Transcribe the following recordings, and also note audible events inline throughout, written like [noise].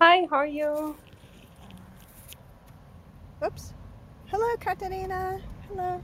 Hi, how are you? Oops. Hello, Katarina. Hello.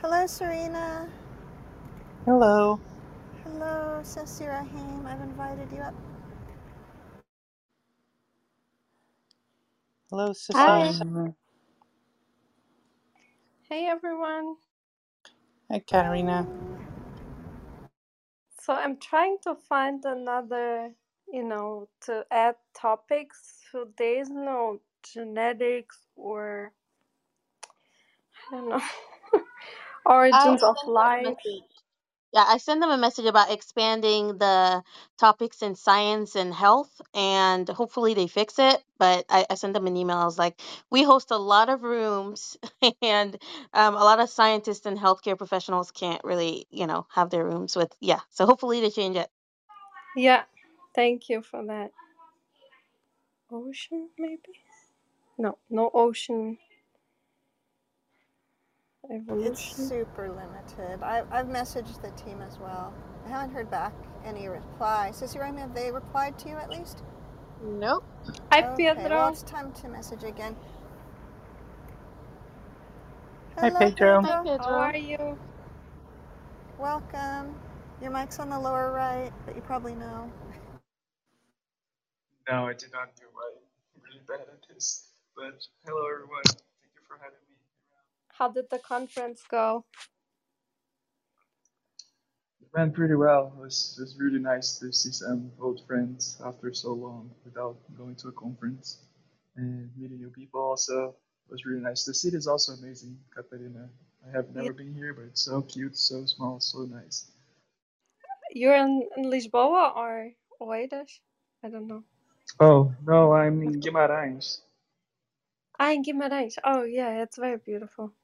Hello, Serena. Hello. Hello, Sissy Rahim. I've invited you up. Hello, Hi. Hey, everyone. Hi, Katarina. So I'm trying to find another, you know, to add topics. So there's no genetics or, I don't know, I [laughs] origins of sent them a life. Yeah, I sent them a message about expanding the topics in science and health, and hopefully they fix it. But I, I sent them an email. I was like, we host a lot of rooms, [laughs] and um, a lot of scientists and healthcare professionals can't really, you know, have their rooms with. Yeah, so hopefully they change it. Yeah, thank you for that. Ocean, maybe? No, no ocean It's super limited. I, I've messaged the team as well. I haven't heard back any reply. Sissy Rahim, have they replied to you at least? Nope. Hi, Okay, well, it's time to message again. Hi, Hello, Pedro. Hi, Pedro. How are you? Welcome. Your mic's on the lower right, but you probably know. No, I did not do right. I'm really bad at this. But hello, everyone. Thank you for having me. How did the conference go? It went pretty well. It was, it was really nice to see some old friends after so long without going to a conference and meeting new people. Also, it was really nice. The city is also amazing, Catarina. I have Yeah. never been here, but it's so cute, so small, so nice. You're in, in Lisboa or Oeiras? I don't know. Oh, no, I'm in Guimarães. Ah, in Guimarães. Oh, yeah, it's very beautiful.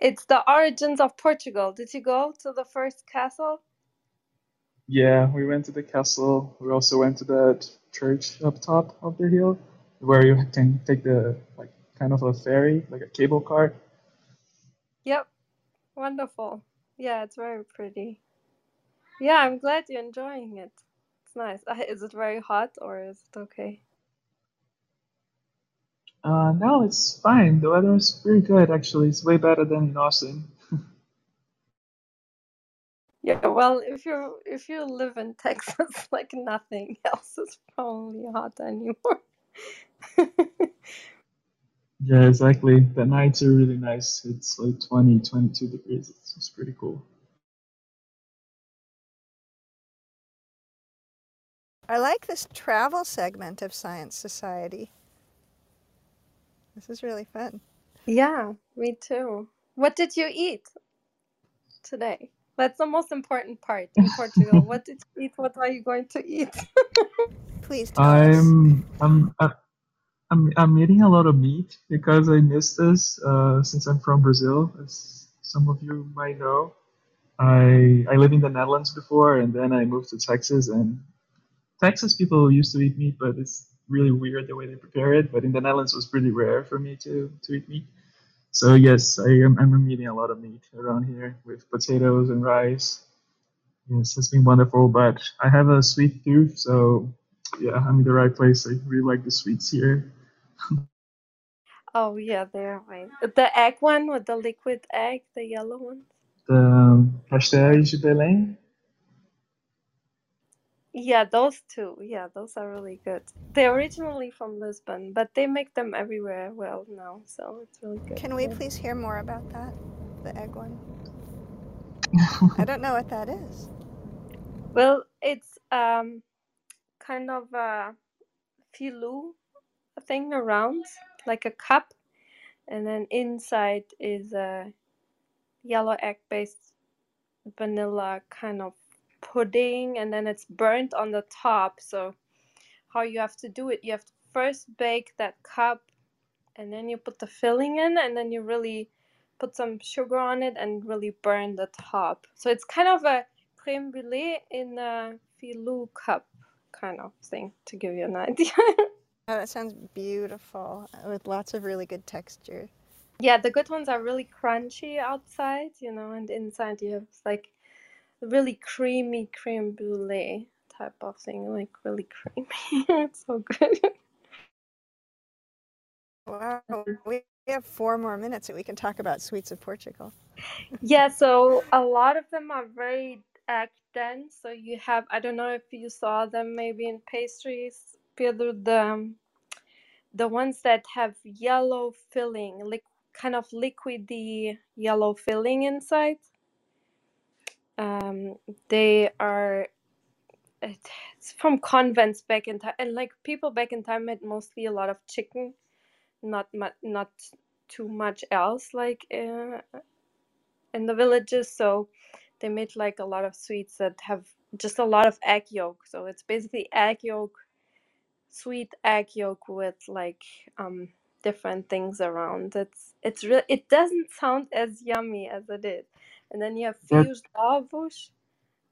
It's the origins of Portugal. Did you go to the first castle? Yeah, we went to the castle. We also went to that church up top of the hill where you can take the like kind of a ferry, like a cable car. Yep. Wonderful. Yeah, it's very pretty. Yeah, I'm glad you're enjoying it. It's nice. [laughs] Is it very hot or is it okay? Uh, no, it's fine. The weather is pretty good actually. It's way better than in Austin. [laughs] Yeah, well, if you if you live in Texas, [laughs] like nothing else is probably hot anymore. [laughs] Yeah, exactly. The nights are really nice. It's like 20, 22 degrees. It's, it's pretty cool. I like this travel segment of Science Society. This is really fun. Yeah, me too. What did you eat today? That's the most important part in [laughs] Portugal. What did you eat? What are you going to eat? [laughs] Please tell us. I'm I'm uh, I'm I'm eating a lot of meat because I miss this uh, since I'm from Brazil, as some of you might know. I I lived in the Netherlands before, and then I moved to Texas. And Texas people used to eat meat, but it's really weird the way they prepare it. But in the Netherlands, it was pretty rare for me to to eat meat. So yes, I am I'm eating a lot of meat around here with potatoes and rice. Yes, it's been wonderful. But I have a sweet tooth, so yeah, I'm in the right place. I really like the sweets here. Oh yeah, they're right. The egg one with the liquid egg, the yellow one. The um, pastéis de Belém. Yeah, those two. Yeah, those are really good. They're originally from Lisbon, but they make them everywhere well now, so it's really good. Can we Yeah. please hear more about that? The egg one. I [laughs] don't know what that is. Well, it's um kind of a filou thing around, like a cup, and then inside is a yellow egg based vanilla kind of pudding, and then it's burnt on the top. So, how you have to do it, you have to first bake that cup, and then you put the filling in, and then you really put some sugar on it and really burn the top. So, it's kind of a creme brulee in a filou cup kind of thing to give you an [laughs] idea. Oh, that sounds beautiful with lots of really good texture. yeah, the good ones are really crunchy outside, you know, and inside you have like really creamy creme brulee type of thing, like really creamy. [laughs] it's so good. Wow, we have four more minutes that we can talk about sweets of Portugal. yeah, so a lot of them are very egg dense. So you have, I don't know if you saw them maybe in pastries, Pedro, the the ones that have yellow filling, like kind of liquidy yellow filling inside. Um, they are it's from convents back in time, and like people back in time had mostly a lot of chicken, not not too much else like uh, in the villages. So they made like a lot of sweets that have just a lot of egg yolk. So it's basically egg yolk, sweet egg yolk with like um different things around. It's it's real. It doesn't sound as yummy as it is. And then you have fios de ovos.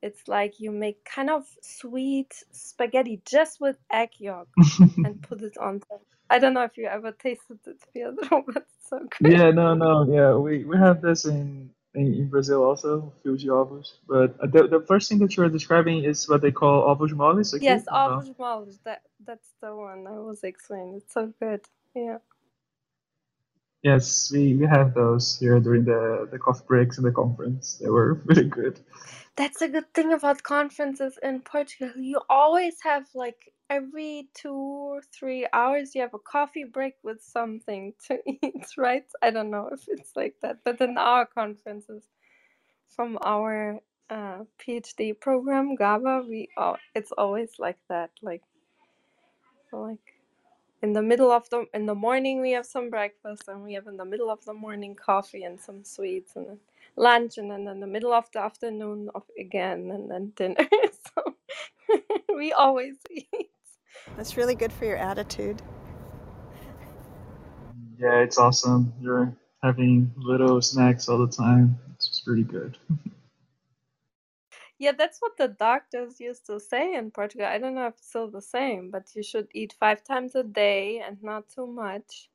It's like you make kind of sweet spaghetti just with egg yolk [laughs] and put it on top. I don't know if you ever tasted it, Pedro, [laughs] but it's so good. yeah, no, no, yeah, we, we have this in, in, in Brazil also, fios de ovos. But uh, the, the first thing that you're describing is what they call ovos moles Yes, ovos moles. That that's the one I was explaining. It's so good. Yeah. Yes, we, we have those here during the, the coffee breaks in the conference. They were [laughs] really good. That's a good thing about conferences in Portugal. You always have like every two or three hours you have a coffee break with something to [laughs] eat, right? I don't know if it's like that, but in our conferences from our uh, PhD program, GABBA, we all, it's always like that. Like like in the middle of the in the morning we have some breakfast and we have in the middle of the morning coffee and some sweets and then lunch and then in the middle of the afternoon of again and then dinner. [laughs] so [laughs] we always [laughs] eat. That's really good for your attitude. Yeah, it's awesome. You're having little snacks all the time. It's just pretty good. Yeah, that's what the doctors used to say in Portugal. I don't know if it's still the same, but you should eat five times a day and not too much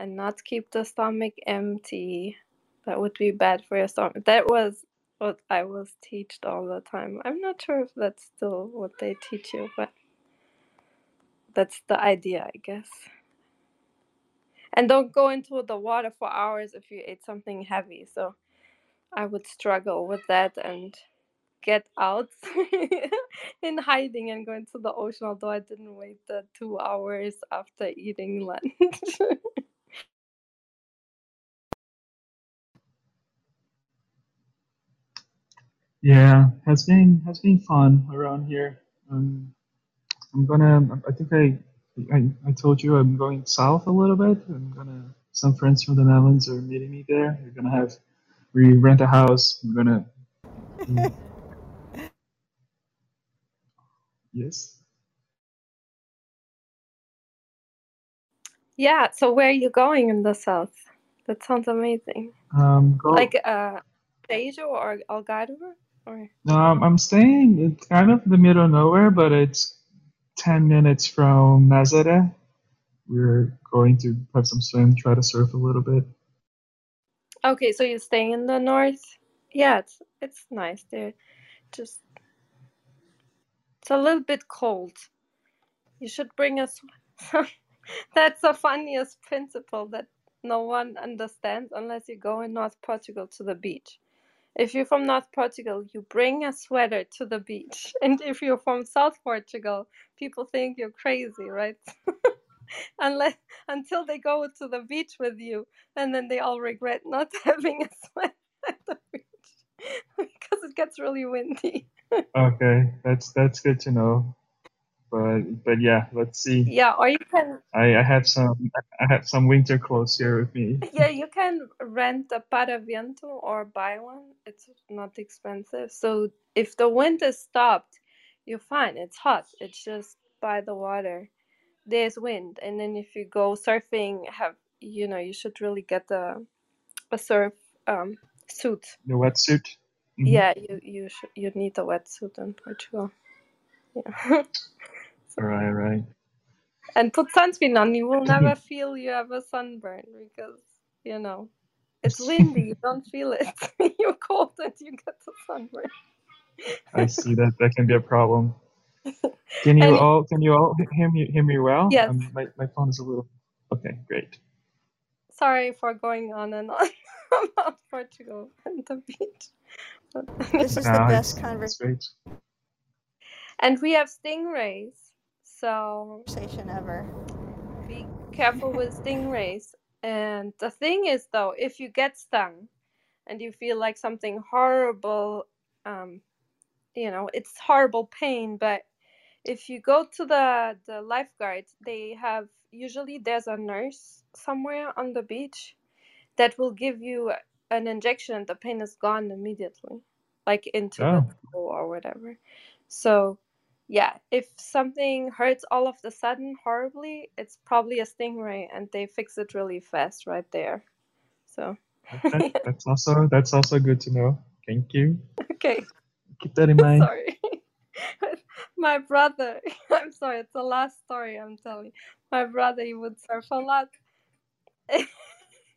and not keep the stomach empty. That would be bad for your stomach. That was what I was taught all the time. I'm not sure if that's still what they teach you, but that's the idea, I guess. And don't go into the water for hours if you ate something heavy. So I would struggle with that and get out [laughs] in hiding and go into the ocean, although I didn't wait the two hours after eating lunch. [laughs] Yeah, has been has been fun around here. Um, I'm gonna. I think I, I I told you I'm going south a little bit. I'm gonna. Some friends from the Netherlands are meeting me there. We're gonna have. We rent a house. I'm gonna. [laughs] Yes. yeah, so where are you going in the south? That sounds amazing. Um. Go. Like uh Dejo or Algarve? Or Um. I'm staying in kind of the middle of nowhere, but it's ten minutes from Nazaré. We're going to have some swim, try to surf a little bit. okay, so you're staying in the north? Yeah, it's it's nice there. Just it's a little bit cold. You should bring us [laughs] That's the funniest principle that no one understands unless you go in North Portugal to the beach. If you're from North Portugal, you bring a sweater to the beach. [laughs] And if you're from South Portugal, people think you're crazy, right? [laughs] Unless until they go to the beach with you and then they all regret not having a sweater at the beach. because it gets really windy. Okay, that's that's good to know. But but yeah, let's see. Yeah, or you can I, I have some I have some winter clothes here with me. yeah, you can rent a paraviento or buy one. It's not expensive. So if the wind is stopped, you're fine. It's hot. It's just by the water. There's wind, and then if you go surfing, have you know you should really get a a surf um suit. The wetsuit. Hmm Yeah, you you should you need a wetsuit in Portugal. Yeah. [laughs] All right, all right. And put sunscreen on. You will [clears throat] never feel you have a sunburn because you know it's windy. You don't feel it. [laughs] You're cold and you get the sunburn. I see that that can be a problem. [laughs] Can you And all can you all hear me hear me well? yes, Um, my my phone is a little. Okay, great. sorry for going on and on about Portugal and the beach. But This is the best it's it's conversation great. and we have stingrays, so conversation ever. be careful with [laughs] stingrays. And the thing is, though, if you get stung and you feel like something horrible, um, you know, it's horrible pain. But if you go to the the lifeguards, they have usually there's a nurse somewhere on the beach that will give you an injection and the pain is gone immediately, like into the Oh, toe or whatever. So, yeah, if something hurts all of the sudden horribly, it's probably a stingray and they fix it really fast right there. So, okay. [laughs] That's also that's also good to know. Thank you. okay, Keep that in mind. sorry. [laughs] My brother, [laughs] I'm sorry, it's the last story I'm telling. My brother, he would surf a lot.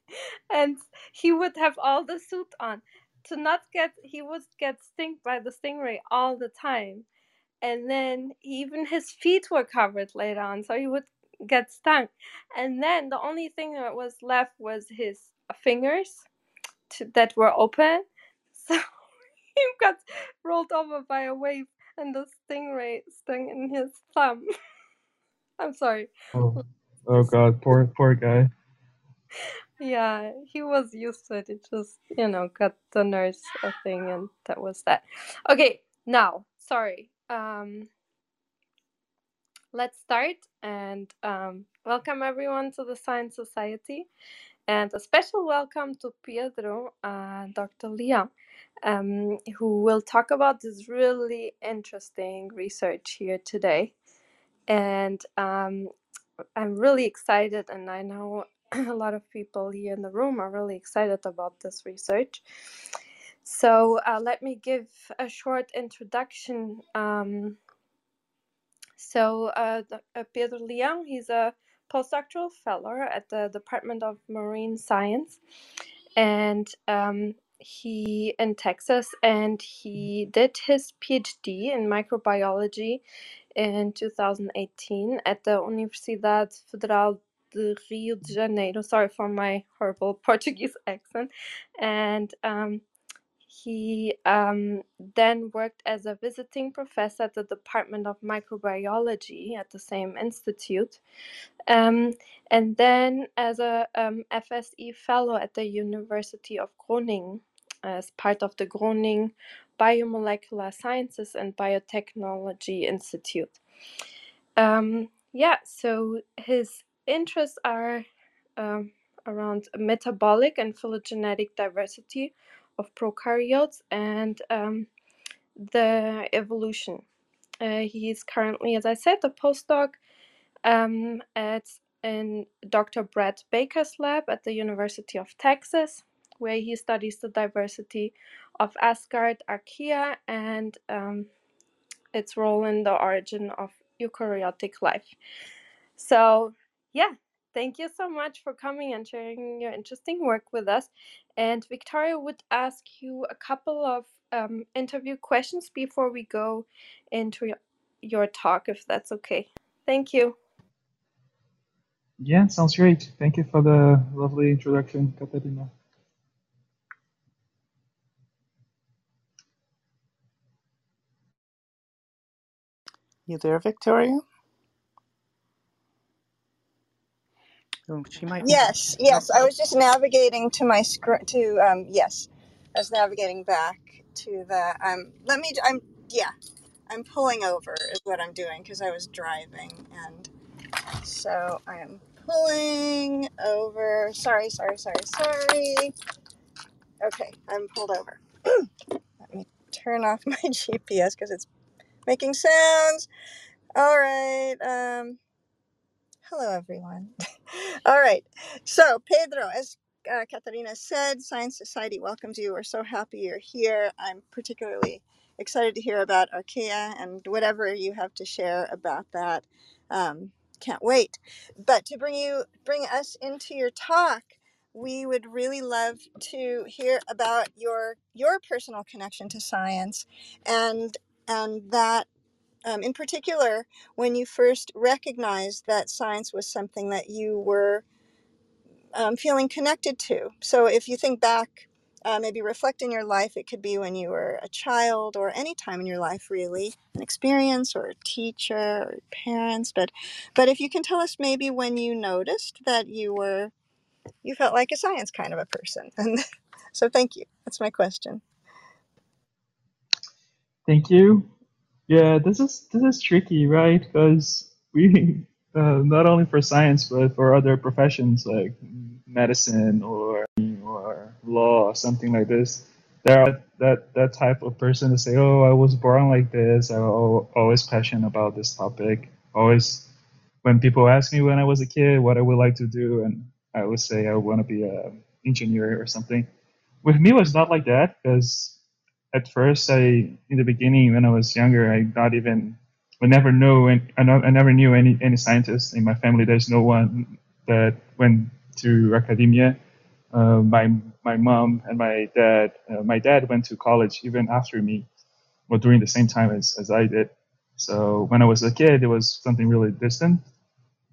[laughs] and he would have all the suit on. To not get he would get stung by the stingray all the time. And then even his feet were covered later on so he would get stung. And then the only thing that was left was his fingers to, that were open. [laughs] So he got rolled over by a wave and the stingray stung in his thumb. [laughs] I'm sorry. Oh, oh God, poor poor guy. Yeah, he was used to it. It just, you know, got the nurse a thing and that was that. Okay, now, sorry. Um, let's start and um, welcome everyone to the Science Society. And a special welcome to Pedro, uh, Dr. Leão, um, who will talk about this really interesting research here today. And um, I'm really excited, and I know [clears throat] a lot of people here in the room are really excited about this research. So, uh, let me give a short introduction. Um, so, uh, uh, Pedro Leão, he's a postdoctoral fellow at the Department of Marine Science, and um, he in Texas, and he did his PhD in microbiology in 2018 at the Universidade Federal de Rio de Janeiro. Sorry for my horrible [laughs] Portuguese accent. And um, he um, then worked as a visiting professor at the Department of Microbiology at the same institute. Um, and then as a um, FSE fellow at the University of Groningen as part of the Groningen Biomolecular Sciences and Biotechnology Institute. Um, yeah, so his interests are um, around metabolic and phylogenetic diversity of prokaryotes and um, the evolution. Uh, he is currently, as I said, a postdoc um, at in Dr. Brett Baker's lab at the University of Texas, where he studies the diversity of Asgard archaea and um, its role in the origin of eukaryotic life. So, yeah, thank you so much for coming and sharing your interesting work with us. And Victoria would ask you a couple of um, interview questions before we go into your, your talk, if that's okay. Thank you. Yeah, sounds great. Thank you for the lovely introduction, Katarina. You there, Victoria? Oh, she might. Yes, yes. I was just navigating to my screen. To um, yes, I was navigating back to the. Um, let me. I'm yeah. I'm pulling over is what I'm doing because I was driving and so I am pulling over. Sorry, sorry, sorry, sorry. Okay, I'm pulled over. [clears throat] Let me turn off [laughs] my GPS because it's making sounds. All right. Um, hello, everyone. [laughs] All right. So, Pedro, as uh, Katarina said, Science Society welcomes you. We're so happy you're here. I'm particularly excited to hear about Archaea and whatever you have to share about that. Um, can't wait. But to bring you, bring us into your talk, we would really love to hear about your your personal connection to science, and and that um, in particular when you first recognized that science was something that you were um, feeling connected to. So if you think back, uh, maybe reflect in your life, it could be when you were a child or any time in your life, really, an experience or a teacher or parents. But, but if you can tell us maybe when you noticed that you were, you felt like a science kind of a person. [laughs] And so thank you. That's my question. Thank you. Yeah, this is this is tricky, right? Because we [laughs] uh, not only for science but for other professions like medicine or or law or something like this, there are that that type of person to say, "Oh, I was born like this. I'm always passionate about this topic. Always, when people ask me when I was a kid what I would like to do, and I would say I want to be a engineer or something. With me, it was not like that because at first, I in the beginning when I was younger, I not even I never knew I, never knew any any scientists in my family. There's no one that went to academia. Uh, my my mom and my dad. Uh, my dad went to college even after me, or during the same time as, as I did. So when I was a kid, it was something really distant.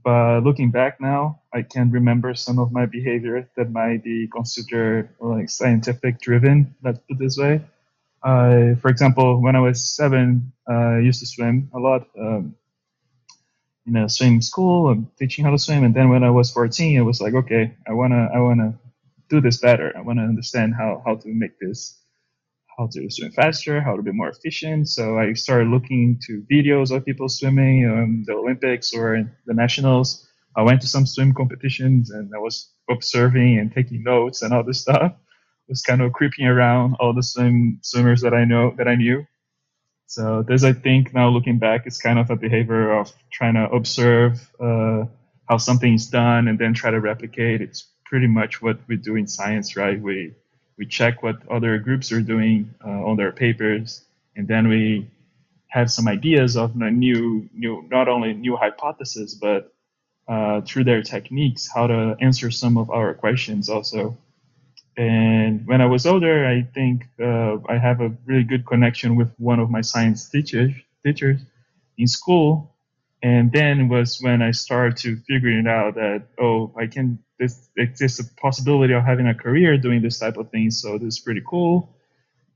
But looking back now, I can remember some of my behavior that might be considered like scientific driven. Let's put this way. Uh, for example, when I was seven, I used to swim a lot. Um, you know, swim school and teaching how to swim. And then when I was 14, it was like, okay, I wanna, I wanna do this better. I wanna understand how how to make this, how to swim faster, how to be more efficient. So I started looking to videos of people swimming, um, the Olympics or the nationals. I went to some swim competitions and I was observing and taking notes and all this stuff was kind of creeping around all the swim swimmers that I know that I knew. So this, I think, now looking back, is kind of a behavior of trying to observe uh, how something is done and then try to replicate. It's pretty much what we do in science, right? We we check what other groups are doing uh, on their papers, and then we have some ideas of new, new, not only new hypotheses, but uh, through their techniques, how to answer some of our questions also. And when I was older, I think uh, I have a really good connection with one of my science teachers teachers in school. And then was when I started to figuring out that oh, I can this exists a possibility of having a career doing this type of thing. So this is pretty cool.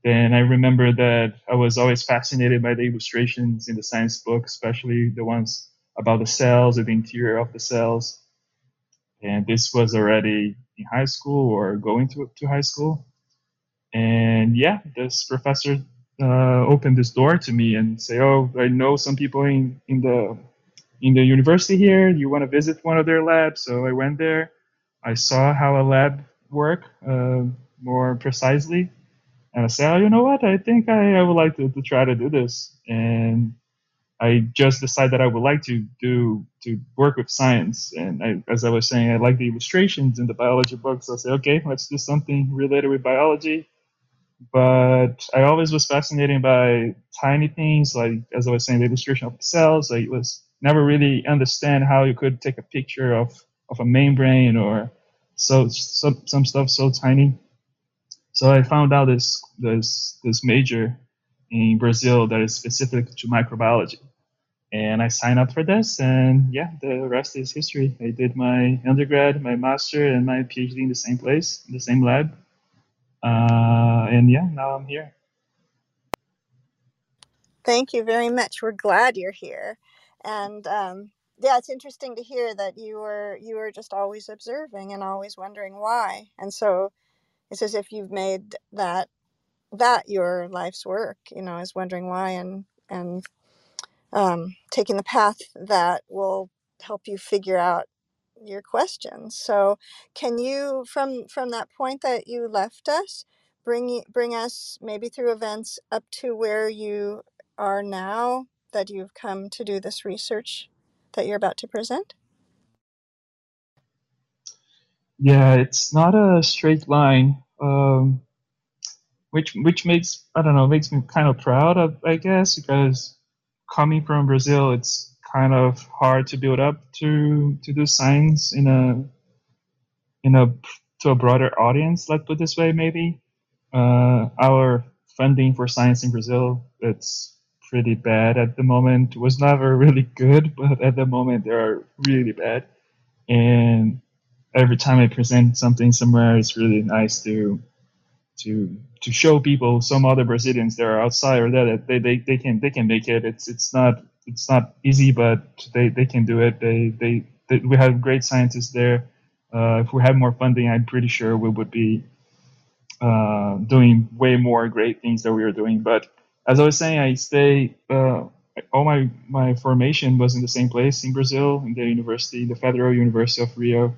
Then I remember that I was always fascinated by the illustrations in the science book, especially the ones about the cells the interior of the cells. And this was already in high school or going to, to high school. And yeah, this professor uh, opened this door to me and say, "Oh, I know some people in, in the in the university here. You want to visit one of their labs?" So I went there. I saw how a lab work uh, more precisely, and I said, "Oh, you know what? I think I, I would like to, to try to do this." And I just decided that I would like to do to work with science. And I, as I was saying, I like the illustrations in the biology books. So I said, okay, let's do something related with biology. But I always was fascinated by tiny things, like as I was saying, the illustration of the cells. I was never really understand how you could take a picture of, of a membrane or so some some stuff so tiny. So I found out this this this major in Brazil that is specific to microbiology and I signed up for this, and yeah, the rest is history. I did my undergrad, my master, and my PhD in the same place, in the same lab, uh, and yeah, now I'm here. Thank you very much. We're glad you're here, and um, yeah, it's interesting to hear that you were you were just always observing and always wondering why, and so it's as if you've made that that your life's work. You know, is wondering why and and um, taking the path that will help you figure out your questions. So, can you from from that point that you left us, bring bring us maybe through events up to where you are now that you've come to do this research that you're about to present? Yeah, it's not a straight line, um, which which makes I don't know makes me kind of proud of I guess because coming from Brazil, it's kind of hard to build up to to do science in a in a to a broader audience. Let's put this way, maybe. Uh, our funding for science in Brazil it's pretty bad at the moment. It was never really good, [laughs] but at the moment they are really bad. And every time I present something somewhere, it's really nice to to to show people some other Brazilians that are outside or that they, they, they can they can make it. It's it's not it's not easy, but they, they can do it. They, they, they we have great scientists there. Uh, if we had more funding, I'm pretty sure we would be uh, doing way more great things that we are doing. But as I was saying, I stay. Uh, all my my formation was in the same place in Brazil, in the university, the Federal University of Rio.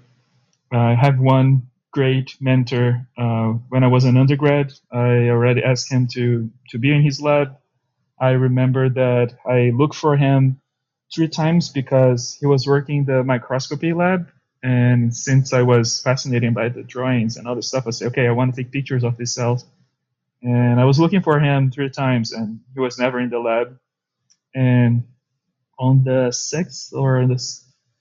I have one great mentor. Uh, when I was an undergrad, I already asked him to to be in his lab. I remember that I looked for him three times because he was working the microscopy lab. And since I was fascinated by the drawings and other stuff, I said, okay, I want to take pictures of these cells. And I was looking for him three times, and he was never in the lab. And on the sixth or the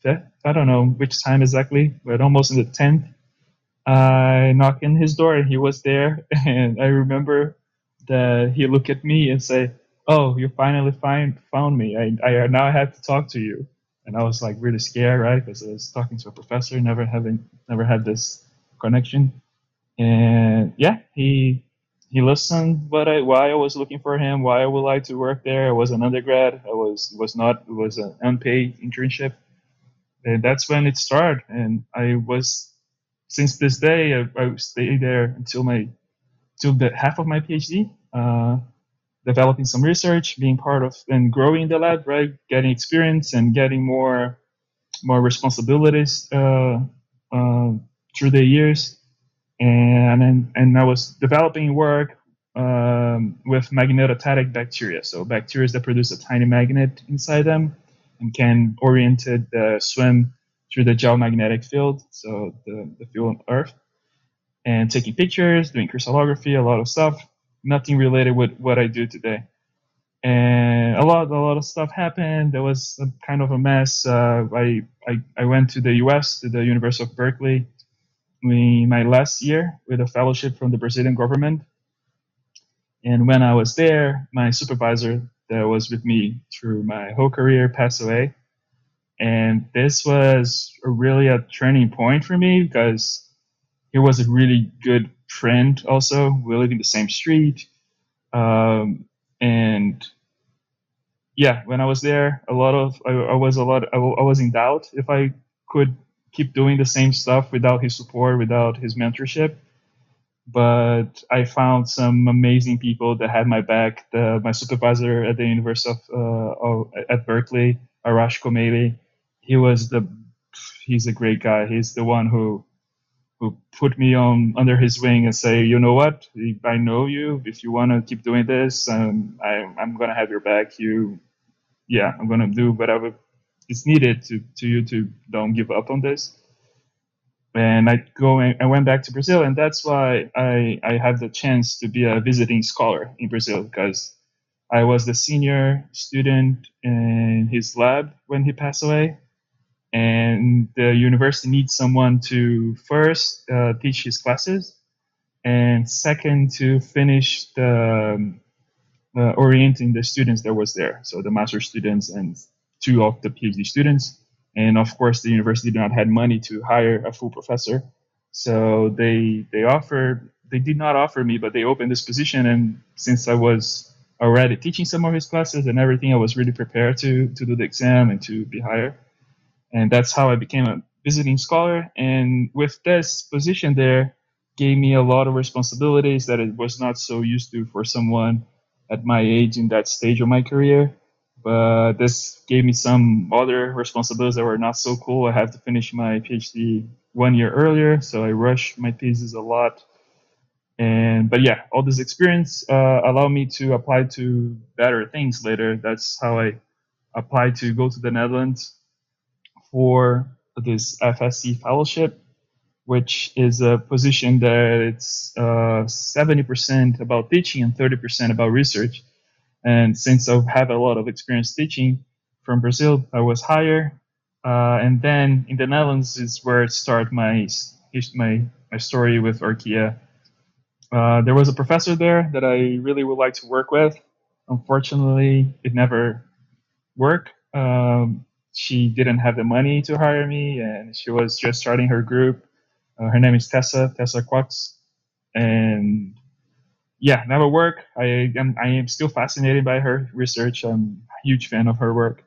fifth, I don't know which time exactly, but almost in the tenth, I knocked in his door and he was there. [laughs] And I remember that he looked at me and said, "Oh, you finally find found me. I, I now I have to talk to you." And I was like really scared, right? Because I was talking to a professor, never having never had this connection. And yeah, he he listened what I why I was looking for him, why I would like to work there. I was an undergrad. I was was not it was an unpaid internship. And that's when it started. And I was since this day I, I stayed there until my till the half of my PhD. Uh, developing some research, being part of and growing the lab, right? Getting experience and getting more more responsibilities uh, uh, through the years, and and, and I was developing work um, with magnetotactic bacteria, so bacteria that produce a tiny magnet inside them and can orient it uh, swim through the geomagnetic field, so the, the field on Earth, and taking pictures, doing crystallography, a lot of stuff nothing related with what I do today. And a lot, a lot of stuff happened. There was a kind of a mess. Uh, I, I, I went to the U.S. to the University of Berkeley in my last year with a fellowship from the Brazilian government. And when I was there, my supervisor that was with me through my whole career passed away. And this was really a turning point for me because he was a really good friend also. We live in the same street. Um, and yeah, when I was there, a lot of, I, I was a lot, I, I was in doubt if I could keep doing the same stuff without his support, without his mentorship. But I found some amazing people that had my back. The, my supervisor at the University of, uh, of at Berkeley, Arash Komeili, he was the, he's a great guy. He's the one who who put me on under his wing and say, you know what, I know you. If you want to keep doing this, um, I, I'm gonna have your back. You, yeah, I'm gonna do whatever is needed to to you to don't give up on this. And I go and I went back to Brazil, and that's why I I had the chance to be a visiting scholar in Brazil because I was the senior student in his lab when he passed away and the university needs someone to first uh, teach his classes and second to finish the um, uh, orienting the students that was there. So the master students and two of the phd students. And of course the university did not have money to hire a full professor. So they they offered they did not offer me but they opened this position. And since i was already teaching some of his classes and everything i was really prepared to to do the exam and to be hired and that's how I became a visiting scholar. And with this position there, gave me a lot of responsibilities that it was not so used to for someone at my age in that stage of my career. But this gave me some other responsibilities that were not so cool. I had to finish my PhD one year earlier, so I rushed my thesis a lot. And but yeah, all this experience uh, allowed me to apply to better things later. That's how I applied to go to the Netherlands for this FSE fellowship, which is a position that it's uh, 70% about teaching and 30% about research. And since I have a lot of experience teaching from Brazil, I was hired. Uh, and then in the Netherlands is where it started my my my story with Archaea. Uh, there was a professor there that I really would like to work with. Unfortunately, it never worked. Um, she didn't have the money to hire me, and she was just starting her group. Uh, her name is Tessa Tessa Quax, and yeah, never work. I am I am still fascinated by her research. I'm a huge fan of her work,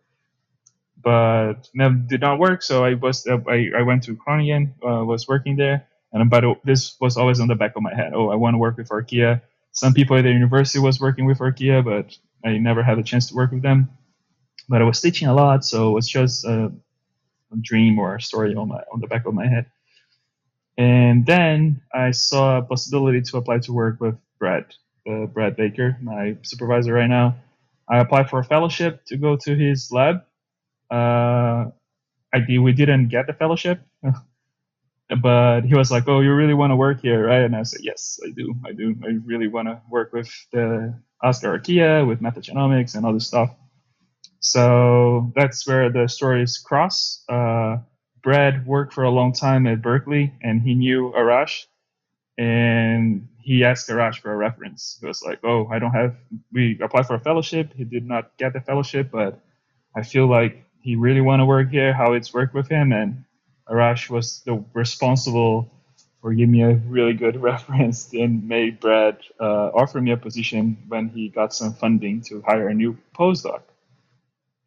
but never did not work. So I was I, I went to Groningen, uh, was working there, and but this was always on the back of my head. Oh, I want to work with Archaea. Some people at the university was working with Archaea, but I never had a chance to work with them. But I was teaching a lot, so it was just a, a dream or a story on my on the back of my head. And then I saw a possibility to apply to work with Brad, uh, Brad Baker, my supervisor right now. I applied for a fellowship to go to his lab. Uh, I did, we didn't get the fellowship, [laughs] but he was like, "Oh, you really want to work here, right?" And I said, "Yes, I do. I do. I really want to work with the Asgard Archaea, with metagenomics, and other stuff." So that's where the stories cross. Uh, Brad worked for a long time at Berkeley, and he knew Arash, and he asked Arash for a reference. He was like, "Oh, I don't have." We applied for a fellowship. He did not get the fellowship, but I feel like he really want to work here. How it's worked with him, and Arash was the responsible for giving me a really good [laughs] reference and made Brad uh, offer me a position when he got some funding to hire a new postdoc.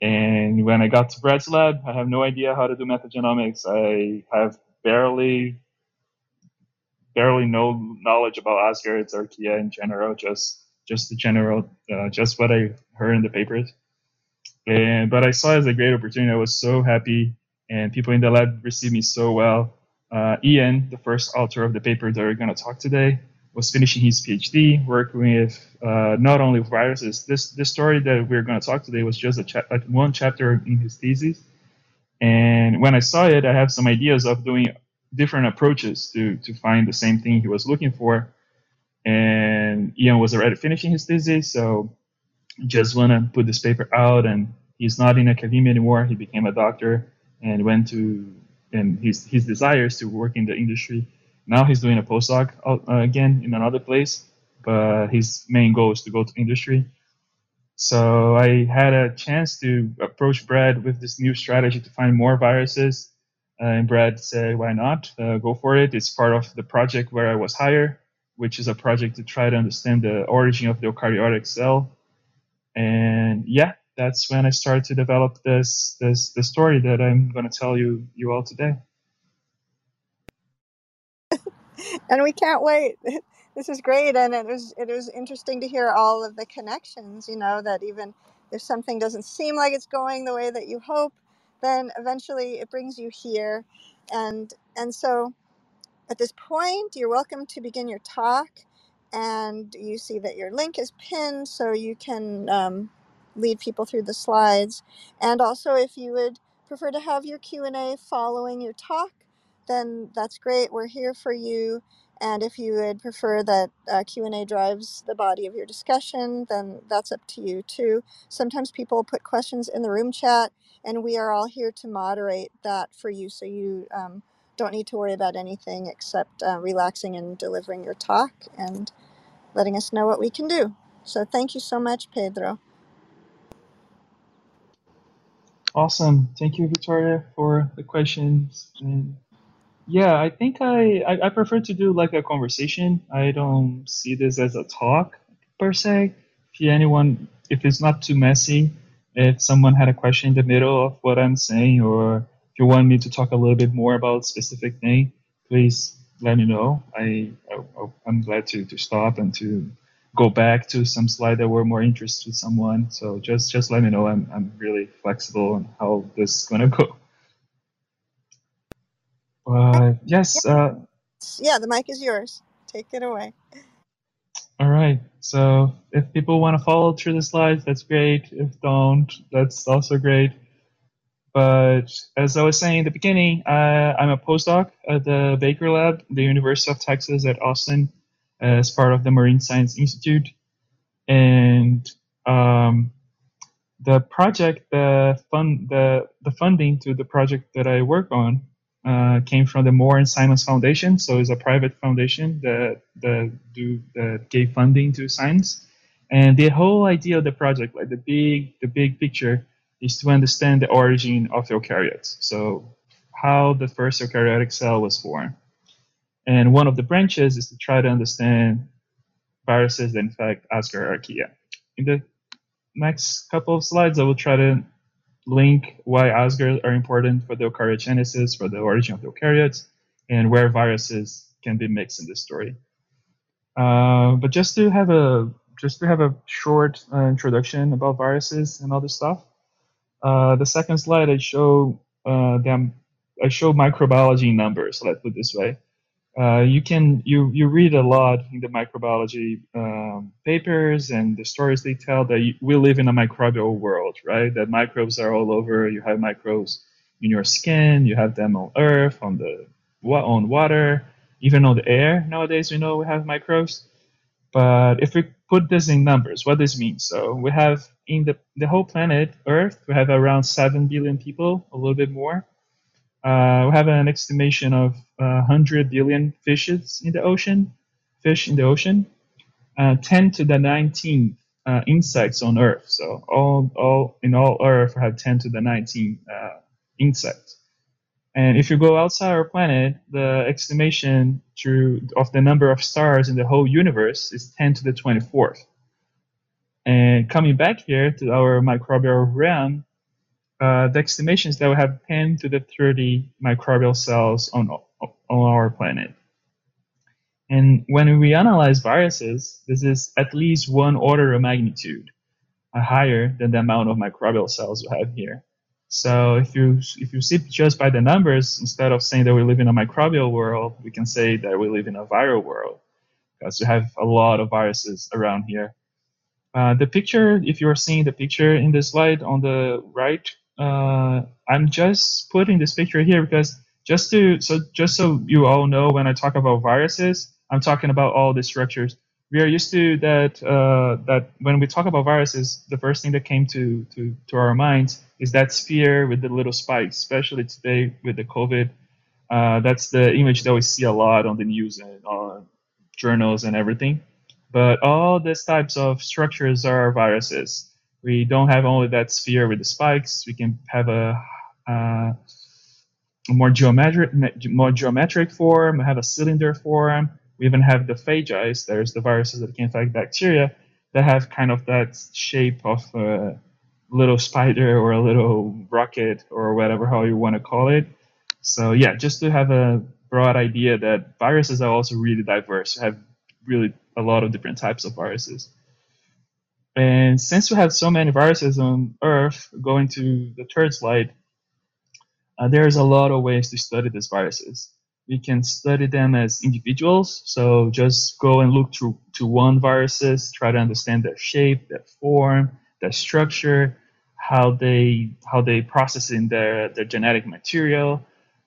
And when I got to Brad's lab, I have no idea how to do metagenomics. I have barely barely no knowledge about Asgard's Archaea in general, just just the general, uh, just what I heard in the papers. And but I saw it as a great opportunity. I was so happy, and people in the lab received me so well. Uh, Ian, the first author of the paper that we're going to talk today, was finishing his PhD, working with uh, not only viruses. This this story that we're going to talk today was just a cha- like one chapter in his thesis. And when I saw it, I have some ideas of doing different approaches to to find the same thing he was looking for. And Ian was already finishing his thesis, so just want to put this paper out. And he's not in academia anymore. He became a doctor and went to and his his desires to work in the industry. Now he's doing a postdoc uh, again in another place, but his main goal is to go to industry. So I had a chance to approach Brad with this new strategy to find more viruses uh, and Brad said, why not? Uh, go for it. It's part of the project where I was hired, which is a project to try to understand the origin of the eukaryotic cell. And yeah, that's when I started to develop this this the story that I'm going to tell you you all today. And we can't wait. [laughs] This is great, and it was it was interesting to hear all of the connections. You know that even if something doesn't seem like it's going the way that you hope, then eventually it brings you here. And and so at this point, you're welcome to begin your talk. And you see that your link is pinned, so you can um, lead people through the slides. And also, if you would prefer to have your Q and A following your talk, then that's great. We're here for you. And if you would prefer that uh, Q&A drives the body of your discussion, then that's up to you too. Sometimes people put questions in the room chat, and we are all here to moderate that for you so you um, don't need to worry about anything except uh, relaxing and delivering your talk and letting us know what we can do. So thank you so much, Pedro. Awesome. Thank you, Victoria, for the questions. And yeah, I think I, I, I prefer to do like a conversation. I don't see this as a talk per se. If anyone, if it's not too messy, if someone had a question in the middle of what I'm saying, or if you want me to talk a little bit more about a specific thing, please let me know. I, I I'm glad to to stop and to go back to some slide that were more interested to someone. So just just let me know. I'm I'm really flexible on how this is gonna go. But yes, uh, Yeah, the mic is yours. Take it away. all right. So if people want to follow through the slides, that's great. If don't, that's also great. But as I was saying in the beginning, uh, I'm a postdoc at the Baker Lab, the University of Texas at Austin, as part of the Marine Science Institute. And um, the project, the fund, the the funding to the project that I work on uh, came from the Moore and Simons Foundation. So it's a private foundation that that do that gave funding to science. And the whole idea of the project, like the big the big picture, is to understand the origin of eukaryotes. So how the first eukaryotic cell was formed. And one of the branches is to try to understand viruses that infect Ascaris archaea. In the next couple of slides, I will try to link why Ascaris are important for the eukaryogenesis, for the origin of the eukaryotes, and where viruses can be mixed in this story. Uh, but just to have a just to have a short uh, introduction about viruses and other stuff. Uh, the second slide, I show uh, them. I show microbiology numbers. Let's put it this way. Uh, you can you you read a lot in the microbiology um, papers and the stories they tell that you, we live in a microbial world, right? That microbes are all over. You have microbes in your skin. You have them on Earth, on the on water, even on the air. Nowadays, we know we have microbes. But if we put this in numbers, what does this means? So we have in the the whole planet Earth, we have around seven billion people, a little bit more. Uh, we have an estimation of uh, 100 billion fishes in the ocean, fish in the ocean, uh, 10 to the 19 uh, insects on Earth. So all, all in all Earth, we have 10 to the 19 uh, insects. And if you go outside our planet, the estimation to, of the number of stars in the whole universe is 10 to the 24th. And coming back here to our microbial realm, uh, the estimation is that we have 10 to the 30 microbial cells on, on our planet. And when we analyze viruses, this is at least one order of magnitude uh, higher than the amount of microbial cells we have here. So if you if you see just by the numbers, instead of saying that we live in a microbial world, we can say that we live in a viral world because we have a lot of viruses around here. Uh, the picture, if you're seeing the picture in the slide on the right, uh, I'm just putting this picture here because just to so just so you all know when I talk about viruses, I'm talking about all the structures. We are used to that uh, that when we talk about viruses, the first thing that came to, to, to our minds is that sphere with the little spikes, especially today with the COVID. Uh, that's the image that we see a lot on the news and on journals and everything. But all these types of structures are viruses we don't have only that sphere with the spikes. We can have a, uh, more geometric, more geometric form. Have a cylinder form. We even have the phages. There's the viruses that can infect bacteria that have kind of that shape of a little spider or a little rocket or whatever how you want to call it. So yeah, just to have a broad idea that viruses are also really diverse. We have really a lot of different types of viruses. And since we have so many viruses on Earth, going to the third slide, uh, there's a lot of ways to study these viruses. We can study them as individuals, so just go and look to, to one viruses, try to understand their shape, their form, their structure, how they how they process in their, their genetic material,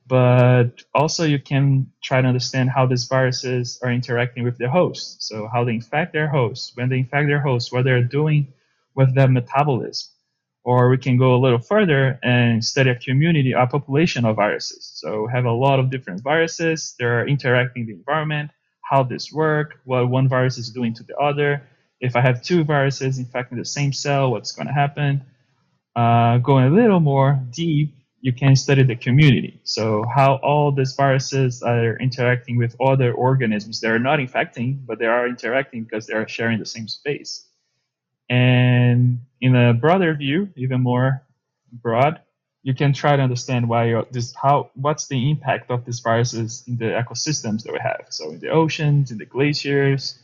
but also you can try to understand how these viruses are interacting with their hosts. So how they infect their hosts, when they infect their hosts, what they're doing with their metabolism. Or we can go a little further and study a community, a population of viruses. So have a lot of different viruses. They're interacting the environment, how this work, what one virus is doing to the other. If I have two viruses infecting the same cell, what's going to happen? Uh, going a little more deep, you can study the community. So how all these viruses are interacting with other organisms They are not infecting, but they are interacting because they are sharing the same space. And in a broader view, even more broad, you can try to understand why this how what's the impact of these viruses in the ecosystems that we have. So in the oceans, in the glaciers,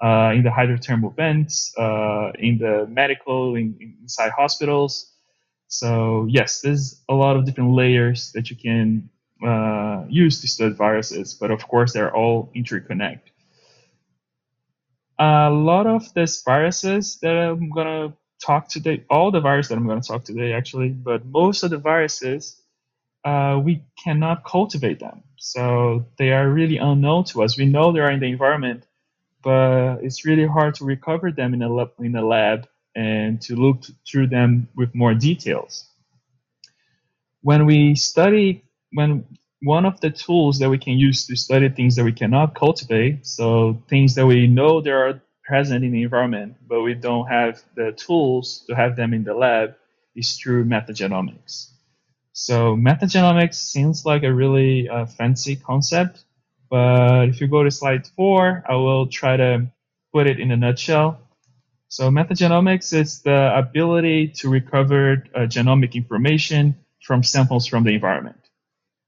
uh, in the hydrothermal vents, uh, in the medical, in, inside hospitals. So yes, there's a lot of different layers that you can uh, use to study viruses, but of course they're all interconnect. A lot of these viruses that I'm gonna talk today, all the viruses that I'm gonna talk today actually, but most of the viruses uh, we cannot cultivate them. So they are really unknown to us. We know they are in the environment, but it's really hard to recover them in a lab, in a lab and to look through them with more details. When we study, when one of the tools that we can use to study things that we cannot cultivate, so things that we know they are present in the environment, but we don't have the tools to have them in the lab, is through metagenomics. So metagenomics seems like a really uh, fancy concept, but if you go to slide four, I will try to put it in a nutshell. So metagenomics is the ability to recover uh, genomic information from samples from the environment.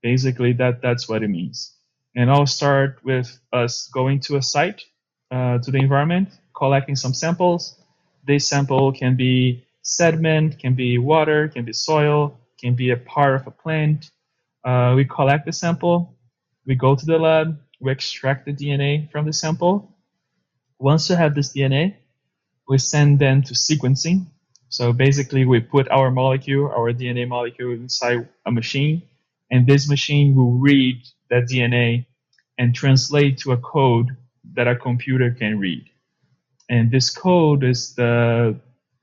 Basically, that, that's what it means. And I'll start with us going to a site, uh, to the environment, collecting some samples. This sample can be sediment, can be water, can be soil, can be a part of a plant. Uh, we collect the sample, we go to the lab, we extract the DNA from the sample. Once you have this DNA, we send them to sequencing. So basically, we put our molecule, our DNA molecule, inside a machine, and this machine will read that DNA and translate to a code that a computer can read. And this code is the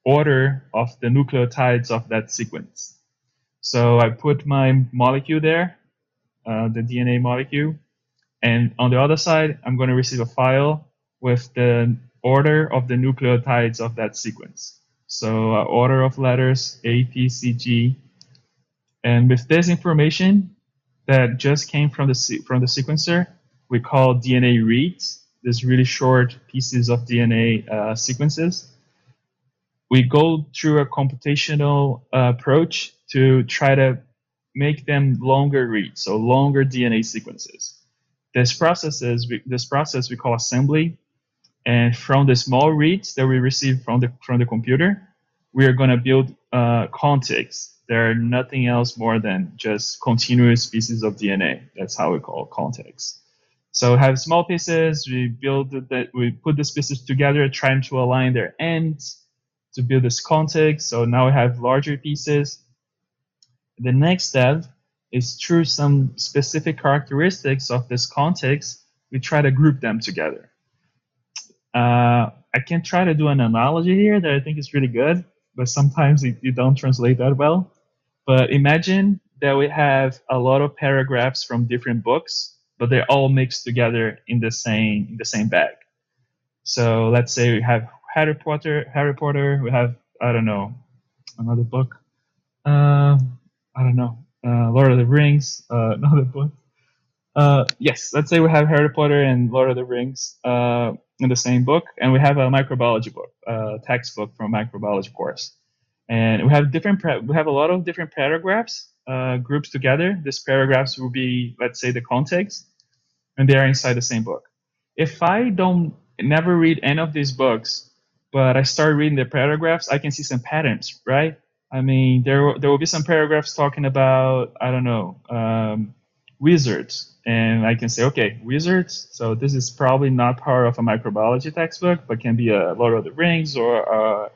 order of the nucleotides of that sequence. So I put my molecule there, uh, the DNA molecule. And on the other side, I'm going to receive a file with the order of the nucleotides of that sequence. So uh, order of letters A, T, C, G. And with this information that just came from the, from the sequencer, we call DNA reads, these really short pieces of DNA uh, sequences. We go through a computational uh, approach to try to make them longer reads, so longer DNA sequences. This process is this process we call assembly, and from the small reads that we receive from the from the computer, we are going to build uh, contigs. They're nothing else more than just continuous pieces of DNA. That's how we call contigs. So we have small pieces. We build that. We put these pieces together, trying to align their ends to build this context. So now we have larger pieces the next step is through some specific characteristics of this context, we try to group them together. Uh, I can try to do an analogy here that I think is really good, but sometimes it, you don't translate that well. But imagine that we have a lot of paragraphs from different books, but they're all mixed together in the same in the same bag. So let's say we have Harry Potter, Harry Potter. We have I don't know another book. Uh, I don't know, uh, Lord of the Rings, uh, [laughs] another book. Uh, yes, let's say we have Harry Potter and Lord of the Rings uh, in the same book, and we have a microbiology book, a textbook from a microbiology course, and we have different. we have a lot of different paragraphs uh, grouped together. These paragraphs will be, let's say, the context, and they are inside the same book. If I don't never read any of these books, but I start reading the paragraphs, I can see some patterns, right? I mean, there there will be some paragraphs talking about I don't know um, wizards, and I can say, okay, wizards. So this is probably not part of a microbiology textbook, but can be a Lord of the Rings or a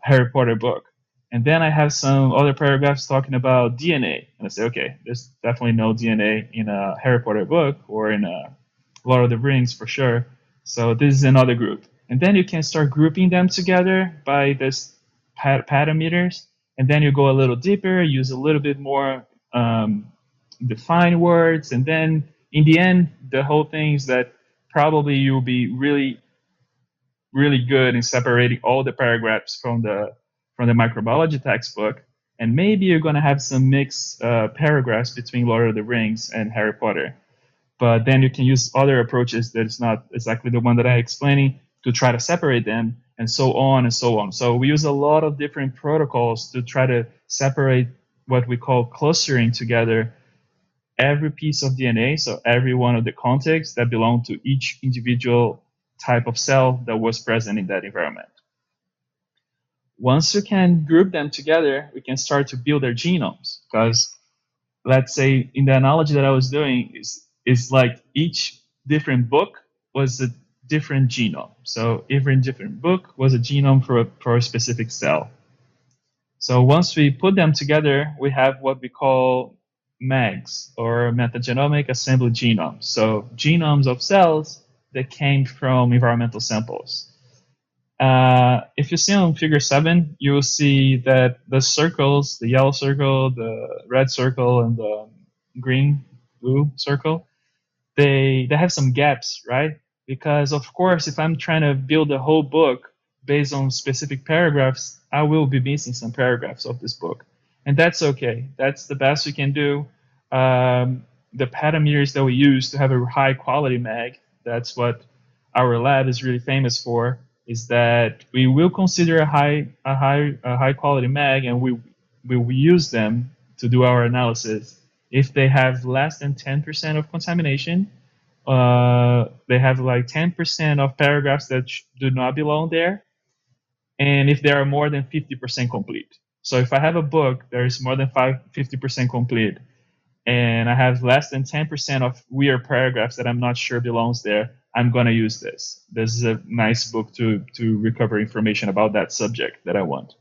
Harry Potter book. And then I have some other paragraphs talking about DNA, and I say, okay, there's definitely no DNA in a Harry Potter book or in a Lord of the Rings for sure. So this is another group. And then you can start grouping them together by this parameters and then you go a little deeper, use a little bit more um, defined words, and then in the end, the whole thing is that probably you'll be really, really good in separating all the paragraphs from the from the microbiology textbook, and maybe you're going to have some mixed uh, paragraphs between Lord of the Rings and Harry Potter. But then you can use other approaches that is not exactly the one that I'm explaining to try to separate them and so on and so on. So we use a lot of different protocols to try to separate what we call clustering together every piece of DNA, so every one of the contexts that belong to each individual type of cell that was present in that environment. Once you can group them together, we can start to build their genomes. Because let's say in the analogy that I was doing is is like each different book was a different genome. So every different book was a genome for a, for a specific cell. So once we put them together, we have what we call MAGs or metagenomic assembly genomes. So genomes of cells that came from environmental samples. Uh, if you see on figure seven, you will see that the circles, the yellow circle, the red circle, and the green, blue circle, they, they have some gaps, right? Because of course, if I'm trying to build a whole book based on specific paragraphs, I will be missing some paragraphs of this book. And that's okay. That's the best we can do. Um, the parameters that we use to have a high quality mag, that's what our lab is really famous for, is that we will consider a high, a high, a high quality mag and we, we will use them to do our analysis. If they have less than 10% of contamination, uh, they have like 10% of paragraphs that do not belong there, and if they are more than 50% complete. So if I have a book that is more than 5, 50% complete, and I have less than 10% of weird paragraphs that I'm not sure belongs there, I'm gonna use this. This is a nice book to to recover information about that subject that I want.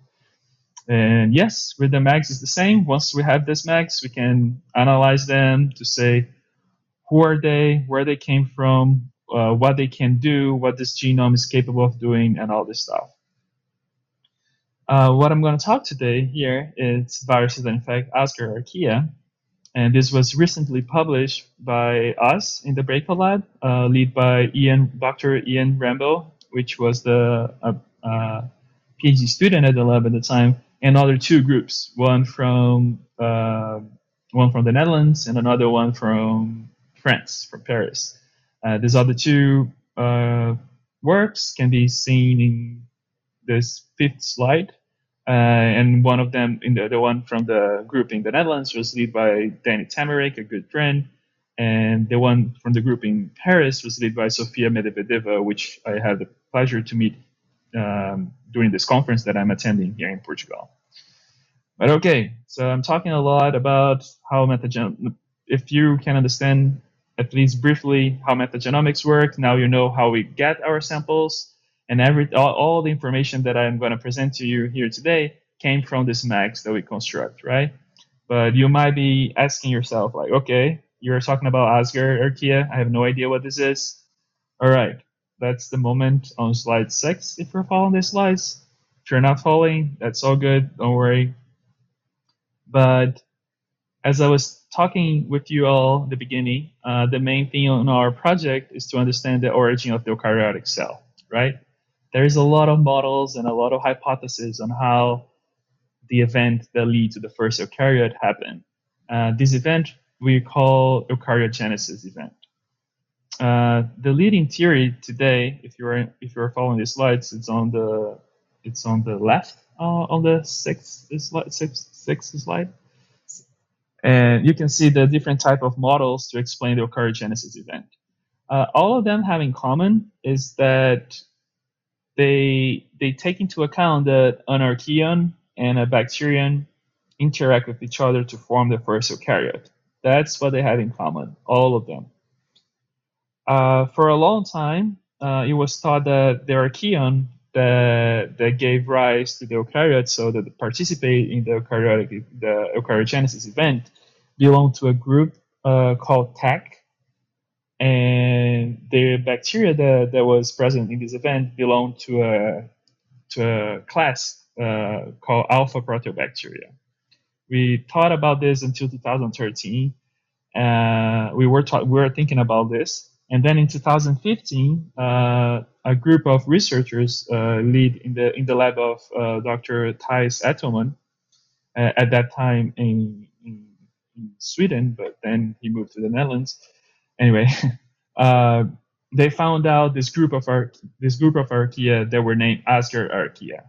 And yes, with the mags is the same. Once we have these mags, we can analyze them to say who are they, where they came from, uh, what they can do, what this genome is capable of doing, and all this stuff. Uh, what I'm going to talk today here is viruses that infect Asger archaea. And this was recently published by us in the Breakout Lab, uh, led by Ian, Dr. Ian Rambo, which was the uh, uh PhD student at the lab at the time, and other two groups, one from uh, one from the Netherlands and another one from France, from Paris. Uh, these other two works can be seen in this fifth slide. Uh, and one of them, in the, the one from the group in the Netherlands, was led by Danny Tamarik, a good friend. And the one from the group in Paris was led by Sofia Medvedeva, which I had the pleasure to meet um, during this conference that I'm attending here in Portugal. But okay, so I'm talking a lot about how metagenomics, if you can understand at least briefly how metagenomics work, now you know how we get our samples and every all, all the information that I'm going to present to you here today came from this mags that we construct, right? But you might be asking yourself, like, okay, you're talking about Asger archaea. I have no idea what this is. All right, that's the moment on slide six. If you're following the slides, if you're not following, that's all good. Don't worry. But as I was talking with you all at the beginning, uh, the main thing on our project is to understand the origin of the eukaryotic cell, right? There's a lot of models and a lot of hypotheses on how the event that lead to the first eukaryote happened. Uh, this event we call eukaryogenesis event. Uh, the leading theory today, if you're if you're following the slides, it's on the it's on the left uh, on the sixth slide, sixth, sixth slide, and you can see the different type of models to explain the eukaryogenesis event. Uh, all of them have in common is that they they take into account that an archaeon and a bacterium interact with each other to form the first eukaryote. That's what they have in common, all of them. Uh, for a long time, uh, it was thought that the archaeon that, that gave rise to the eukaryote, so that participate in the eukaryotic, the eukaryogenesis event, belonged to a group uh, called TAC, and the bacteria that, that was present in this event belonged to a to a class uh, called alpha proteobacteria. We thought about this until 2013. Uh, we were we were thinking about this, and then in 2015, uh, a group of researchers uh, lead in the in the lab of uh, Dr. Thijs Ettelman, uh, at that time in, in Sweden, but then he moved to the Netherlands anyway, [laughs] uh, they found out this group of ar- this group of archaea that were named Asger archaea.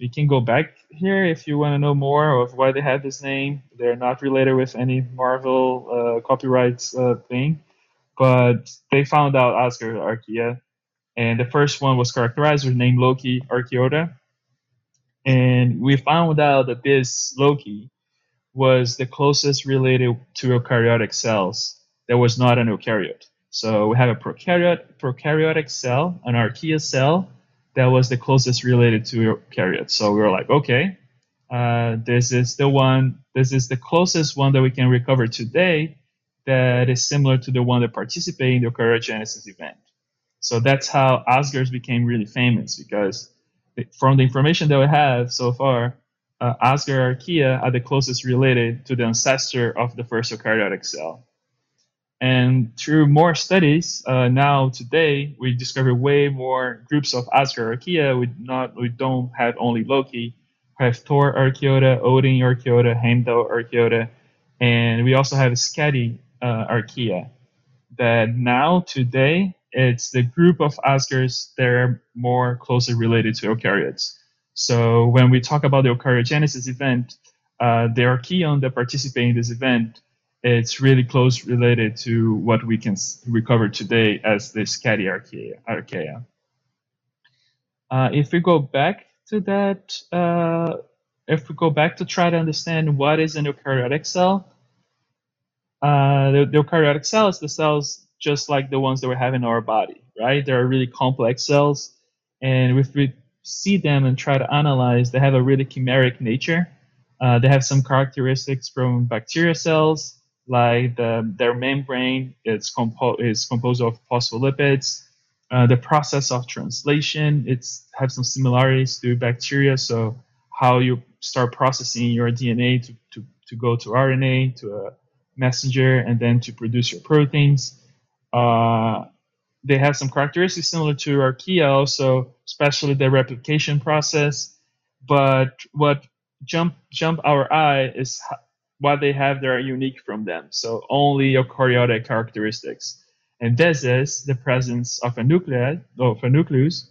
we can go back here if you want to know more of why they have this name. They're not related with any Marvel uh, copyrights uh, thing, but they found out Asgard Archaea, and the first one was characterized with name Loki Archaeota, and we found out that this Loki was the closest related to eukaryotic cells that was not an eukaryote. So we have a prokaryote, prokaryotic cell, an archaea cell, that was the closest related to eukaryotes. So we were like, okay, uh, this is the one, this is the closest one that we can recover today that is similar to the one that participated in the eukaryogenesis event. So that's how Asgars became really famous because from the information that we have so far, uh, archaea are the closest related to the ancestor of the first eukaryotic cell. And through more studies, uh, now today we discover way more groups of Asgard archaea. We not we don't have only Loki. We have Thor archaeota, Odin archaeota, Heimdall archaeota, and we also have Skadi uh, archaea. That now today it's the group of Asgards that are more closely related to eukaryotes. So when we talk about the eukaryogenesis event, uh, the archaeon that participate in this event it's really close related to what we can recover today as the Skadi archaea. Uh, if we go back to that, uh, if we go back to try to understand what is an eukaryotic cell, uh, the, the, eukaryotic cell is the cells just like the ones that we have in our body, right? They are really complex cells, and if we see them and try to analyze, they have a really chimeric nature. Uh, they have some characteristics from bacteria cells, like the, their membrane is, compo- is composed of phospholipids. Uh, the process of translation it's have some similarities to bacteria. So how you start processing your DNA to, to, to go to RNA to a messenger and then to produce your proteins. Uh, they have some characteristics similar to archaea also, especially the replication process. But what jump jump our eye is what they have that are unique from them. So only eukaryotic characteristics. And this is the presence of a nucleus, of a nucleus,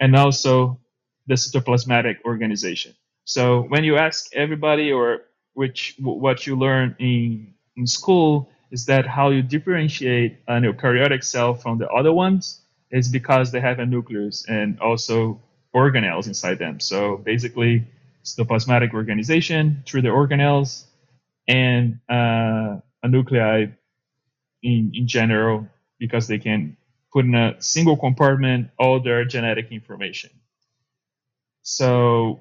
and also the cytoplasmatic organization. So when you ask everybody or which what you learn in, in school is that how you differentiate an eukaryotic cell from the other ones is because they have a nucleus and also organelles inside them. So basically, cytoplasmatic organization through the organelles and uh, a nuclei in, in general because they can put in a single compartment all their genetic information. So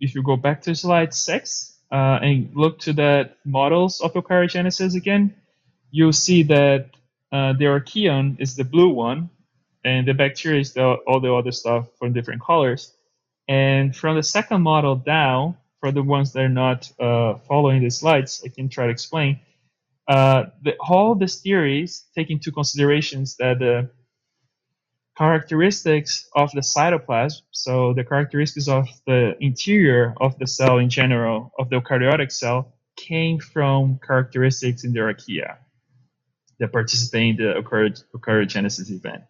if you go back to slide six uh, and look to the models of eukaryogenesis again, you'll see that uh, the archaeon is the blue one, and the bacteria is the, all the other stuff from different colors. And from the second model down, for the ones that are not uh, following the slides, I can try to explain. Uh, the, all these theories take into considerations that the characteristics of the cytoplasm, so the characteristics of the interior of the cell in general, of the eukaryotic cell, came from characteristics in the archaea that participate in the eukaryogenesis event.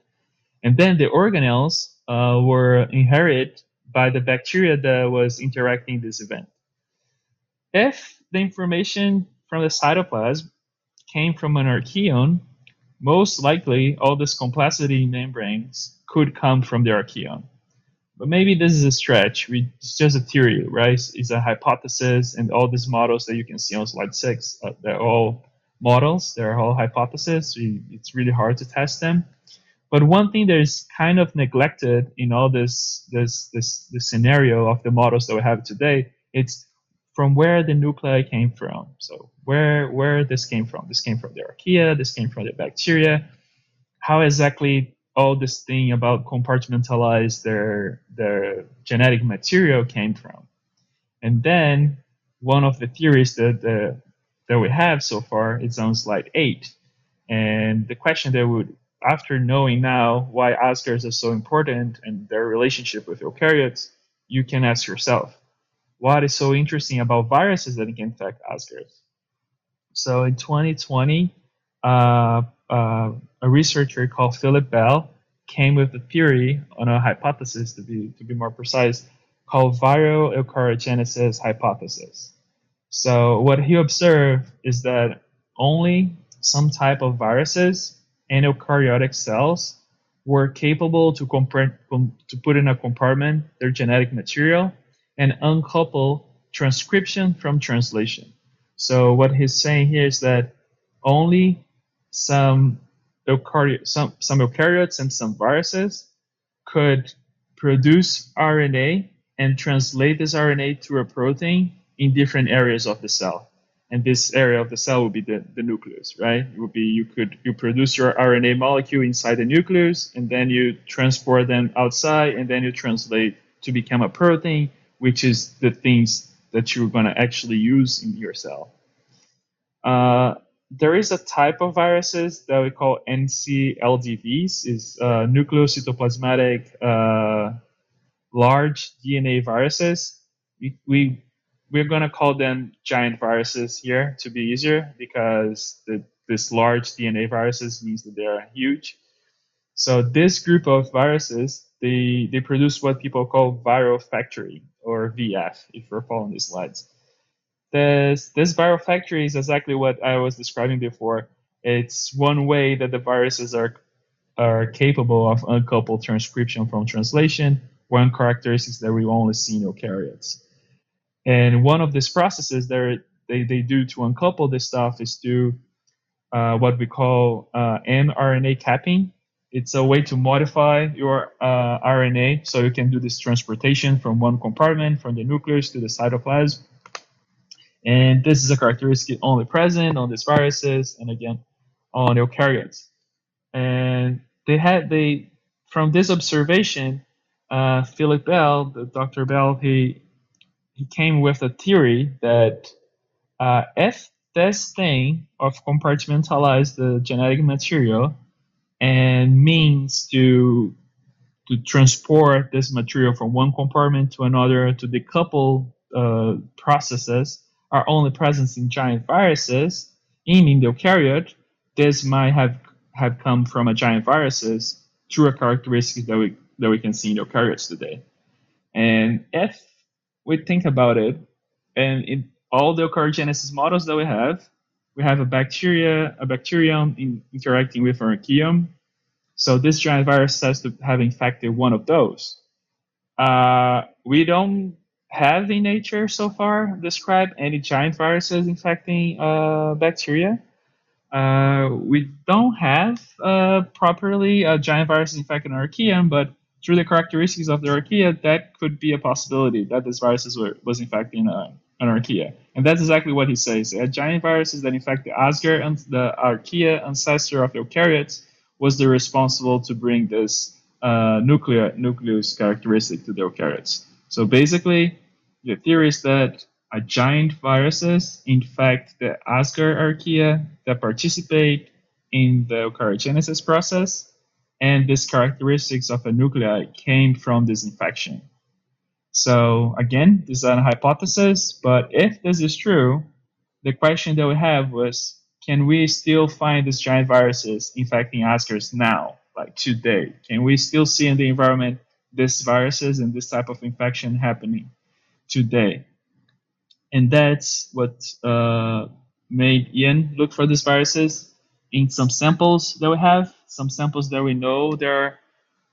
And then the organelles uh, were inherited by the bacteria that was interacting this event. If the information from the cytoplasm came from an archaeon, most likely all this complexity in membranes could come from the archaeon. But maybe this is a stretch. We, it's just a theory, right? It's a hypothesis, and all these models that you can see on slide six, uh, they're all models. They're all hypotheses. It's really hard to test them. But one thing that is kind of neglected in all this this this, this scenario of the models that we have today, it's from where the nuclei came from. So where where this came from? This came from the archaea. This came from the bacteria. How exactly all this thing about compartmentalize their their genetic material came from? And then one of the theories that the, that we have so far is on slide eight. And the question that would after knowing now why Asgars are so important and their relationship with eukaryotes, you can ask yourself, what is so interesting about viruses that can infect Asgars? So in 2020, uh, uh, a researcher called Philip Bell came with a theory on a hypothesis, to be to be more precise, called viral eukaryogenesis hypothesis. So what he observed is that only some type of viruses eukaryotic cells were capable to, to put in a compartment their genetic material and uncouple transcription from translation. So what he's saying here is that only some eukaryotes, some, some eukaryotes and some viruses could produce RNA and translate this RNA to a protein in different areas of the cell. And this area of the cell would be the, the nucleus, right? It would be you could you produce your RNA molecule inside the nucleus and then you transport them outside and then you translate to become a protein, which is the things that you're going to actually use in your cell. Uh, there is a type of viruses that we call NCLDVs, is uh, nucleocytoplasmatic uh, large DNA viruses. We, we we're gonna call them giant viruses here to be easier because the, this large DNA viruses means that they are huge. So this group of viruses, they they produce what people call viral factory or VF, if you're following these slides. This this viral factory is exactly what I was describing before. It's one way that the viruses are are capable of uncoupled transcription from translation, one characteristic that we only see in eukaryotes. And one of these processes that they, they do to uncouple this stuff is to uh, what we call uh, mRNA capping. It's a way to modify your uh, RNA so you can do this transportation from one compartment, from the nucleus to the cytoplasm. And this is a characteristic only present on these viruses and again on eukaryotes. And they had they from this observation, uh, Philip Bell, the Dr. Bell, he he came with a theory that uh, if this thing of compartmentalize the genetic material and means to to transport this material from one compartment to another to decouple uh, processes are only present in giant viruses in the eukaryote, this might have, have come from a giant viruses through a characteristic that we that we can see in eukaryotes today. And if we think about it, and in all the eukaryogenesis models that we have, we have a bacteria, a bacterium in, interacting with an archaeum. So this giant virus has to have infected one of those. Uh, we don't have in nature so far described any giant viruses infecting uh, bacteria. Uh, we don't have uh, properly a giant virus infecting archaeum, but through the characteristics of the archaea, that could be a possibility that this virus were, was infecting uh, an archaea. And that's exactly what he says. A giant viruses that infect the Asgar and the archaea ancestor of eukaryotes was the responsible to bring this uh, nuclear nucleus characteristic to the eukaryotes. So basically, the theory is that a giant viruses infect the Asgar archaea that participate in the eukaryogenesis process, and these characteristics of a nuclei came from this infection. So again, this is a hypothesis, but if this is true, the question that we have was, can we still find these giant viruses infecting Asgars now, like today? Can we still see in the environment these viruses and this type of infection happening today? And that's what uh, made Ian look for these viruses in some samples that we have, some samples that we know they're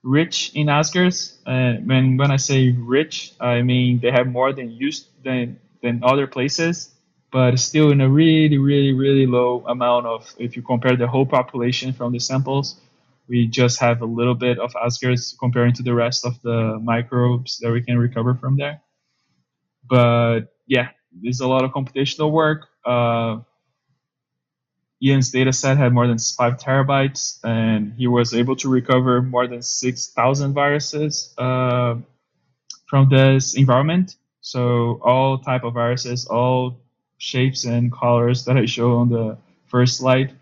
rich in Asgars. Uh, when when I say rich, I mean they have more than used than than other places, but still in a really really really low amount of. If you compare the whole population from the samples, we just have a little bit of Asgars comparing to the rest of the microbes that we can recover from there. But yeah, there's a lot of computational work. Uh, Ian's data set had more than five terabytes, and he was able to recover more than 6,000 viruses uh, from this environment. So all type of viruses, all shapes and colors that I show on the first slide.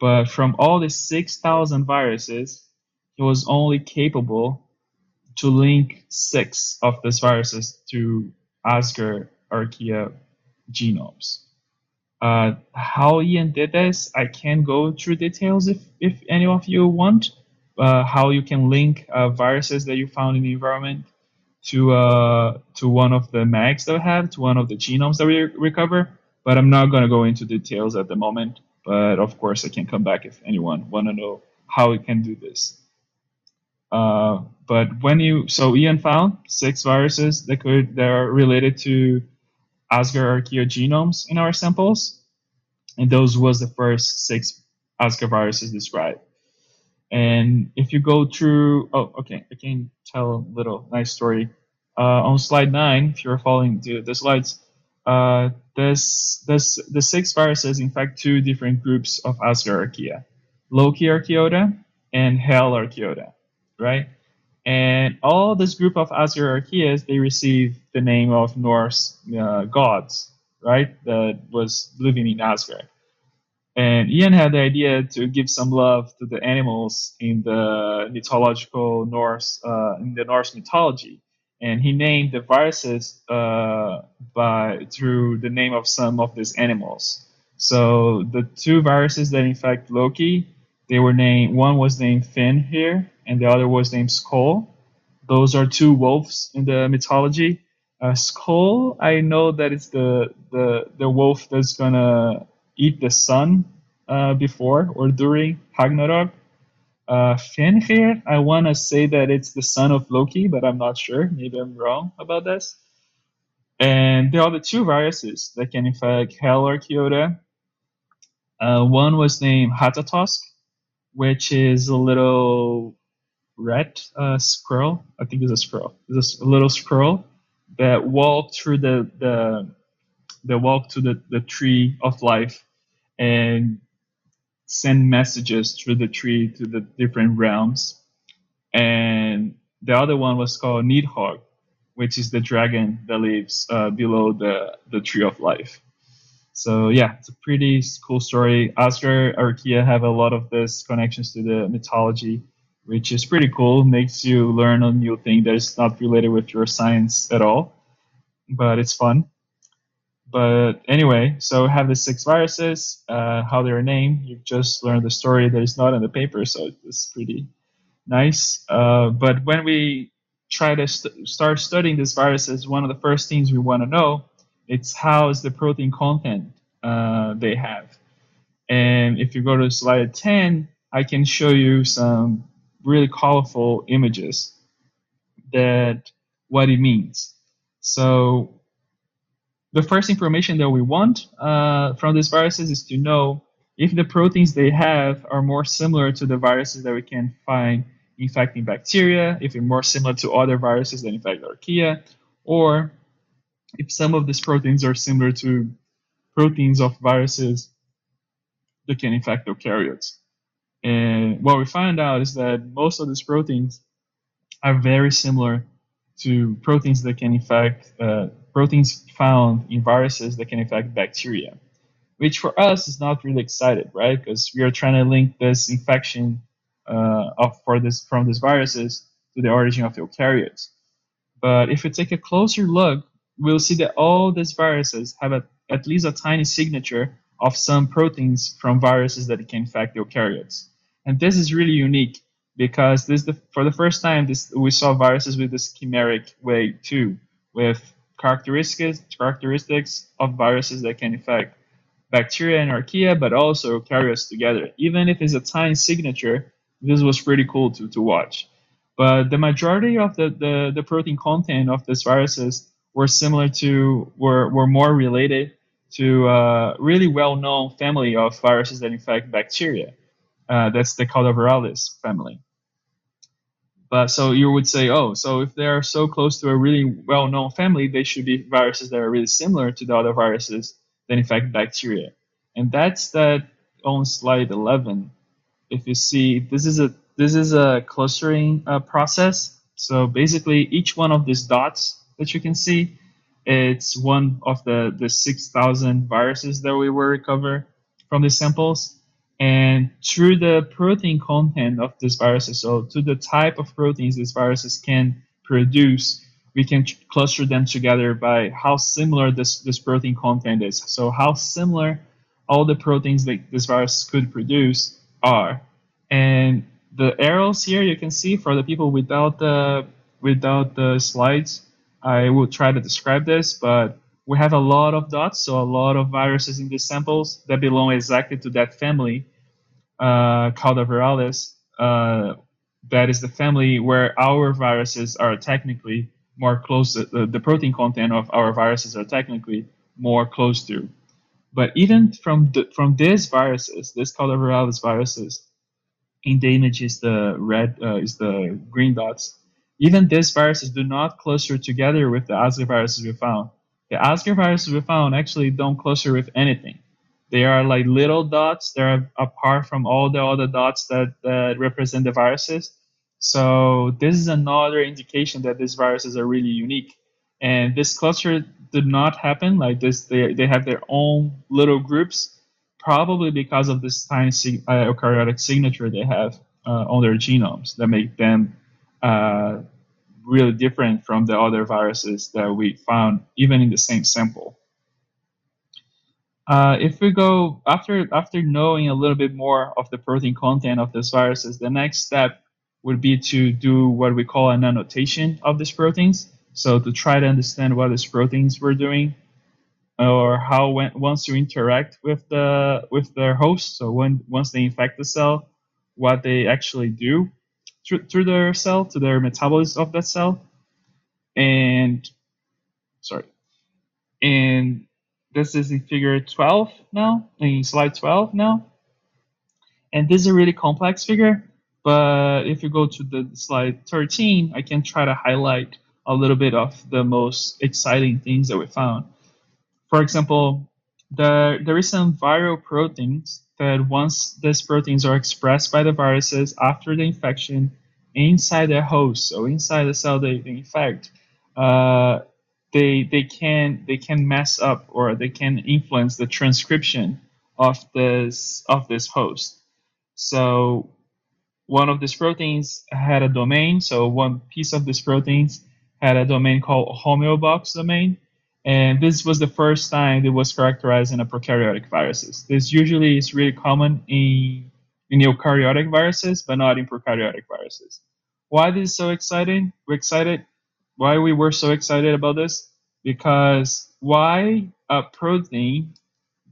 But from all the 6,000 viruses, he was only capable to link six of these viruses to Asgar archaea genomes. Uh, how Ian did this, I can't go through details if, if any of you want. Uh, how you can link uh, viruses that you found in the environment to uh, to one of the mags that we have, to one of the genomes that we recover. But I'm not going to go into details at the moment. But of course, I can come back if anyone want to know how we can do this. Uh, but when you so Ian found six viruses that could that are related to Asgar archaea genomes in our samples, and those was the first six Asgar viruses described. And if you go through, oh, okay, I can tell a little nice story. Uh, on slide nine, if you're following the, the slides, uh, this, this, the six viruses infect two different groups of Asgar archaea, Loki archaeota and Hel archaeota, right? And all this group of Asgar archaeas, they receive the name of Norse uh, gods, right? That was living in Asgard. And Ian had the idea to give some love to the animals in the mythological Norse, uh, in the Norse mythology. And he named the viruses uh, by through the name of some of these animals. So the two viruses that infect Loki, they were named. One was named Fenrir, and the other was named Skoll. Those are two wolves in the mythology. Uh, Skoll, I know that it's the the the wolf that's gonna eat the sun uh, before or during Ragnarok. Uh, Fenrir, I want to say that it's the son of Loki, but I'm not sure. Maybe I'm wrong about this. And there are the two viruses that can infect Hel archaeota. Uh, one was named Hatatosk, which is a little red uh, squirrel. I think it's a squirrel. This little squirrel that walked through the the the walk to the, the tree of life and send messages through the tree to the different realms. And the other one was called Nidhogg, which is the dragon that lives uh, below the, the tree of life. So yeah, it's a pretty cool story. Asgar Archaea have a lot of this connections to the mythology, which is pretty cool. Makes you learn a new thing that is not related with your science at all, but it's fun. But anyway, so have the six viruses, uh, how they're named. You've just learned the story that is not in the paper, so it's pretty nice. Uh, but when we try to st- start studying these viruses, one of the first things we want to know it's how is the protein content uh, they have. And if you go to slide 10, I can show you some really colorful images that what it means. So the first information that we want uh, from these viruses is to know if the proteins they have are more similar to the viruses that we can find infecting bacteria, if they're more similar to other viruses that infect archaea, or if some of these proteins are similar to proteins of viruses that can infect eukaryotes. And what we find out is that most of these proteins are very similar to proteins that can infect uh, proteins found in viruses that can infect bacteria, which for us is not really excited, right? Because we are trying to link this infection uh, of for this from these viruses to the origin of the eukaryotes. But if we take a closer look, we'll see that all these viruses have a, at least a tiny signature of some proteins from viruses that can infect eukaryotes. And this is really unique because this the, for the first time this we saw viruses with this chimeric way too, with characteristics characteristics of viruses that can infect bacteria and archaea, but also eukaryotes together. Even if it's a tiny signature, this was pretty cool to, to watch. But the majority of the, the, the protein content of these viruses were similar to, were, were more related to a really well-known family of viruses that infect bacteria. Uh, that's the Caldovirales family. But so you would say, oh, so if they're so close to a really well-known family, they should be viruses that are really similar to the other viruses that infect bacteria. And that's that on slide 11. If you see, this is a this is a clustering uh, process. So basically, each one of these dots that you can see, it's one of the the 6,000 viruses that we will recover from the samples. And through the protein content of these viruses, so to the type of proteins these viruses can produce, we can cluster them together by how similar this, this protein content is. So how similar all the proteins that this virus could produce are. And the arrows here you can see for the people without the without the slides, I will try to describe this, but we have a lot of dots, so a lot of viruses in these samples that belong exactly to that family uh, called viralis. Uh, that is the family where our viruses are technically more close. The, the protein content of our viruses are technically more close to. But even from the, from these viruses, this viralis viruses, in the image is the red uh, is the green dots. Even these viruses do not cluster together with the Asger viruses we found. The Asger viruses we found actually don't cluster with anything. They are like little dots. They're apart from all the other dots that, that represent the viruses. So this is another indication that these viruses are really unique. And this cluster did not happen like this. They, they have their own little groups, probably because of this tiny uh, eukaryotic signature they have uh, on their genomes that make them uh, really different from the other viruses that we found even in the same sample. Uh, if we go after after knowing a little bit more of the protein content of these viruses, the next step would be to do what we call an annotation of these proteins. So to try to understand what these proteins were doing, or how when, once you interact with the with their host, so when once they infect the cell, what they actually do through, through their cell to their metabolism of that cell, and sorry, and this is in figure 12 now, in slide 12 now. And this is a really complex figure, but if you go to the slide 13, I can try to highlight a little bit of the most exciting things that we found. For example, the, there is some viral proteins that once these proteins are expressed by the viruses after the infection inside the host, so inside the cell they, they infect, uh, they they can they can mess up or they can influence the transcription of this of this host. So one of these proteins had a domain. So one piece of these proteins had a domain called homeobox domain. And this was the first time it was characterized in a prokaryotic viruses. This usually is really common in, in eukaryotic viruses, but not in prokaryotic viruses. Why this is so exciting? We're excited. Why we were so excited about this? Because why a protein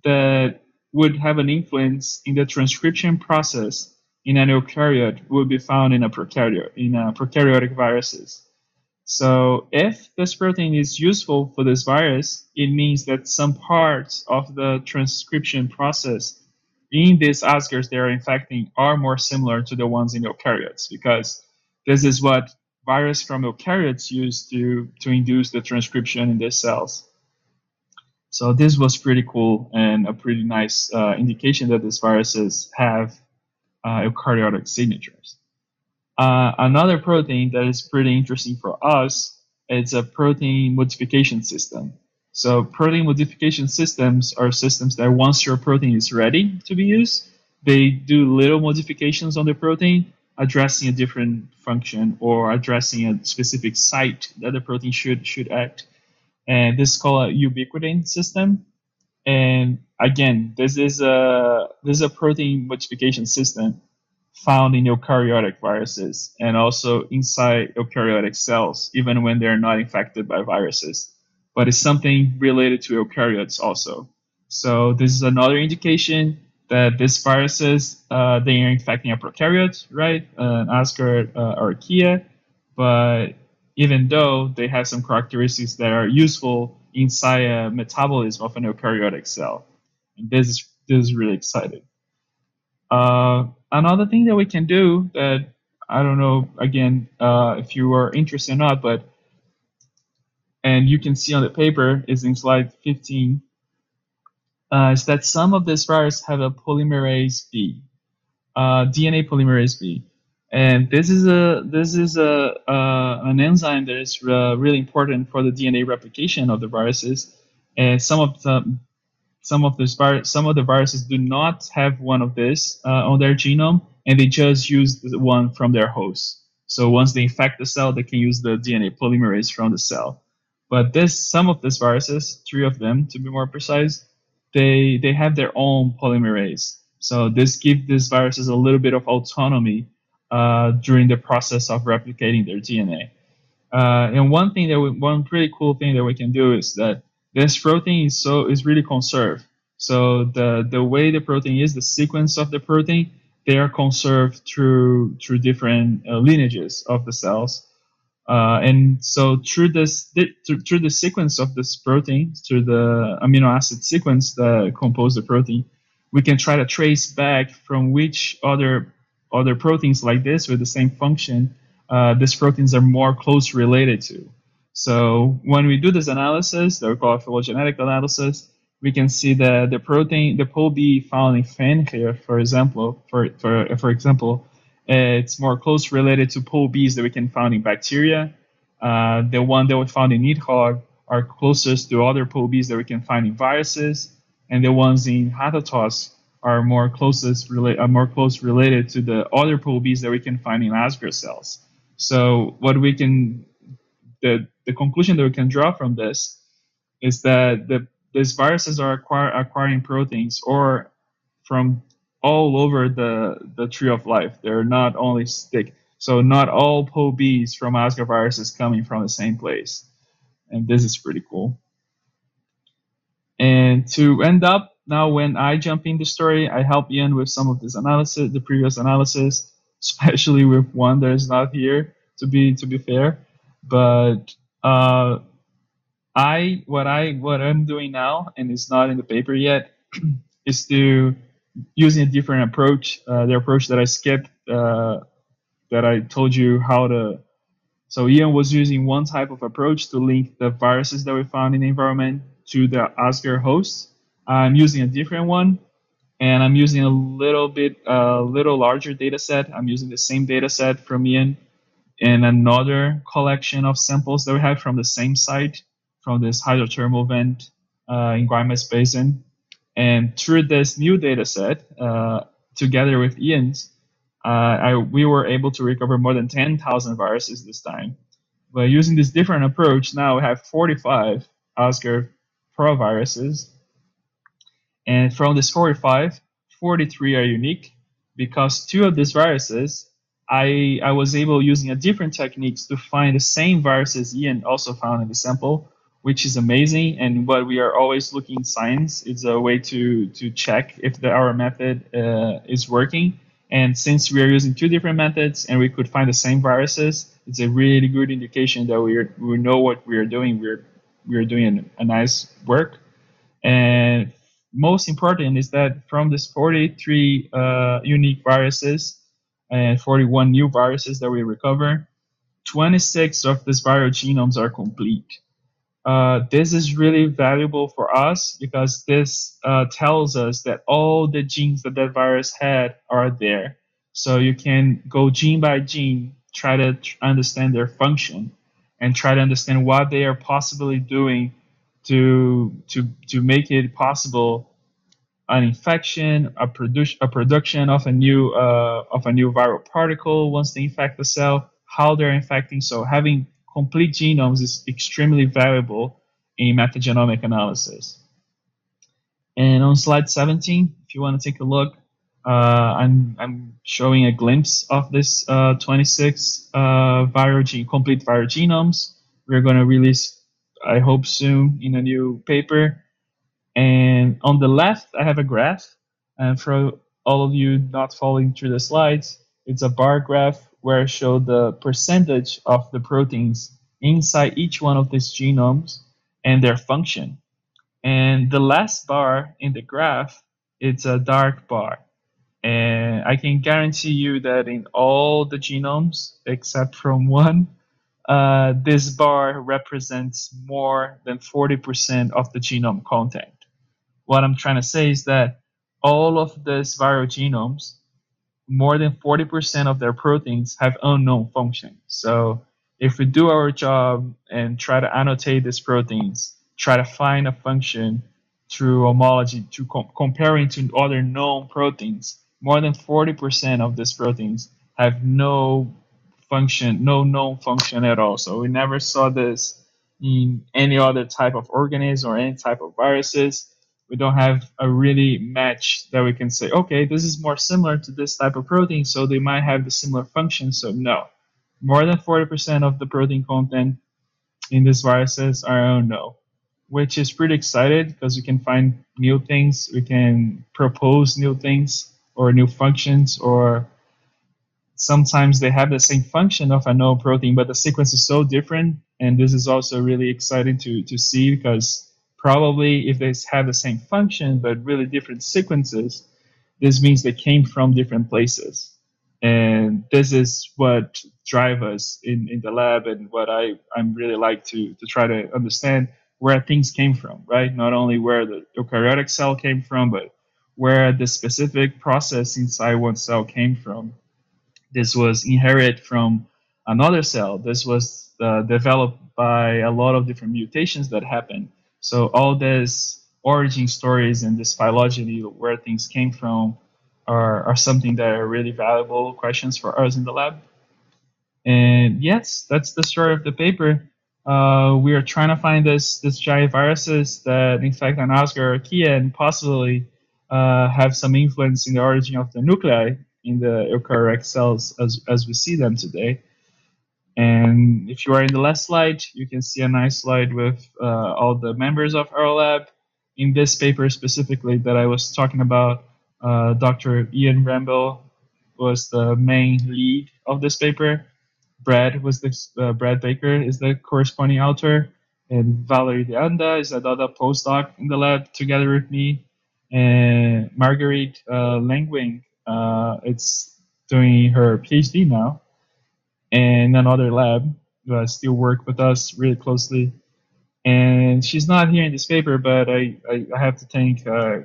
that would have an influence in the transcription process in an eukaryote would be found in a prokaryote, in a prokaryotic viruses. So if this protein is useful for this virus, it means that some parts of the transcription process in these Asgers they are infecting are more similar to the ones in eukaryotes because this is what virus from eukaryotes use to, to induce the transcription in their cells. So this was pretty cool and a pretty nice uh, indication that these viruses have uh, eukaryotic signatures. Uh, another protein that is pretty interesting for us is a protein modification system. So protein modification systems are systems that once your protein is ready to be used, they do little modifications on the protein, addressing a different function or addressing a specific site that the protein should should act. And this is called a ubiquitin system. And again, this is a this is a protein modification system found in eukaryotic viruses and also inside eukaryotic cells, even when they're not infected by viruses. But it's something related to eukaryotes also. So this is another indication that these viruses uh, they are infecting a prokaryote, right, an Asgard uh, archaea, but even though they have some characteristics that are useful inside a metabolism of an eukaryotic cell. And this is this is really exciting. Uh, another thing that we can do that I don't know again uh, if you are interested or not, but and you can see on the paper is in slide 15 uh, is that some of these viruses have a polymerase B, uh, DNA polymerase B, and this is a this is a uh, an enzyme that is uh, really important for the DNA replication of the viruses. And some of the some of virus some of the viruses do not have one of this uh, on their genome, and they just use the one from their host. So once they infect the cell, they can use the DNA polymerase from the cell. But this some of these viruses, three of them to be more precise, they they have their own polymerase. So this gives these viruses a little bit of autonomy uh, during the process of replicating their DNA. Uh, and one thing that we, one pretty cool thing that we can do is that this protein is so is really conserved. So the the way the protein is, the sequence of the protein, they are conserved through through different uh, lineages of the cells. Uh, and so through this through, through the sequence of this protein, through the amino acid sequence that compose the protein, we can try to trace back from which other other proteins like this with the same function uh, these proteins are more close related to. So when we do this analysis, that we call phylogenetic analysis, we can see that the protein, the POB found in fan here, for example, for, for, for example, it's more close related to POBs that we can find in bacteria. Uh, the one that we found in Nidhogg are closest to other POBs that we can find in viruses, and the ones in Hatatos are more closest relate are more close related to the other POBs that we can find in Asgar cells. So what we can the the conclusion that we can draw from this is that the these viruses are acquire, acquiring proteins or from all over the, the tree of life. They're not only stick. So not all POBs from Asgar viruses coming from the same place. And this is pretty cool. And to end up, now when I jump in the story, I help Ian with some of this analysis, the previous analysis, [laughs] especially with one that is not here to be to be fair. But uh, I what I what I'm doing now, and it's not in the paper yet, [clears throat] is to using a different approach. Uh, the approach that I skipped, uh, that I told you how to. So Ian was using one type of approach to link the viruses that we found in the environment to the Asgar host. I'm using a different one, and I'm using a little bit, a uh, little larger data set. I'm using the same data set from Ian and another collection of samples that we have from the same site, from this hydrothermal vent uh, in Guaymas Basin. And through this new data set, uh, together with Ian's, uh, I, we were able to recover more than 10,000 viruses this time. But using this different approach, now we have 45 Asgar proviruses. And from this 45, 43 are unique because two of these viruses I, I was able using a different techniques to find the same viruses Ian also found in the sample, which is amazing. And what we are always looking in science is a way to, to check if the, our method uh, is working. And since we are using two different methods and we could find the same viruses, it's a really good indication that we, are, we know what we are doing. We're, we're doing a nice work. And most important is that from this 43 uh, unique viruses, and 41 new viruses that we recover. 26 of these viral genomes are complete. Uh, this is really valuable for us because this uh, tells us that all the genes that that virus had are there. So you can go gene by gene, try to understand their function, and try to understand what they are possibly doing to to to make it possible an infection, a, produ- a production of a new uh, of a new viral particle once they infect the cell, how they're infecting. So having complete genomes is extremely valuable in metagenomic analysis. And on slide 17, if you want to take a look, uh, I'm, I'm showing a glimpse of this uh, 26 uh, viral gene, complete viral genomes. We're going to release, I hope soon, in a new paper. And on the left, I have a graph. And for all of you not following through the slides, it's a bar graph where I show the percentage of the proteins inside each one of these genomes and their function. And the last bar in the graph, it's a dark bar. And I can guarantee you that in all the genomes, except from one, uh, this bar represents more than 40% of the genome content what I'm trying to say is that all of these viral genomes, more than 40% of their proteins have unknown function. So if we do our job and try to annotate these proteins, try to find a function through homology, to com- comparing to other known proteins, more than 40% of these proteins have no function, no known function at all. So we never saw this in any other type of organism or any type of viruses we don't have a really match that we can say, okay, this is more similar to this type of protein, so they might have the similar function. So no, more than 40% of the protein content in these viruses are unknown, which is pretty exciting because we can find new things, we can propose new things or new functions, or sometimes they have the same function of a known protein, but the sequence is so different. And this is also really exciting to, to see because probably if they have the same function but really different sequences, this means they came from different places and this is what drive us in, in the lab and what I, I'm really like to, to try to understand where things came from, right? Not only where the eukaryotic cell came from, but where the specific process inside one cell came from. This was inherited from another cell. This was uh, developed by a lot of different mutations that happened. So all these origin stories and this phylogeny, where things came from, are, are something that are really valuable questions for us in the lab. And yes, that's the story of the paper. Uh, we are trying to find this this giant viruses that infect an Asgar archaea and possibly uh, have some influence in the origin of the nuclei in the eukaryotic cells as, as we see them today. And if you are in the last slide, you can see a nice slide with uh, all the members of our lab. In this paper specifically that I was talking about, uh, Dr. Ian Ramble was the main lead of this paper. Brad was the uh, Brad Baker is the corresponding author, and Valerie De Anda is another postdoc in the lab together with me, and Marguerite uh, Langwing uh, it's doing her PhD now, in another lab who still work with us really closely. And she's not here in this paper, but I, I, I have to thank uh,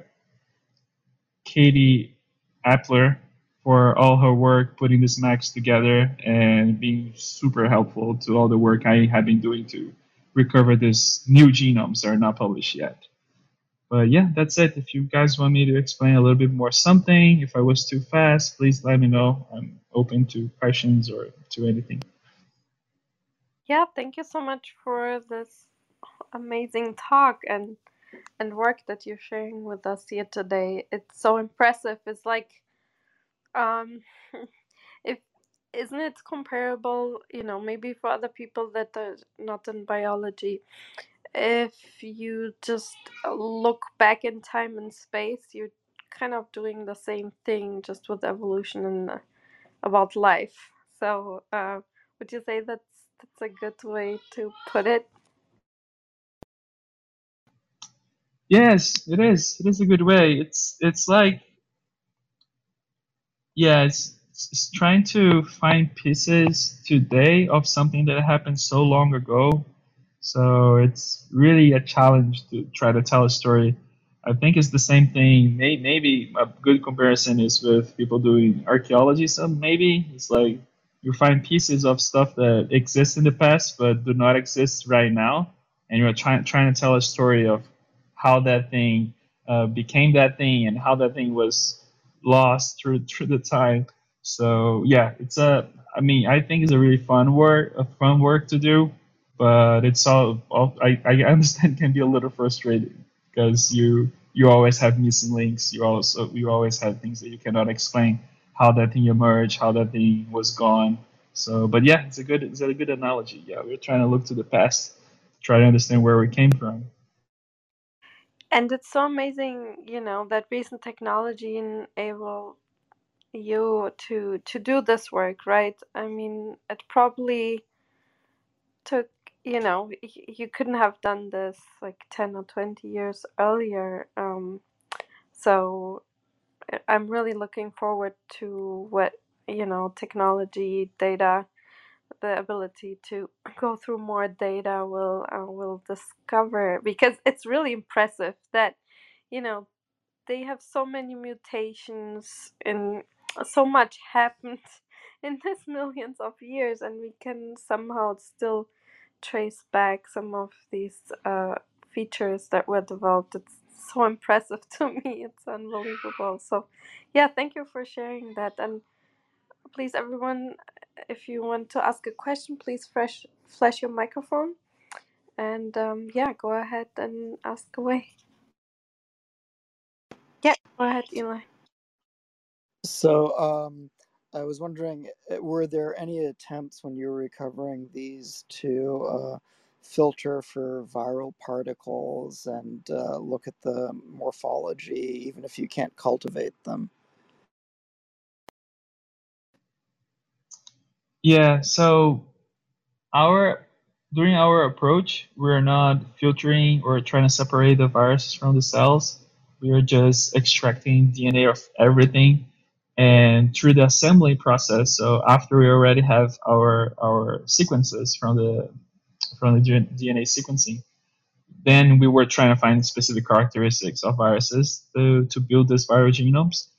Katie Appler for all her work putting this max together and being super helpful to all the work I have been doing to recover this new genomes that are not published yet. But yeah, that's it. If you guys want me to explain a little bit more something, if I was too fast, please let me know. I'm open to questions or to anything. Yeah, thank you so much for this amazing talk and and work that you're sharing with us here today. It's so impressive. It's like, um, [laughs] if isn't it comparable? You know, maybe for other people that are not in biology, if you just look back in time and space, you're kind of doing the same thing, just with evolution and uh, about life. So, uh, would you say that's that's a good way to put it? Yes, it is. It is a good way. It's it's like yeah, it's, it's trying to find pieces today of something that happened so long ago. So it's really a challenge to try to tell a story. I think it's the same thing. Maybe a good comparison is with people doing archaeology. So maybe it's like you find pieces of stuff that exists in the past but do not exist right now, and you're trying trying to tell a story of how that thing uh, became that thing and how that thing was lost through through the time. So yeah, it's a. I mean, I think it's a really fun work, a fun work to do, but it's all. all I I understand can be a little frustrating because you you always have missing links. You also you always have things that you cannot explain how that thing emerged, how that thing was gone. So, but yeah, it's a good it's a good analogy. Yeah, we're trying to look to the past, try to understand where we came from. And it's so amazing, you know, that recent technology enable you to to do this work, right? I mean, it probably took, you know, you couldn't have done this like 10 or 20 years earlier. Um, so I'm really looking forward to what, you know, technology, data the ability to go through more data will uh, will discover because it's really impressive that you know they have so many mutations and so much happened [laughs] in these millions of years and we can somehow still trace back some of these uh, features that were developed it's so impressive [laughs] to me it's unbelievable so yeah thank you for sharing that and please everyone if you want to ask a question, please fresh, flash your microphone. And um, yeah, go ahead and ask away. Yeah, go ahead, Eli. So, um, I was wondering, uh, were there any attempts when you were recovering these to uh, filter for viral particles and uh, look at the morphology, even if you can't cultivate them? Yeah, so our during our approach, we're not filtering or trying to separate the viruses from the cells. We are just extracting DNA of everything and through the assembly process so after we already have our our sequences from the from the dna sequencing then we were trying to find specific characteristics of viruses to, to build these viral genomes.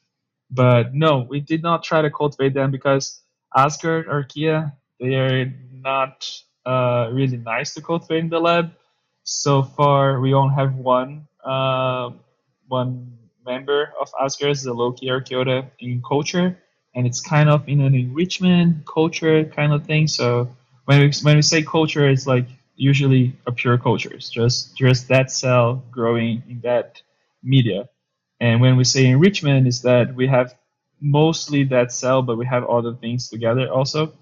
But no we did not try to cultivate them because asgard archaea they are not uh, really nice to cultivate in the lab. So far we only have one uh, one member of Asgard is the Loki Archaeota in culture, and it's kind of in an enrichment culture kind of thing. So when we, when we say culture, it's like usually a pure culture. It's just just that cell growing in that media. And when we say enrichment, is that we have mostly that cell, but we have other things together also.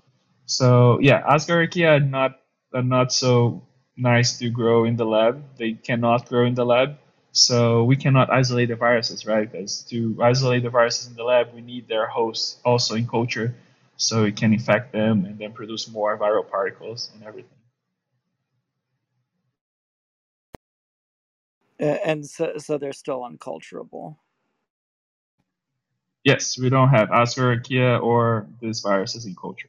So yeah, Asgardia are not are not so nice to grow in the lab. They cannot grow in the lab. So we cannot isolate the viruses, right? Because to isolate the viruses in the lab, we need their hosts also in culture, so it can infect them and then produce more viral particles and everything. And so, so they're still unculturable. Yes, we don't have Aspergillus or these viruses in culture.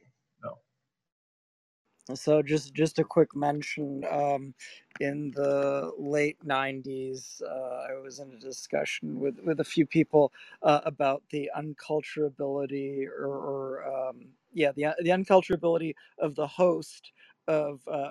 So just just a quick mention. Um, in the late '90s, uh, I was in a discussion with with a few people uh, about the unculturability or, or um, yeah, the the unculturability of the host of uh,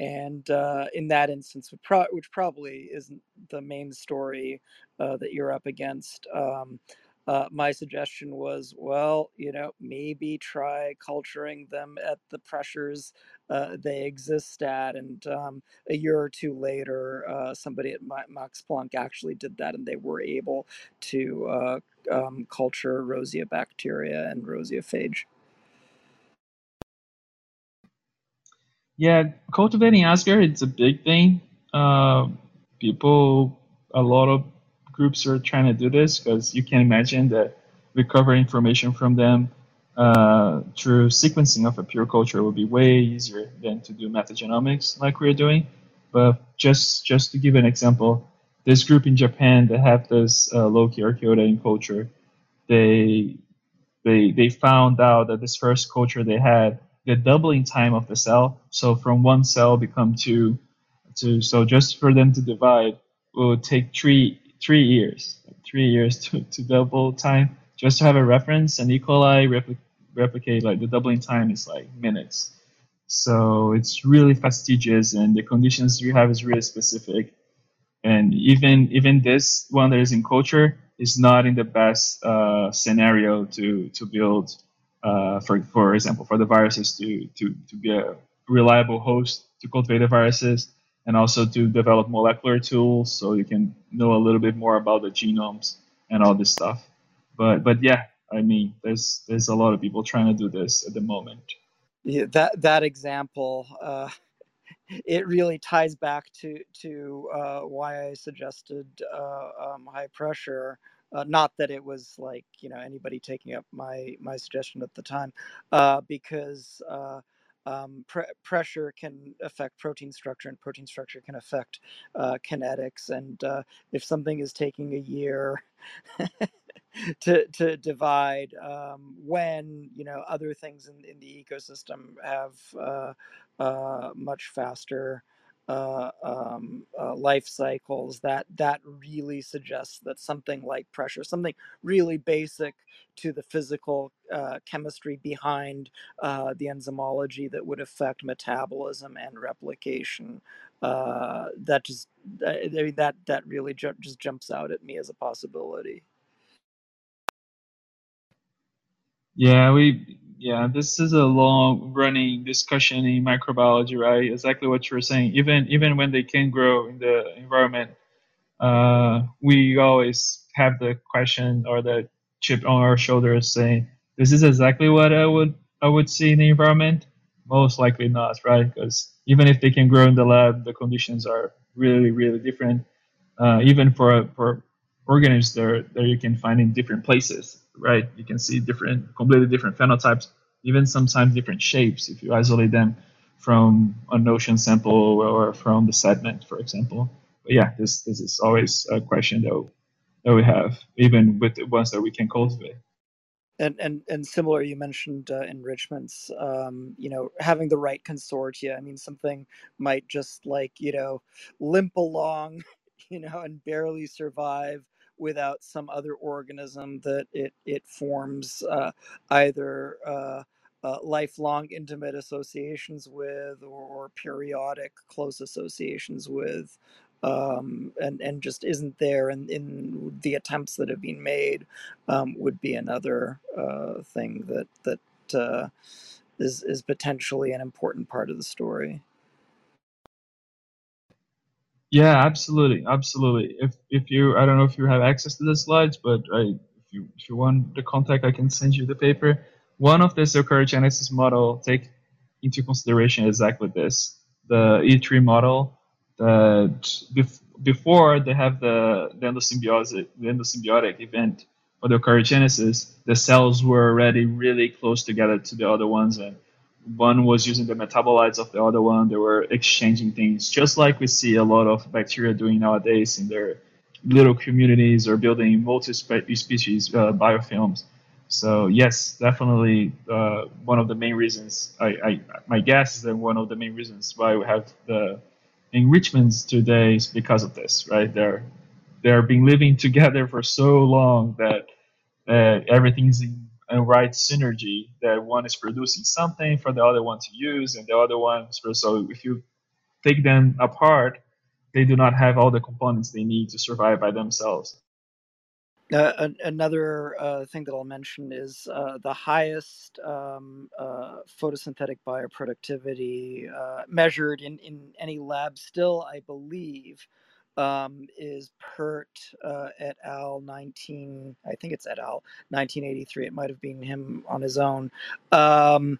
and uh, in that instance, which probably isn't the main story uh, that you're up against. Um, uh, my suggestion was, well, you know, maybe try culturing them at the pressures uh, they exist at. And um, a year or two later, uh, somebody at Max Planck actually did that, and they were able to uh, um, culture Rosia bacteria and Rosiophage. Yeah, cultivating Asgard, it's a big thing. Uh, people, a lot of groups are trying to do this because you can imagine that recover information from them uh, through sequencing of a pure culture would be way easier than to do metagenomics like we're doing. But just just to give an example, this group in Japan that have this uh, Loki Archaeota in culture, they they they found out that this first culture they had the doubling time of the cell. So from one cell become two, two. So just for them to divide, it will take three three years, three years [laughs] to, to double time, just to have a reference. And E. coli repli- replicate like the doubling time is like minutes. So it's really fastidious, and the conditions you have is really specific. And even even this one that is in culture is not in the best uh, scenario to to build. Uh, for for example, for the viruses to to to be a reliable host to cultivate the viruses and also to develop molecular tools so you can know a little bit more about the genomes and all this stuff. But but yeah, I mean, there's there's a lot of people trying to do this at the moment. Yeah, that that example, uh, it really ties back to to uh, why I suggested uh, um, high pressure. Uh, not that it was like you know anybody taking up my my suggestion at the time, uh, because uh, um, pr- pressure can affect protein structure and protein structure can affect uh, kinetics and uh, if something is taking a year [laughs] to, to divide um, when you know other things in, in the ecosystem have uh, uh much faster uh, um, uh, life cycles that that really suggests that something like pressure something really basic to the physical uh, chemistry behind uh, the enzymology that would affect metabolism and replication uh, that just that that really ju- just jumps out at me as a possibility. Yeah we yeah, this is a long running discussion in microbiology, right? Exactly what you were saying. Even even when they can grow in the environment, uh, we always have the question or the chip on our shoulders saying, "This is exactly what I would I would see in the environment." Most likely not, right? Because even if they can grow in the lab, the conditions are really really different. Uh, even for for organisms there that you can find in different places, right? You can see different, completely different phenotypes, even sometimes different shapes if you isolate them from an ocean sample or from the sediment, for example. But yeah, this this is always a question that that we have, even with the ones that we can cultivate and and and similar you mentioned uh, enrichments um, you know having the right consortia i mean something might just like you know limp along [laughs] you know and barely survive without some other organism that it it forms uh, either uh, uh, lifelong intimate associations with or, or, periodic close associations with um, and and just isn't there in, in the attempts that have been made um, would be another uh, thing that that uh, is is potentially an important part of the story. Yeah, absolutely, absolutely. If if you, I don't know if you have access to the slides, but I, if you if you want the contact, I can send you the paper. One of the this eukaryogenesis model take into consideration exactly this, the E3 model that bef- before they have the, the endosymbiotic the endosymbiotic event for the eukaryogenesis, the cells were already really close together to the other ones and one was using the metabolites of the other one. They were exchanging things, just like we see a lot of bacteria doing nowadays in their little communities or building multi-species uh, biofilms. So yes, definitely uh, one of the main reasons. I, I, my guess is that one of the main reasons why we have the enrichments today is because of this, right? They're they're been living [laughs] together for so long that uh, everything's in a right synergy. That one is producing something for the other one to use and the other one so if you take them apart they do not have all the components they need to survive by themselves. Uh, another uh, thing that I'll mention is uh, the highest um, uh, photosynthetic bioproductivity uh, measured in, in any lab, still, I believe, um, is Pert uh, et al. 19, I think it's et al. 1983. It might have been him on his own, um,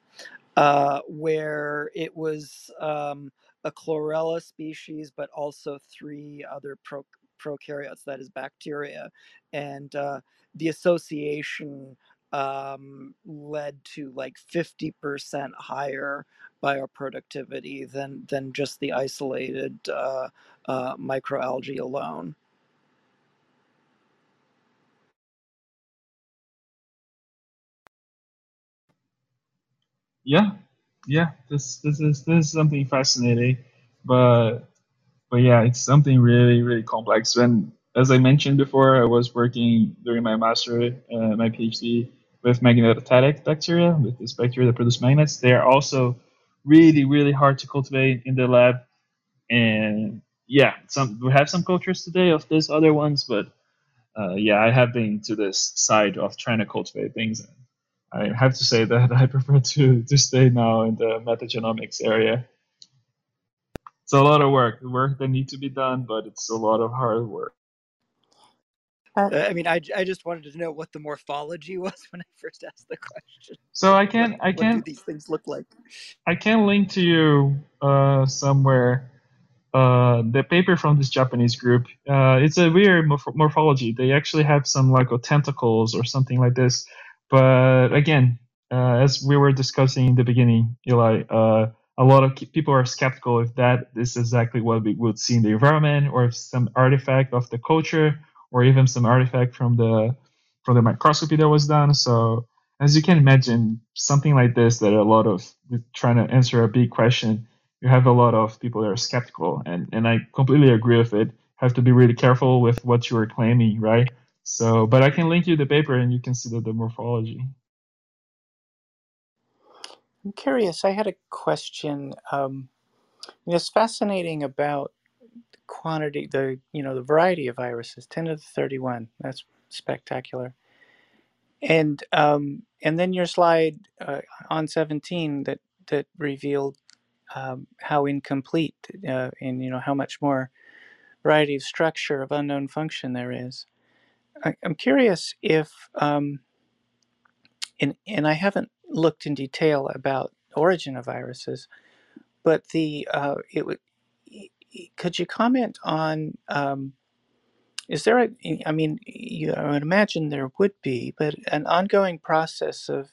uh, where it was um, a chlorella species, but also three other pro- prokaryotes, that is bacteria, and uh, the association um, led to like 50% higher bioproductivity than than just the isolated uh, uh, microalgae alone. Yeah, yeah. This this is this is something fascinating, but but yeah, it's something really really complex. When as I mentioned before, I was working during my master, uh, my PhD with magnetostatic bacteria, with this bacteria that produce magnets. They are also really really hard to cultivate in the lab, and yeah, some we have some cultures today of these other ones, but uh, yeah, I have been to this side of trying to cultivate things. I have to say that [laughs] I prefer to to stay now in the metagenomics area. It's a lot of work, work that need to be done, but it's a lot of hard work. Uh, I mean, I, I just wanted to know what the morphology [laughs] was when I first asked the question. So I can what, I can. What do these things look like? I can link to you uh, somewhere uh, the paper from this Japanese group. Uh, it's a weird morph- morphology. They actually have some like tentacles or something like this. But again, uh, as we were discussing in the beginning, Eli, uh, a lot of people are skeptical if that is exactly what we would see in the environment, or if some artifact of the culture, or even some artifact from the from the microscopy that was done. So as you can imagine, something like this that a lot of trying to answer a big question, you have a lot of people that are skeptical, and and I completely agree with it. Have to be really careful with what you are claiming, right? So, but I can link you the paper, and you can see the, the morphology. I'm curious. I had a question. Um, it's fascinating about the quantity, the you know, the variety of viruses. Ten to the thirty-one. That's spectacular. And um, and then your slide uh, on seventeen that that revealed um, how incomplete uh, and you know how much more variety of structure of unknown function there is. I, I'm curious if, um, and, and I haven't looked in detail about origin of viruses, but the uh, it would. Could you comment on? Um, is there a? I mean, you, I would imagine there would be, but an ongoing process of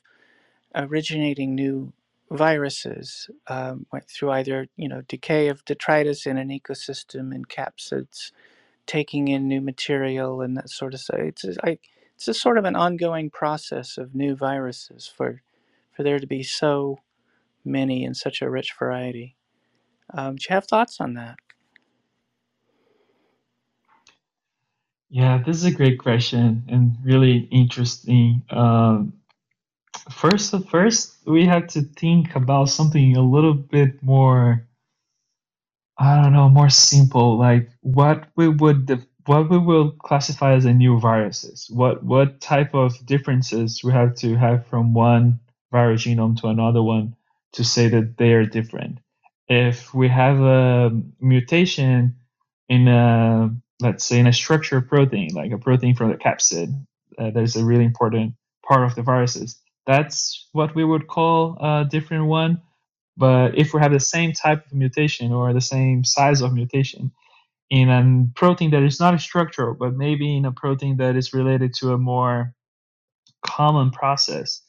originating new viruses um, went through either you know decay of detritus in an ecosystem and capsids taking in new material and that sort of stuff. It's I, it's a sort of an ongoing process of new viruses for for there to be so many and such a rich variety. Um, do you have thoughts on that? Yeah, this is a great question and really interesting. Um, first, first we have to think about something a little bit more I don't know, more simple, like what we would what we will classify as a new viruses. What what type of differences we have to have from one virus genome to another one to say that they are different. If we have a mutation in a let's say in a structure protein, like a protein from the capsid, uh, that is a really important part of the viruses. That's what we would call a different one but if we have the same type of mutation or the same size of mutation in a protein that is not structural, but maybe in a protein that is related to a more common process,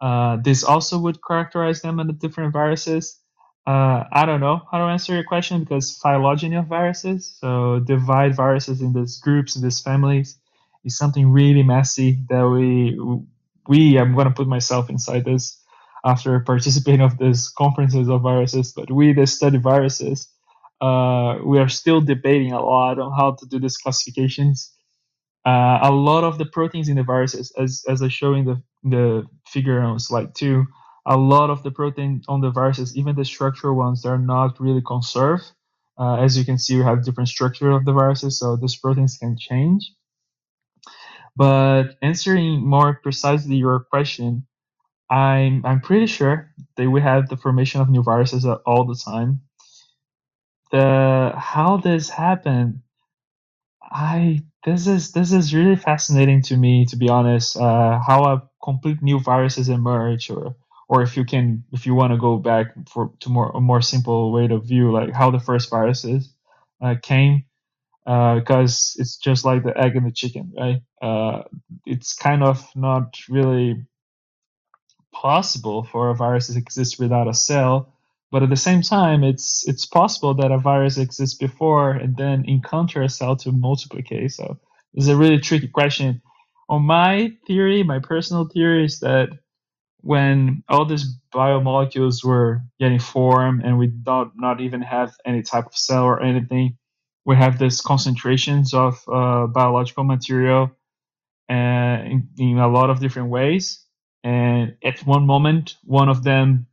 uh, this also would characterize them as different viruses. Uh, I don't know how to answer your question because phylogeny of viruses, so divide viruses in these groups, in these families, is something really messy that we, we, I'm going to put myself inside this after participating of these conferences of viruses, but we that study viruses, uh, we are still debating a lot on how to do these classifications. Uh, a lot of the proteins in the viruses, as, as I show in the, the figure on slide two, a lot of the protein on the viruses, even the structural ones, they're not really conserved. Uh, as you can see, we have different structure of the viruses, so these proteins can change. But answering more precisely your question, I'm I'm pretty sure they will have the formation of new viruses all the time. The how this happened, I this is this is really fascinating to me to be honest. Uh, how a complete new viruses emerge, or or if you can if you want to go back for to more a more simple way to view like how the first viruses uh, came. Uh, because it's just like the egg and the chicken, right? Uh, it's kind of not really possible for a virus to exist without a cell, but at the same time, it's it's possible that a virus exists before and then encounter a cell to multiplicate. So it's a really tricky question. On my theory, my personal theory is that when all these biomolecules were getting formed and we don't not even have any type of cell or anything, we have these concentrations of uh, biological material in, in a lot of different ways. And at one moment one of them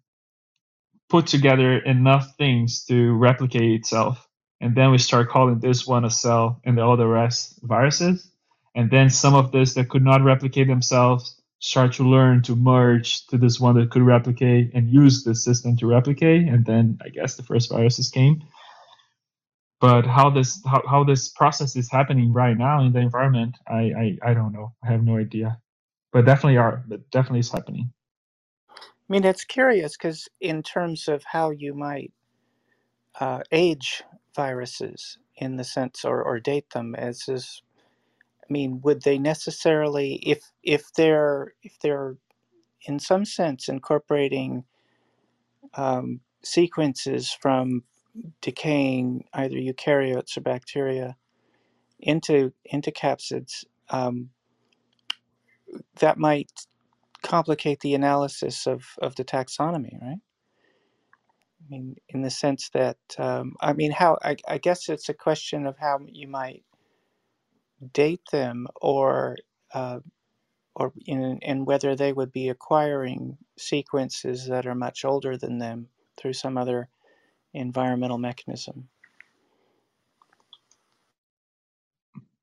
put together enough things to replicate itself. And then we start calling this one a cell and all the other rest viruses. And then some of this that could not replicate themselves start to learn to merge to this one that could replicate and use the system to replicate. And then i guess the first viruses came but how this how, how this process is happening right now in the environment I, I i don't know. I have no idea. But definitely are but definitely is happening. I mean, it's curious because in terms of how you might uh, age viruses in the sense or, or date them as is I mean, would they necessarily if if they're if they're in some sense incorporating um, sequences from decaying either eukaryotes or bacteria into into capsids, um, that might complicate the analysis of, of the taxonomy, right? I mean, in the sense that, um, I mean, how, I, I guess it's a question of how you might date them or, uh, or in, and whether they would be acquiring sequences that are much older than them through some other environmental mechanism.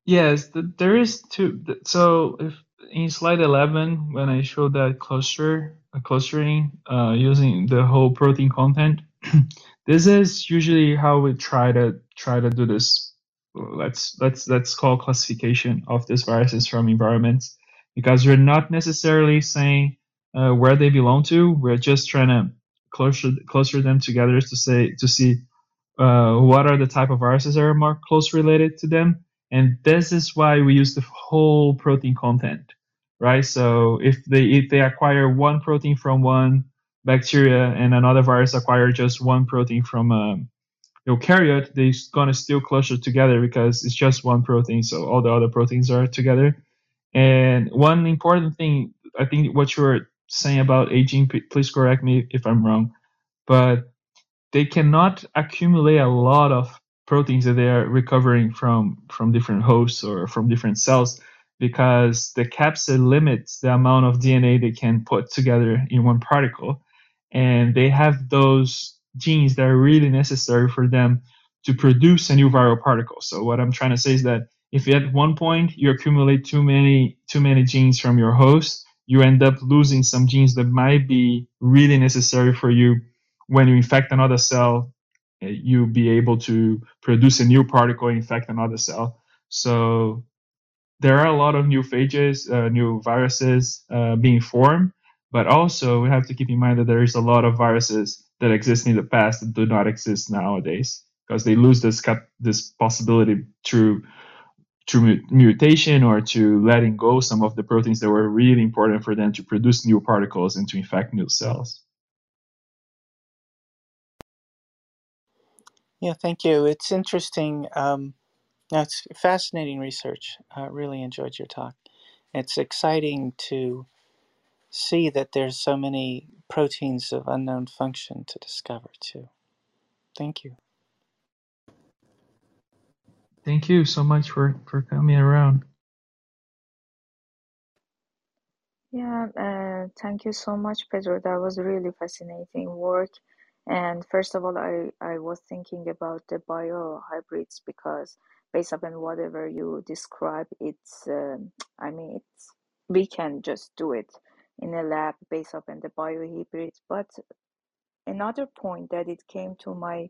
yes th- there is two so if in slide 11 when i show that cluster clustering uh, using the whole protein content [clears throat] this is usually how we try to try to do this let's let's let's call classification of these viruses from environments because we're not necessarily saying uh, where they belong to. We're just trying to closer closer them together to say to see uh, what are the type of viruses that are more close related to them. And this is why we use the whole protein content, right? So if they if they acquire one protein from one bacteria and another virus acquire just one protein from a eukaryote, they're gonna still cluster together because it's just one protein, so all the other proteins are together. And one important thing, I think what you were saying about aging, please correct me if I'm wrong, but they cannot accumulate a lot of proteins that they are recovering from from different hosts or from different cells because the capsid limits the amount of DNA they can put together in one particle and they have those genes that are really necessary for them to produce a new viral particle. So what I'm trying to say is that if at one point you accumulate too many too many genes from your host, you end up losing some genes that might be really necessary for you when you infect another cell, you'll be able to produce a new particle infect another cell. So there are a lot of new phages, uh, new viruses uh, being formed, but also we have to keep in mind that there is a lot of viruses that exist in the past that do not exist nowadays because they lose this cap- this possibility through through mutation or to letting go some of the proteins that were really important for them to produce new particles and to infect new cells. Yeah, thank you. It's interesting. Um, it's fascinating research. I really enjoyed your talk. It's exciting to see that there's so many proteins of unknown function to discover too. Thank you. Thank you so much for, for coming around. Yeah, uh, thank you so much, Pedro. That was really fascinating work. And first of all, I, I was thinking about the biohybrids because based upon whatever you describe, it's, um I mean, it's, we can just do it in a lab based upon the biohybrids. But another point that it came to my,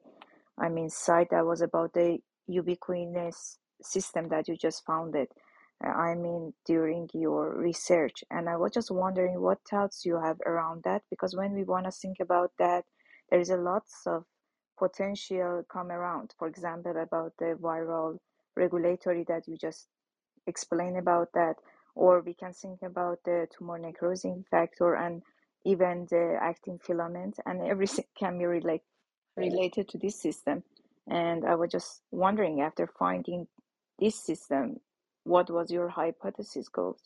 I mean, side that was about the ubiquitous system that you just founded. uh, I mean, during your research. And I was just wondering what thoughts you have around that because when we want to think about that, there is a lots of potential come around. For example, about the viral regulatory that you just explained about that, or we can think about the tumor necrosing factor and even the actin filament, and everything [laughs] can be relate, related to this system. And I was just wondering after finding this system, what was your hypothesis goes?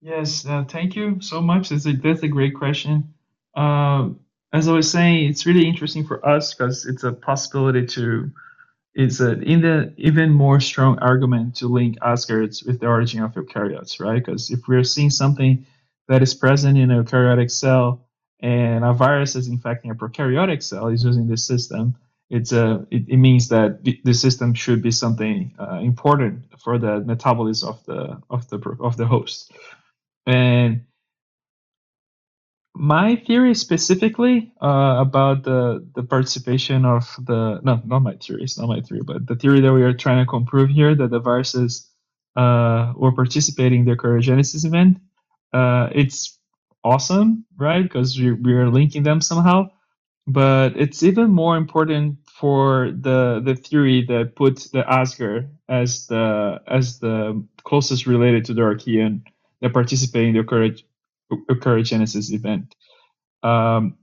Yes, uh, thank you so much. That's a, that's a great question. Um, as I was saying, it's really interesting for us because it's a possibility to, it's an even more strong argument to link Asgard's with the origin of eukaryotes, right? Because if we're seeing something that is present in a eukaryotic cell and a virus is infecting a prokaryotic cell is using this system, it's a, it, it means that the, the system should be something uh, important for the metabolism of the of the of the host. And my theory specifically uh, about the the participation of the no not my theory it's not my theory but the theory that we are trying to prove here that the viruses uh, were participating in the eukaryogenesis event uh, it's awesome right because we, we are linking them somehow but it's even more important for the the theory that puts the Asgard as the as the closest related to the Archean that participate in the eukaryogenesis event. Um,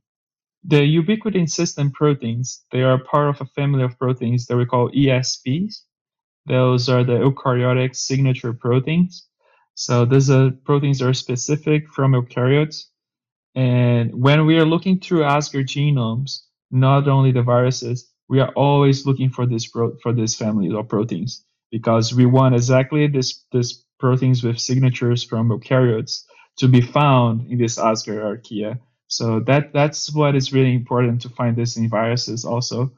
the ubiquitin system proteins, they are part of a family of proteins that we call ESPs. Those are the eukaryotic signature proteins. So these are proteins are specific from eukaryotes. And when we are looking through Asgard genomes, not only the viruses, we are always looking for this for this family of proteins because we want exactly this this proteins with signatures from eukaryotes to be found in this Asgard archaea. So that that's what is really important to find this in viruses also.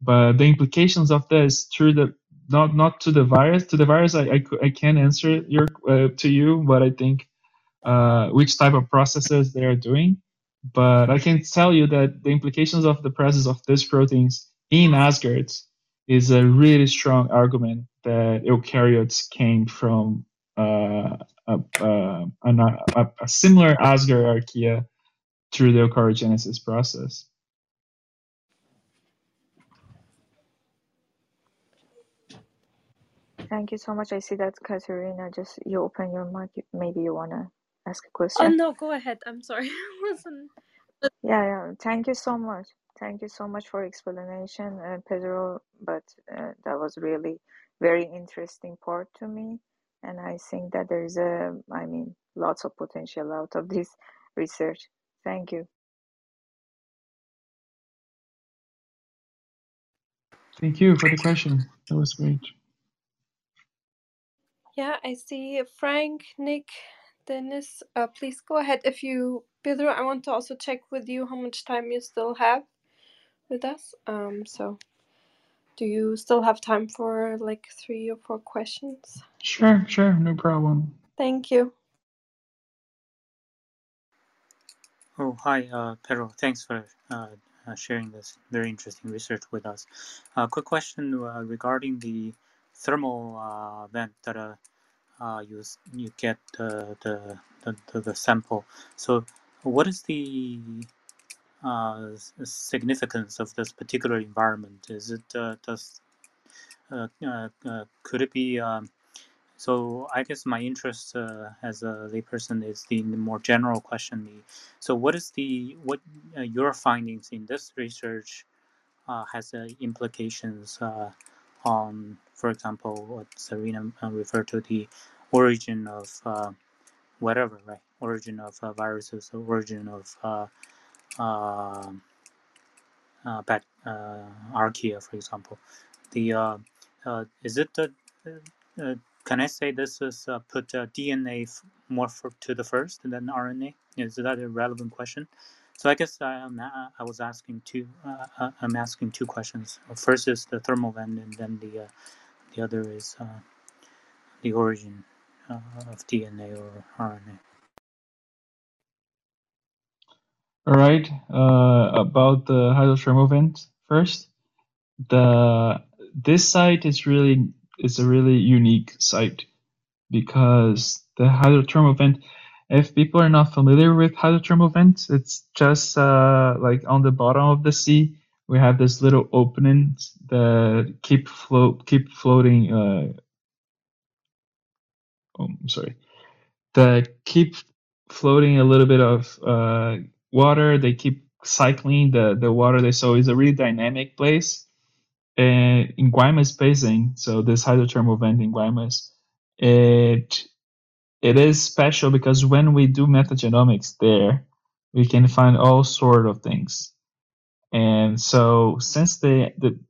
But the implications of this through the not not to the virus to the virus I I, I can answer your uh, to you what I think uh, which type of processes they are doing. but I can tell you that the implications of the presence of these proteins in Asgard is a really strong argument that eukaryotes came from uh, a, a, a, a, similar Asgard archaea through the eukaryogenesis process. Thank you so much. I see that Katerina just you open your mic. Maybe you wanna ask a question. Oh no, go ahead. I'm sorry. [laughs] I wasn't. Yeah, yeah. Thank you so much. Thank you so much for explanation, uh, Pedro. But uh, that was really very interesting part to me, and I think that there's a, I mean, lots of potential out of this [laughs] research. Thank you. Thank you for the question. That was great. Yeah, I see Frank, Nick, Dennis. Uh, please go ahead. If you, Pedro, I want to also check with you how much time you still have with us. Um, so do you still have time for like three or four questions? Sure, sure, no problem. Thank you. Oh, hi, uh, Pedro. Thanks for uh, uh, sharing this very interesting research with us. A quick question uh, regarding the thermal uh, vent that uh, uh, you you get the, the the the sample. So, what is the uh, significance of this particular environment? Is it uh, does could it be um, so I guess my interest uh, as a layperson is the, more general question. So what is the what uh, your findings in this research uh, has implications on, for example, what Serena uh, referred to the origin of uh, whatever, right? Origin of uh, viruses, origin of uh, uh, uh, bac- uh, archaea, for example. The uh, uh, is it the uh, can I say this is uh, put uh, DNA more for, to the first than RNA? Is that a relevant question? So I guess I, am a- I was asking two. Uh, uh, I'm asking two questions. First is the thermal vent, and then the uh, the other is uh, the origin uh, of DNA or RNA. All right. Uh, about the hydrothermal vent first. The this site is really is a really unique site because the hydrothermal vent. If people are not familiar with hydrothermal vents, it's just uh, like on the bottom of the sea. We have this little opening that keep float keep floating. Uh, oh, I'm sorry. That keep floating a little bit of uh, water. They keep cycling the the water. They so it's a really dynamic place. And in Guaymas Basin, so this hydrothermal vent in Guaymas, it it is special because when we do metagenomics there, we can find all sort of things. And so since the the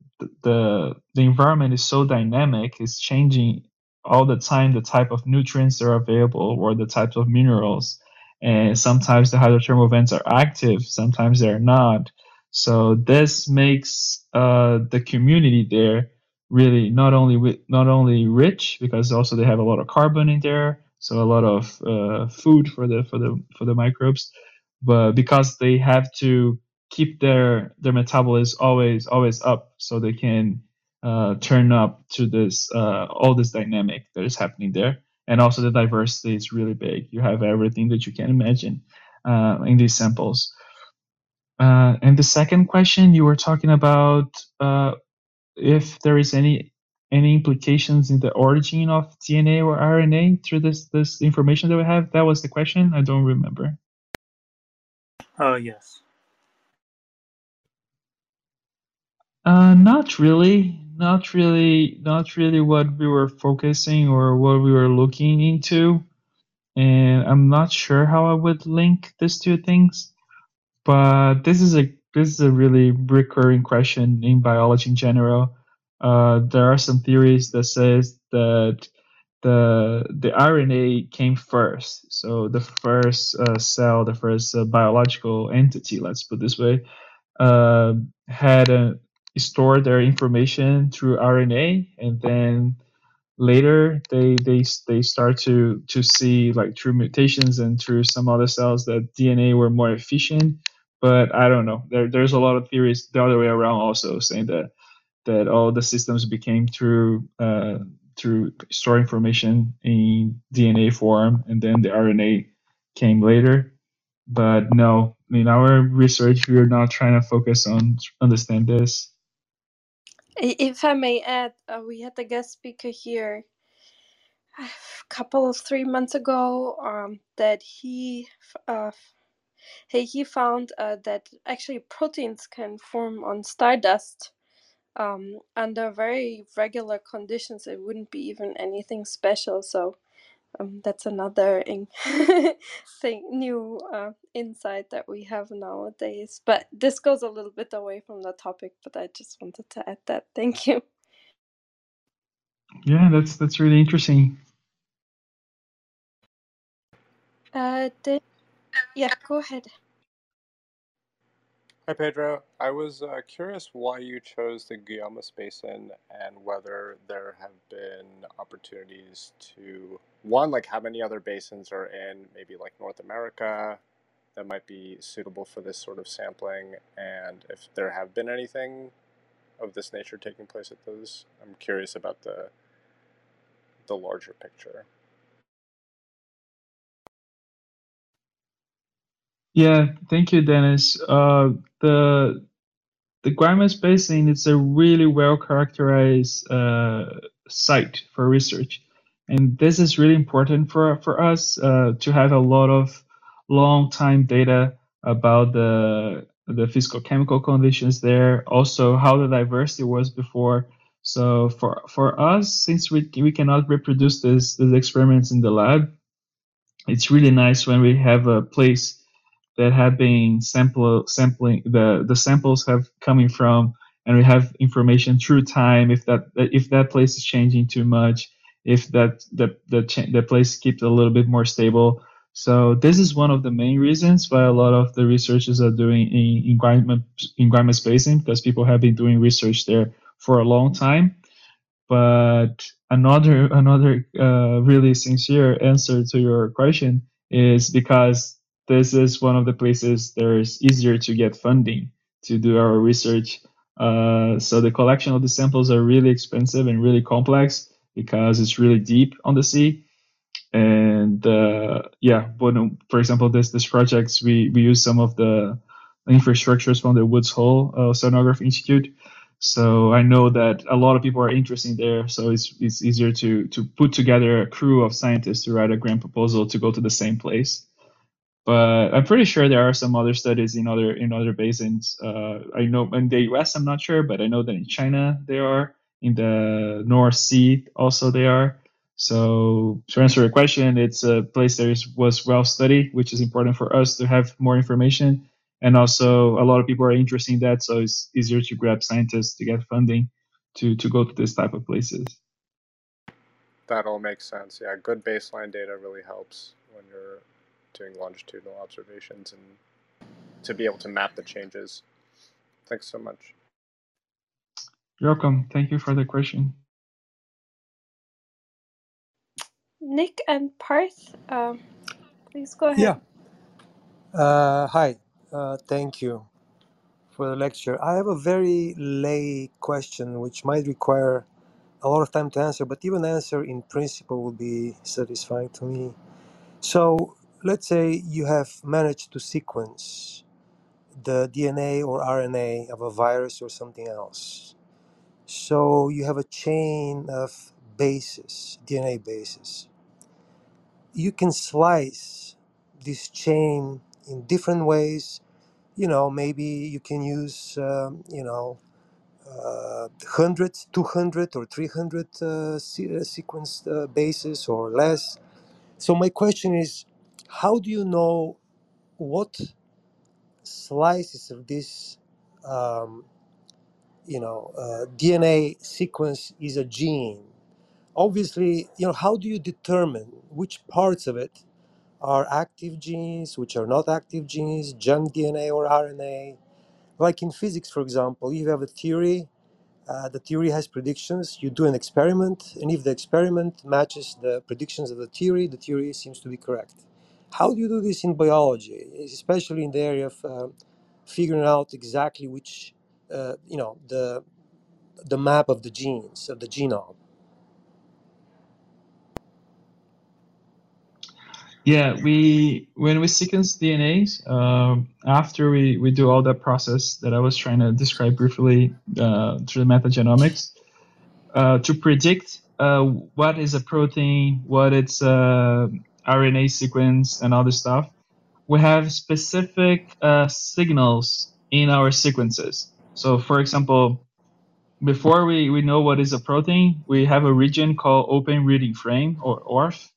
the the environment is so dynamic, it's changing all the time the type of nutrients that are available or the types of minerals. And sometimes the hydrothermal vents are active, sometimes they're not. So this makes uh, the community there really not only not only rich because also they have a lot of carbon in there, so a lot of uh, food for the for the for the microbes, but because they have to keep their their metabolism always always up, so they can uh, turn up to this uh, all this dynamic that is happening there, and also the diversity is really big. You have everything that you can imagine uh, in these samples. Uh, and the second question, you were talking about uh, if there is any any implications in the origin of DNA or RNA through this this information that we have. That was the question. I don't remember. Oh yes. Uh, not really. Not really. Not really what we were focusing or what we were looking into. And I'm not sure how I would link these two things. But this is a this is a really recurring question in biology in general. Uh, there are some theories that says that the the RNA came first. So the first uh, cell, the first uh, biological entity, let's put this way, uh, had stored their information through RNA, and then later they they they start to to see like through mutations and through some other cells that DNA were more efficient. But I don't know. There there's a lot of theories the other way around also saying that that all the systems became through uh, through store information in DNA form, and then the RNA came later. But no, in our research, we are not trying to focus on understand this. If I may add, uh, we had a guest speaker here a couple of three months ago um, that he uh, he found uh, that actually proteins can form on stardust um, under very regular conditions. It wouldn't be even anything special. So um, that's another in- [laughs] thing, new uh, insight that we have nowadays. But this goes a little bit away from the topic. But I just wanted to add that. Thank you. Yeah, that's that's really interesting. Uh, did, yeah, go ahead. Hi, Pedro. I was uh, curious why you chose the Guaymas Basin and whether there have been opportunities to, one, like how many other basins are in maybe like North America that might be suitable for this sort of sampling, and if there have been anything of this nature taking place at those. I'm curious about the the larger picture. Yeah, thank you, Dennis. Uh, the the Guaymas Basin is a really well characterized uh, site for research, and this is really important for for us uh, to have a lot of long time data about the the physical chemical conditions there, also how the diversity was before. So for for us, since we we cannot reproduce this these experiments in the lab, it's really nice when we have a place that have been sample sampling the the samples have coming from and we have information through time if that if that place is changing too much if that the the, the place keeps a little bit more stable. So this is one of the main reasons why a lot of the researchers are doing in in Guaymas, in Basin because people have been doing research there for a long time. But another another uh, really sincere answer to your question is because this is one of the places there's easier to get funding to do our research. Uh, so the collection of the samples are really expensive and really complex because it's really deep on the sea. And uh, yeah, but for example, this this projects we we use some of the infrastructures from the Woods Hole uh, Oceanography Institute. So I know that a lot of people are interested there. So it's it's easier to to put together a crew of scientists to write a grant proposal to go to the same place but I'm pretty sure there are some other studies in other in other basins. Uh, I know in the U.S. I'm not sure, but I know that in China there are. In the North Sea also they are. So to answer your question, it's a place that is, was well studied, which is important for us to have more information. And also, a lot of people are interested in that, so it's easier to grab scientists to get funding to to go to this type of places. That all makes sense. Yeah, good baseline data really helps when you're doing longitudinal observations and to be able to map the changes. Thanks so much. You're welcome. Thank you for the question. Nick and Parth, um, please go ahead. Yeah. Uh, hi. Uh, thank you for the lecture. I have a very lay question which might require a lot of time to answer, but even answer in principle would be satisfying to me. So let's say you have managed to sequence the DNA or RNA of a virus or something else. So you have a chain of bases, DNA bases. You can slice this chain in different ways. You know, maybe you can use, um, you know, uh, 100, 200, or 300 uh, uh, sequence uh, bases or less. So my question is, how do you know what slices of this, um, you know, uh, DNA sequence is a gene? Obviously, you know, how do you determine which parts of it are active genes, which are not active genes, junk DNA or RNA? Like in physics, for example, you have a theory Uh, the theory has predictions. You do an experiment, and if the experiment matches the predictions of the theory, the theory seems to be correct. How do you do this in biology, especially in the area of uh, figuring out exactly which, uh, you know, the the map of the genes of the genome? Yeah, we when we sequence DNAs, um, after we, we do all that process that I was trying to describe briefly uh, through the metagenomics, uh, to predict uh, what is a protein, what it's a RNA sequence, and other stuff, we have specific uh, signals in our sequences. So, for example, before we, we know what is a protein, we have a region called open reading frame or ORF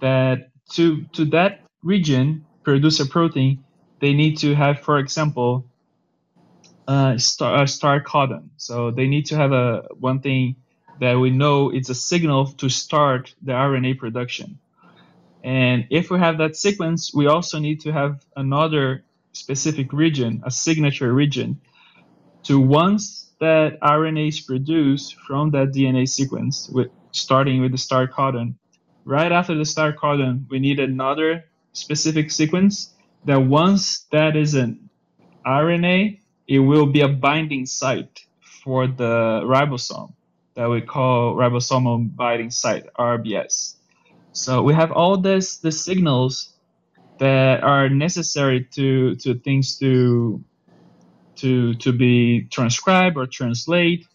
that to to that region produce a protein, they need to have, for example, uh, star, a start codon. So they need to have a one thing that we know it's a signal to start the RNA production. And if we have that sequence, we also need to have another specific region, a signature region, to once that RNA is produced from that DNA sequence, with starting with the start codon, right after the start codon, we need another specific sequence that once that is an RNA, it will be a binding site for the ribosome that we call ribosomal binding site, RBS. So we have all this the signals that are necessary to to things to to to be transcribed or translate.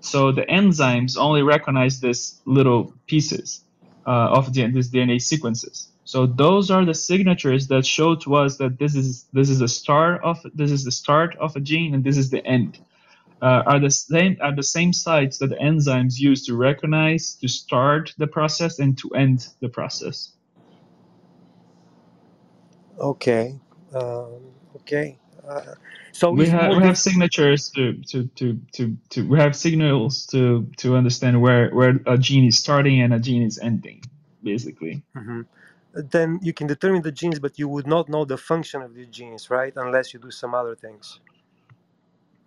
So the enzymes only recognize these little pieces uh, of the, these DNA sequences. So those are the signatures that show to us that this is this is the start of this is the start of a gene and this is the end. Uh, are the same are the same sites that the enzymes use to recognize, to start the process, and to end the process. Okay, um, okay. Uh, so we have we have signatures to to, to to to we have signals to to understand where where a gene is starting and a gene is ending, basically. Mhm. Then you can determine the genes, but you would not know the function of the genes, right? Unless you do some other things.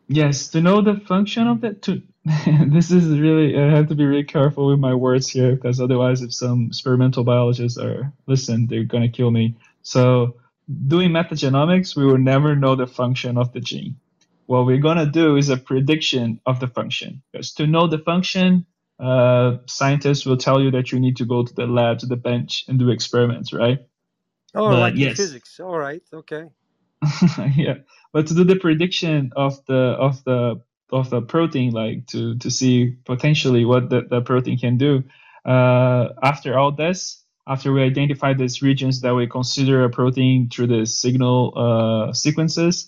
Yes, to know the function of it. To [laughs] this is really I have to be really careful with my words here because otherwise, if some experimental biologists are listen, they're gonna kill me. So doing metagenomics, we will never know the function of the gene. What we're gonna do is a prediction of the function. Because to know the function, uh, scientists will tell you that you need to go to the lab, to the bench, and do experiments, right? Oh, But like yes, physics. All right. Okay. [laughs] yeah. But to do the prediction of the of the of the protein like to to see potentially what the, the protein can do uh, after all this after we identify these regions that we consider a protein through the signal uh, sequences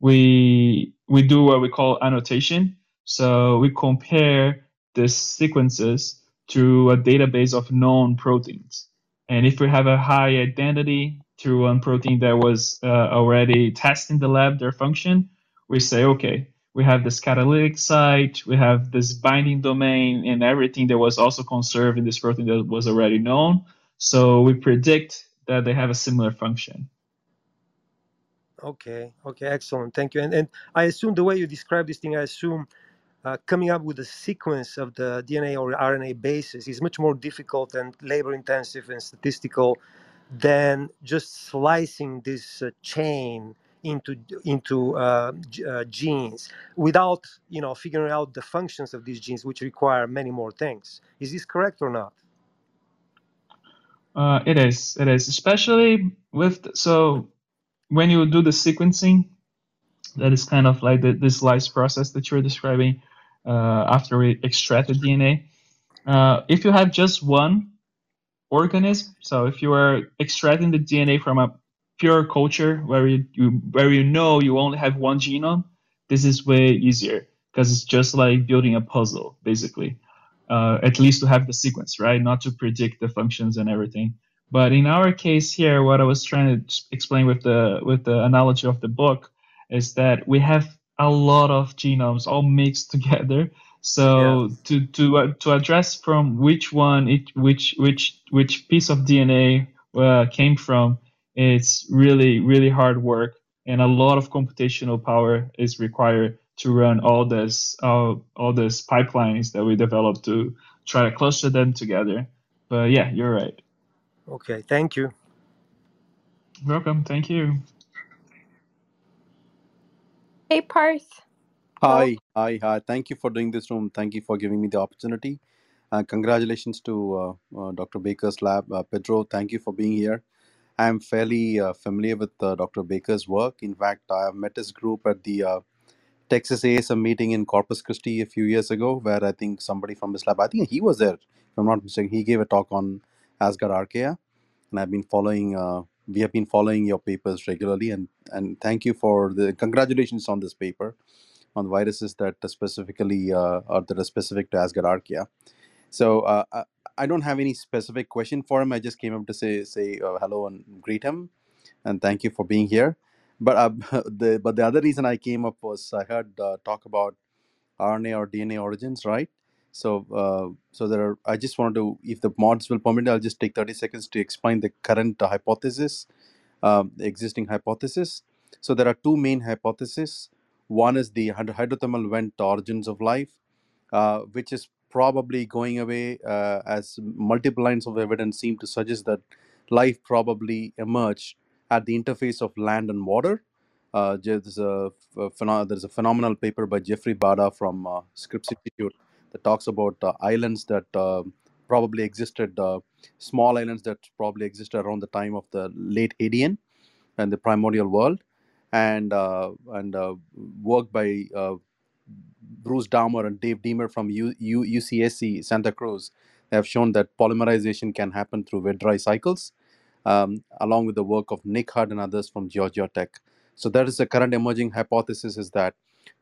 we we do what we call annotation. So we compare the sequences to a database of known proteins. And if we have a high identity to one protein that was uh, already tested in the lab, their function, we say, okay, we have this catalytic site, we have this binding domain, and everything that was also conserved in this protein that was already known. So we predict that they have a similar function. Okay. Okay. Excellent. Thank you. And and I assume the way you describe this thing, I assume uh, coming up with a sequence of the DNA or RNA bases is much more difficult and labor intensive and statistical than just slicing this uh, chain into into uh, uh, genes without you know figuring out the functions of these genes, which require many more things. Is this correct or not? Uh, it is, it is, especially with so when you do the sequencing, that is kind of like the, the slice process that you're describing uh, after we extract the DNA. Uh, if you have just one organism, so if you are extracting the DNA from a pure culture where you, where you know you only have one genome, this is way easier because it's just like building a puzzle, basically. Uh, at least to have the sequence, right? Not to predict the functions and everything. But in our case here, what I was trying to explain with the with the analogy of the book is that we have a lot of genomes all mixed [laughs] together. So Yes. to to uh, to address from which one it which which which piece of DNA uh, came from, it's really really hard work and a lot of computational power is required to run all this all, all these pipelines that we developed to try to cluster them together. But yeah, you're right. Okay, thank you. Welcome. Thank you. Hey, Parth. Hi, hi, hi. Thank you for doing this room. Thank you for giving me the opportunity. Uh, congratulations to uh, uh, Dr. Baker's lab. Uh, Pedro, thank you for being here. I'm fairly uh, familiar with uh, Dr. Baker's work. In fact, I have met his group at the uh, Texas ASM meeting in Corpus Christi a few years ago, where I think somebody from his lab, I think he was there, if I'm not mistaken, he gave a talk on Asgard Archaea. And I've been following, uh, we have been following your papers regularly. And, and thank you for the congratulations on this paper on viruses that specifically uh, are that are specific to Asgard Archaea. So uh, I, don't have any specific question for him. I just came up to say say uh, hello and greet him, and thank you for being here. But uh, [laughs] the but the other reason I came up was I heard uh, talk about RNA or DNA origins, right? So uh, so there are. I just wanted to, if the mods will permit, I'll just take thirty seconds to explain the current uh, hypothesis, um, the existing hypothesis. So there are two main hypotheses. One is the hydrothermal vent origins of life uh, which is probably going away uh, as multiple lines of evidence seem to suggest that life probably emerged at the interface of land and water. Uh, there's, a, there's a phenomenal paper by Jeffrey Bada from uh, Scripps Institute that talks about uh, islands that uh, probably existed, small islands that probably existed around the time of the late Hadean and the primordial world, and uh, and uh, work by uh, Bruce Damer and Dave Deamer from U- U- UCSC Santa Cruz have shown that polymerization can happen through wet dry cycles, um, along with the work of Nick Hud and others from Georgia Tech. So that is the current emerging hypothesis: is that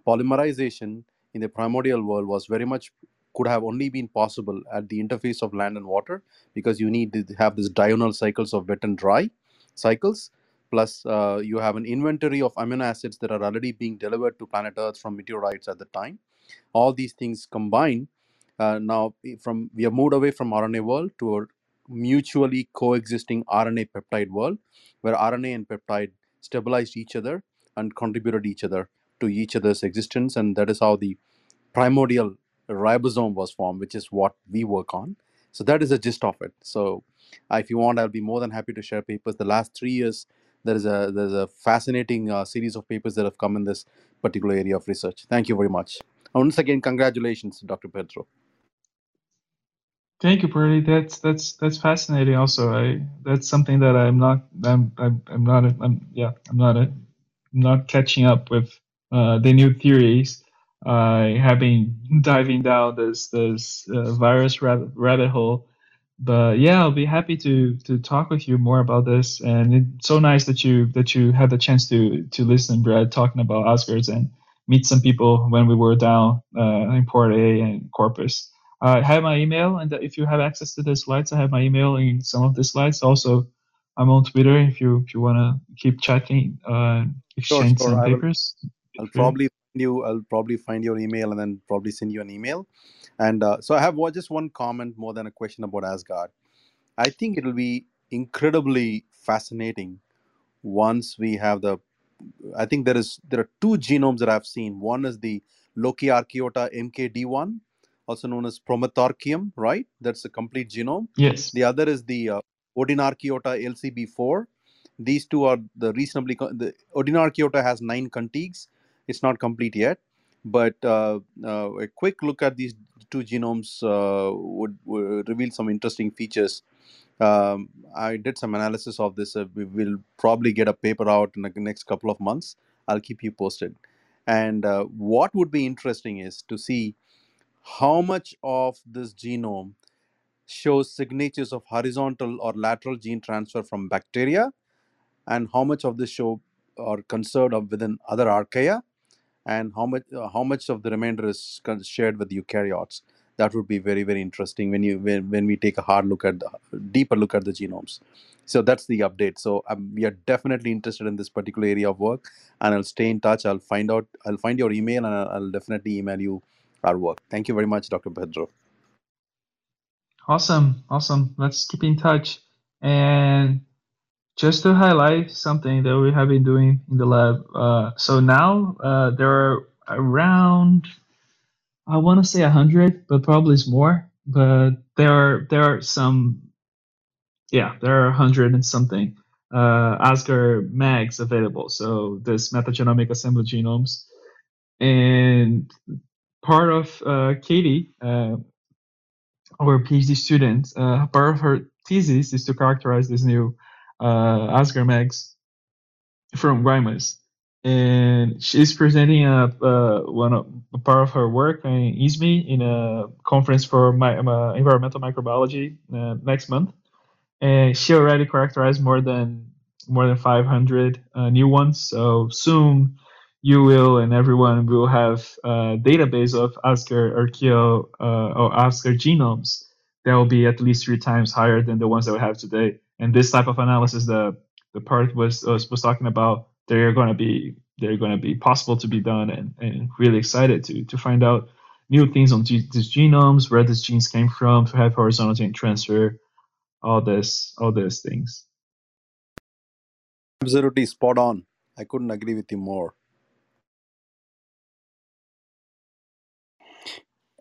polymerization in the primordial world was very much could have only been possible at the interface of land and water because you need to have these diurnal cycles of wet and dry cycles plus uh, you have an inventory of amino acids that are already being delivered to planet earth from meteorites at the time all these things combined uh, now from we have moved away from rna world to a mutually coexisting rna peptide world where rna and peptide stabilized each other and contributed each other to each other's existence and that is how the primordial ribosome was formed, which is what we work on. So that is the gist of it. So uh, if you want, I'll be more than happy to share papers. The last three years, there is a there's a fascinating uh, series of papers that have come in this particular area of research. Thank you very much. Once again, congratulations, Dr. Pedro. Thank you, Purdy. That's that's that's fascinating. Also, I that's something that I'm not I'm I'm, I'm not I'm yeah I'm not I'm not catching up with uh, the new theories. I have been [laughs] diving down this this uh, virus rabbit, rabbit hole, but yeah, I'll be happy to to talk with you more about this. And it's so nice that you that you had the chance to to listen, Brett, talking about Asgards and meet some people when we were down uh, in Port A and Corpus. Uh, I have my email, and if you have access to the slides, I have my email in some of the slides. Also, I'm on Twitter if you if you want to keep chatting, uh, exchange sure. some I will. papers. I'll probably you. I'll probably find your email and then probably send you an email. And uh, so I have just one comment more than a question about Asgard. I think it'll be incredibly fascinating once we have the I think there is there are two genomes that I've seen. One is the Lokiarchaeota MKD1, also known as Prometheoarchaeum, right? That's a complete genome. Yes. The other is the uh, Odinarchaeota LCB4. These two are the reasonably the Odinarchaeota has nine contigs. It's not complete yet, but uh, uh, a quick look at these two genomes uh, would, would reveal some interesting features um, I did some analysis of this. Uh, we will probably get a paper out in the next couple of months. I'll keep you posted. And uh, what would be interesting is to see how much of this genome shows signatures of horizontal or lateral gene transfer from bacteria, and how much of this show are conserved within other archaea, and how much uh, how much of the remainder is shared with eukaryotes. That would be very very interesting when you when, when we take a hard look at the deeper look at the genomes. So that's the update. So um, we are definitely interested in this particular area of work, and I'll stay in touch. I'll find out. I'll find your email, and I'll, I'll definitely email you our work. Thank you very much, Dr. Pedro. Awesome, awesome. Let's keep in touch. And just to highlight something that we have been doing in the lab. Uh, so now uh, there are around I want to say a hundred, but probably it's more. But there are there are some yeah there are a hundred and something uh, MAGs available. So this metagenomic assembly genomes and part of uh, Katie, uh, our PhD student, uh, part of her thesis is to characterize this new uh, Asgard MAGs from Guaymas. And she's presenting a, one of, a part of her work in ISME in a conference for my, uh, environmental microbiology uh, next month. And she already characterized more than more than 500 uh, new ones. So soon you will and everyone will have a database of Asgard Archeo uh, or Asgard genomes that will be at least three times higher than the ones that we have today. And this type of analysis, the the part was was, was talking about, they're going to be they're going to be possible to be done, and, and really excited to to find out new things on these genomes, where these genes came from, to have horizontal gene transfer, all this all these things. Absolutely spot on. I couldn't agree with you more.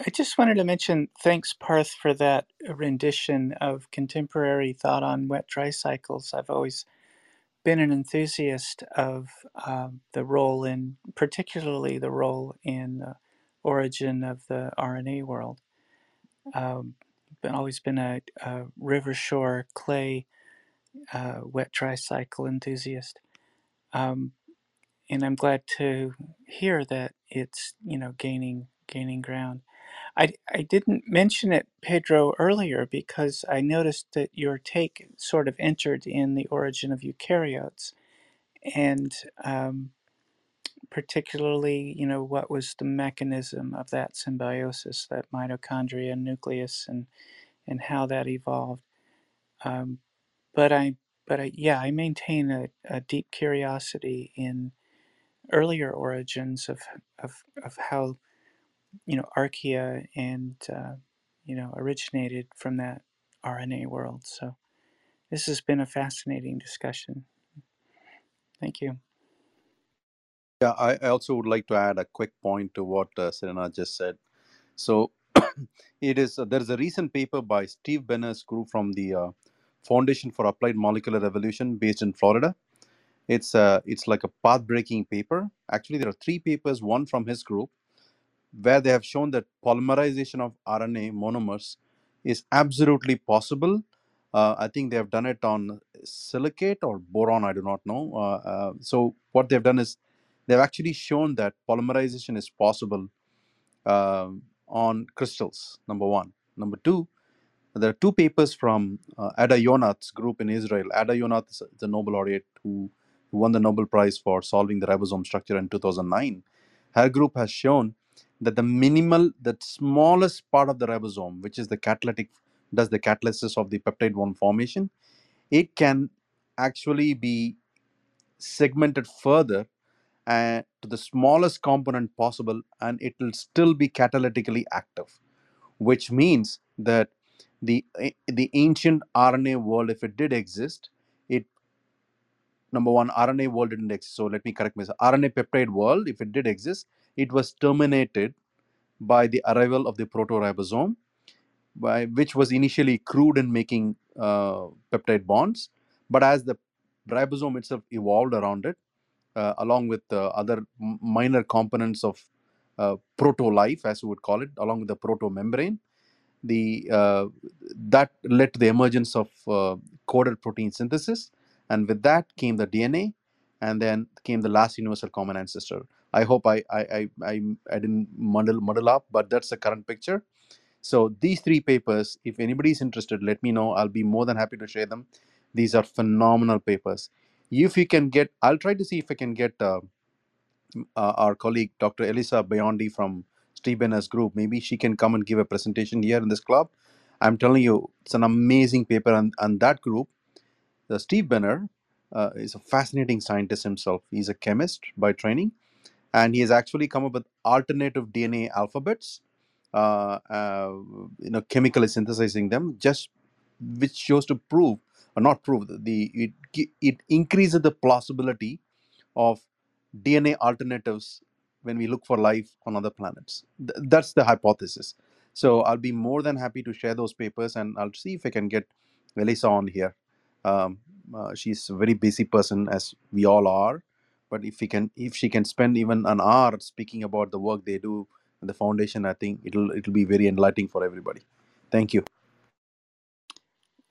I just wanted to mention thanks, Parth, for that rendition of contemporary thought on wet dry cycles. I've always been an enthusiast of um, the role in, particularly the role in the origin of the RNA world. Um, always been a, a river shore clay uh, wet dry cycle enthusiast, um, and I'm glad to hear that it's you know gaining gaining ground. I, I didn't mention it, Pedro, earlier because I noticed that your take sort of entered in the origin of eukaryotes and um, particularly, you know, what was the mechanism of that symbiosis, that mitochondria and nucleus, and and how that evolved. Um, but I, but I, yeah, I maintain a, a deep curiosity in earlier origins of of of how you know, archaea and, uh, you know, originated from that RNA world. So this has been a fascinating discussion. Thank you. Yeah, I, I also would like to add a quick point to what uh, Serena just said. So [clears throat] it is uh, there is a recent paper by Steve Benner's group from the uh, Foundation for Applied Molecular Evolution based in Florida. It's uh, it's like a path-breaking paper. Actually, there are three papers. One from his group, where they have shown that polymerization of RNA monomers is absolutely possible. Uh, I think they have done it on silicate or boron. I do not know. Uh, uh, so what they've done is they've actually shown that polymerization is possible um, on crystals. Number one. Number two, there are two papers from uh, Ada Yonath's group in Israel. Ada Yonath is the Nobel laureate who, who won the Nobel Prize for solving the ribosome structure in 2009. Her group has shown that the minimal, the smallest part of the ribosome, which is the catalytic, does the catalysis of the peptide bond formation, it can actually be segmented further uh, to the smallest component possible, and it will still be catalytically active, which means that the eh, the ancient RNA world, if it did exist, it number one RNA world didn't exist. So let me correct myself. RNA peptide world, if it did exist, it was terminated by the arrival of the protoribosome, by which was initially crude in making uh, peptide bonds, but as the ribosome itself evolved around it, uh, along with uh, other minor components of uh, proto life, as we would call it, along with the proto membrane, the uh, that led to the emergence of uh, coded protein synthesis, and with that came the DNA, and then came the last universal common ancestor. I hope I I I, I, I didn't muddle muddle up, but that's the current picture. So these three papers, if anybody is interested, let me know. I'll be more than happy to share them. These are phenomenal papers. If you can get, I'll try to see if I can get uh, uh, our colleague Dr. Elisa Biondi from Steve Benner's group. Maybe she can come and give a presentation here in this club. I'm telling you, it's an amazing paper, and, and that group, the Steve Benner, uh, is a fascinating scientist himself. He's a chemist by training, and he has actually come up with alternative DNA alphabets. Uh, uh, you know, chemically synthesizing them, just which shows to prove or not prove the it it increases the plausibility of DNA alternatives when we look for life on other planets. Th- that's the hypothesis. So I'll be more than happy to share those papers, and I'll see if I can get Elisa on here. Um, uh, she's a very busy person, as we all are. But if we can, if she can spend even an hour speaking about the work they do in the foundation, I think it'll it'll be very enlightening for everybody. Thank you.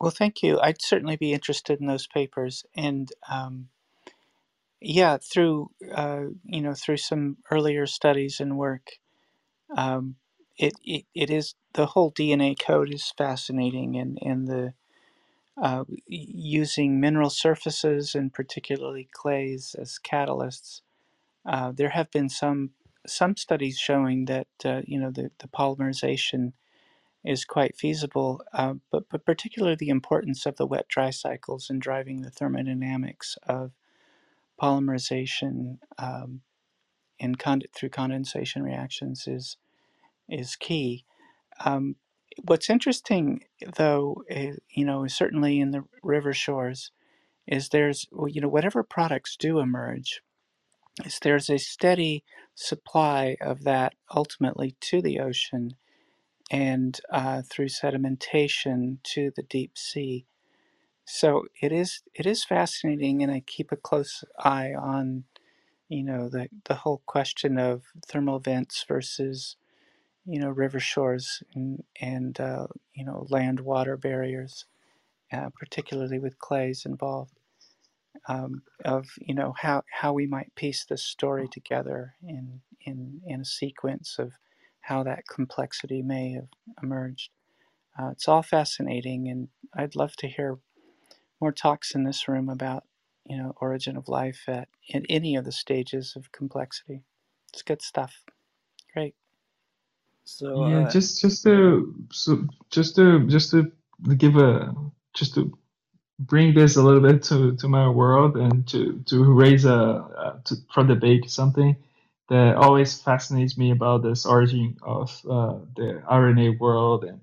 Well, thank you. I'd certainly be interested in those papers, and um, yeah, through uh, you know through some earlier studies and work, um, it, it it is the whole DNA code is fascinating, and and the uh, using mineral surfaces and particularly clays as catalysts. Uh, there have been some some studies showing that uh, you know the, the polymerization is quite feasible, uh, but but particularly the importance of the wet dry cycles in driving the thermodynamics of polymerization um, in con- through condensation reactions is is key. Um, what's interesting, though, is, you know, certainly in the river shores, is there's you know whatever products do emerge, is there's a steady supply of that ultimately to the ocean and uh, through sedimentation to the deep sea. So it is it is fascinating, and I keep a close eye on you know the the whole question of thermal vents versus you know river shores and and uh, you know land water barriers, uh, particularly with clays involved. Um, of you know how how we might piece this story together in in in a sequence of how that complexity may have emerged. Uh, it's all fascinating, and I'd love to hear more talks in this room about you know origin of life at in any of the stages of complexity. It's good stuff. Great. So, Yeah, uh, just just to so just to just to give a just to bring this a little bit to, to my world and to to raise a uh, to, for debate something that always fascinates me about this origin of uh, the RNA world and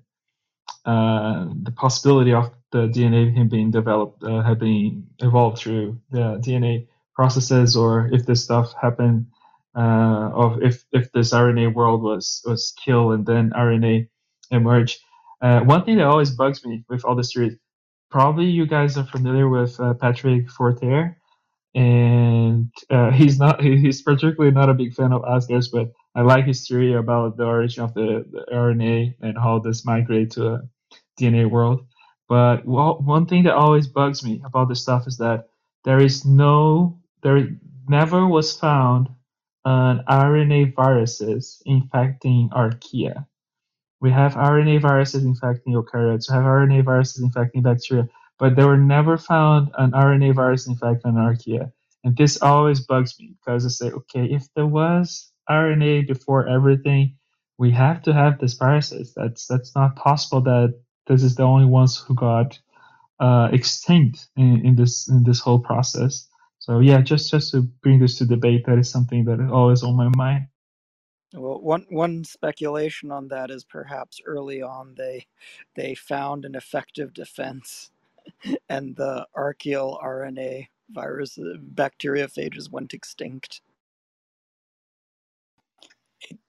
uh, the possibility of the DNA being developed, uh, having evolved through the DNA processes, or if this stuff happened, uh, of if if this RNA world was was killed and then RNA emerged. Uh, one thing that always bugs me with all this theories, probably you guys are familiar with uh, Patrick Forterre and uh, [laughs] he's not he's particularly not a big fan of Asgards, but I like his theory about the origin of the, the RNA and how this migrate to a DNA world. But well, one thing that always bugs me about this stuff is that there is no there never was found an RNA viruses infecting archaea we have RNA viruses infecting eukaryotes. We have RNA viruses infecting bacteria, but they were never found an RNA virus infecting an archaea. And this always bugs me because I say, okay, if there was RNA before everything, we have to have these viruses. That's that's not possible that this is the only ones who got uh, extinct in, in this in this whole process. So yeah, just just to bring this to debate, that is something that is always on my mind. well, one one speculation on that is perhaps early on they they found an effective defense, [laughs] and the archaeal RNA virus uh, bacteriophages went extinct.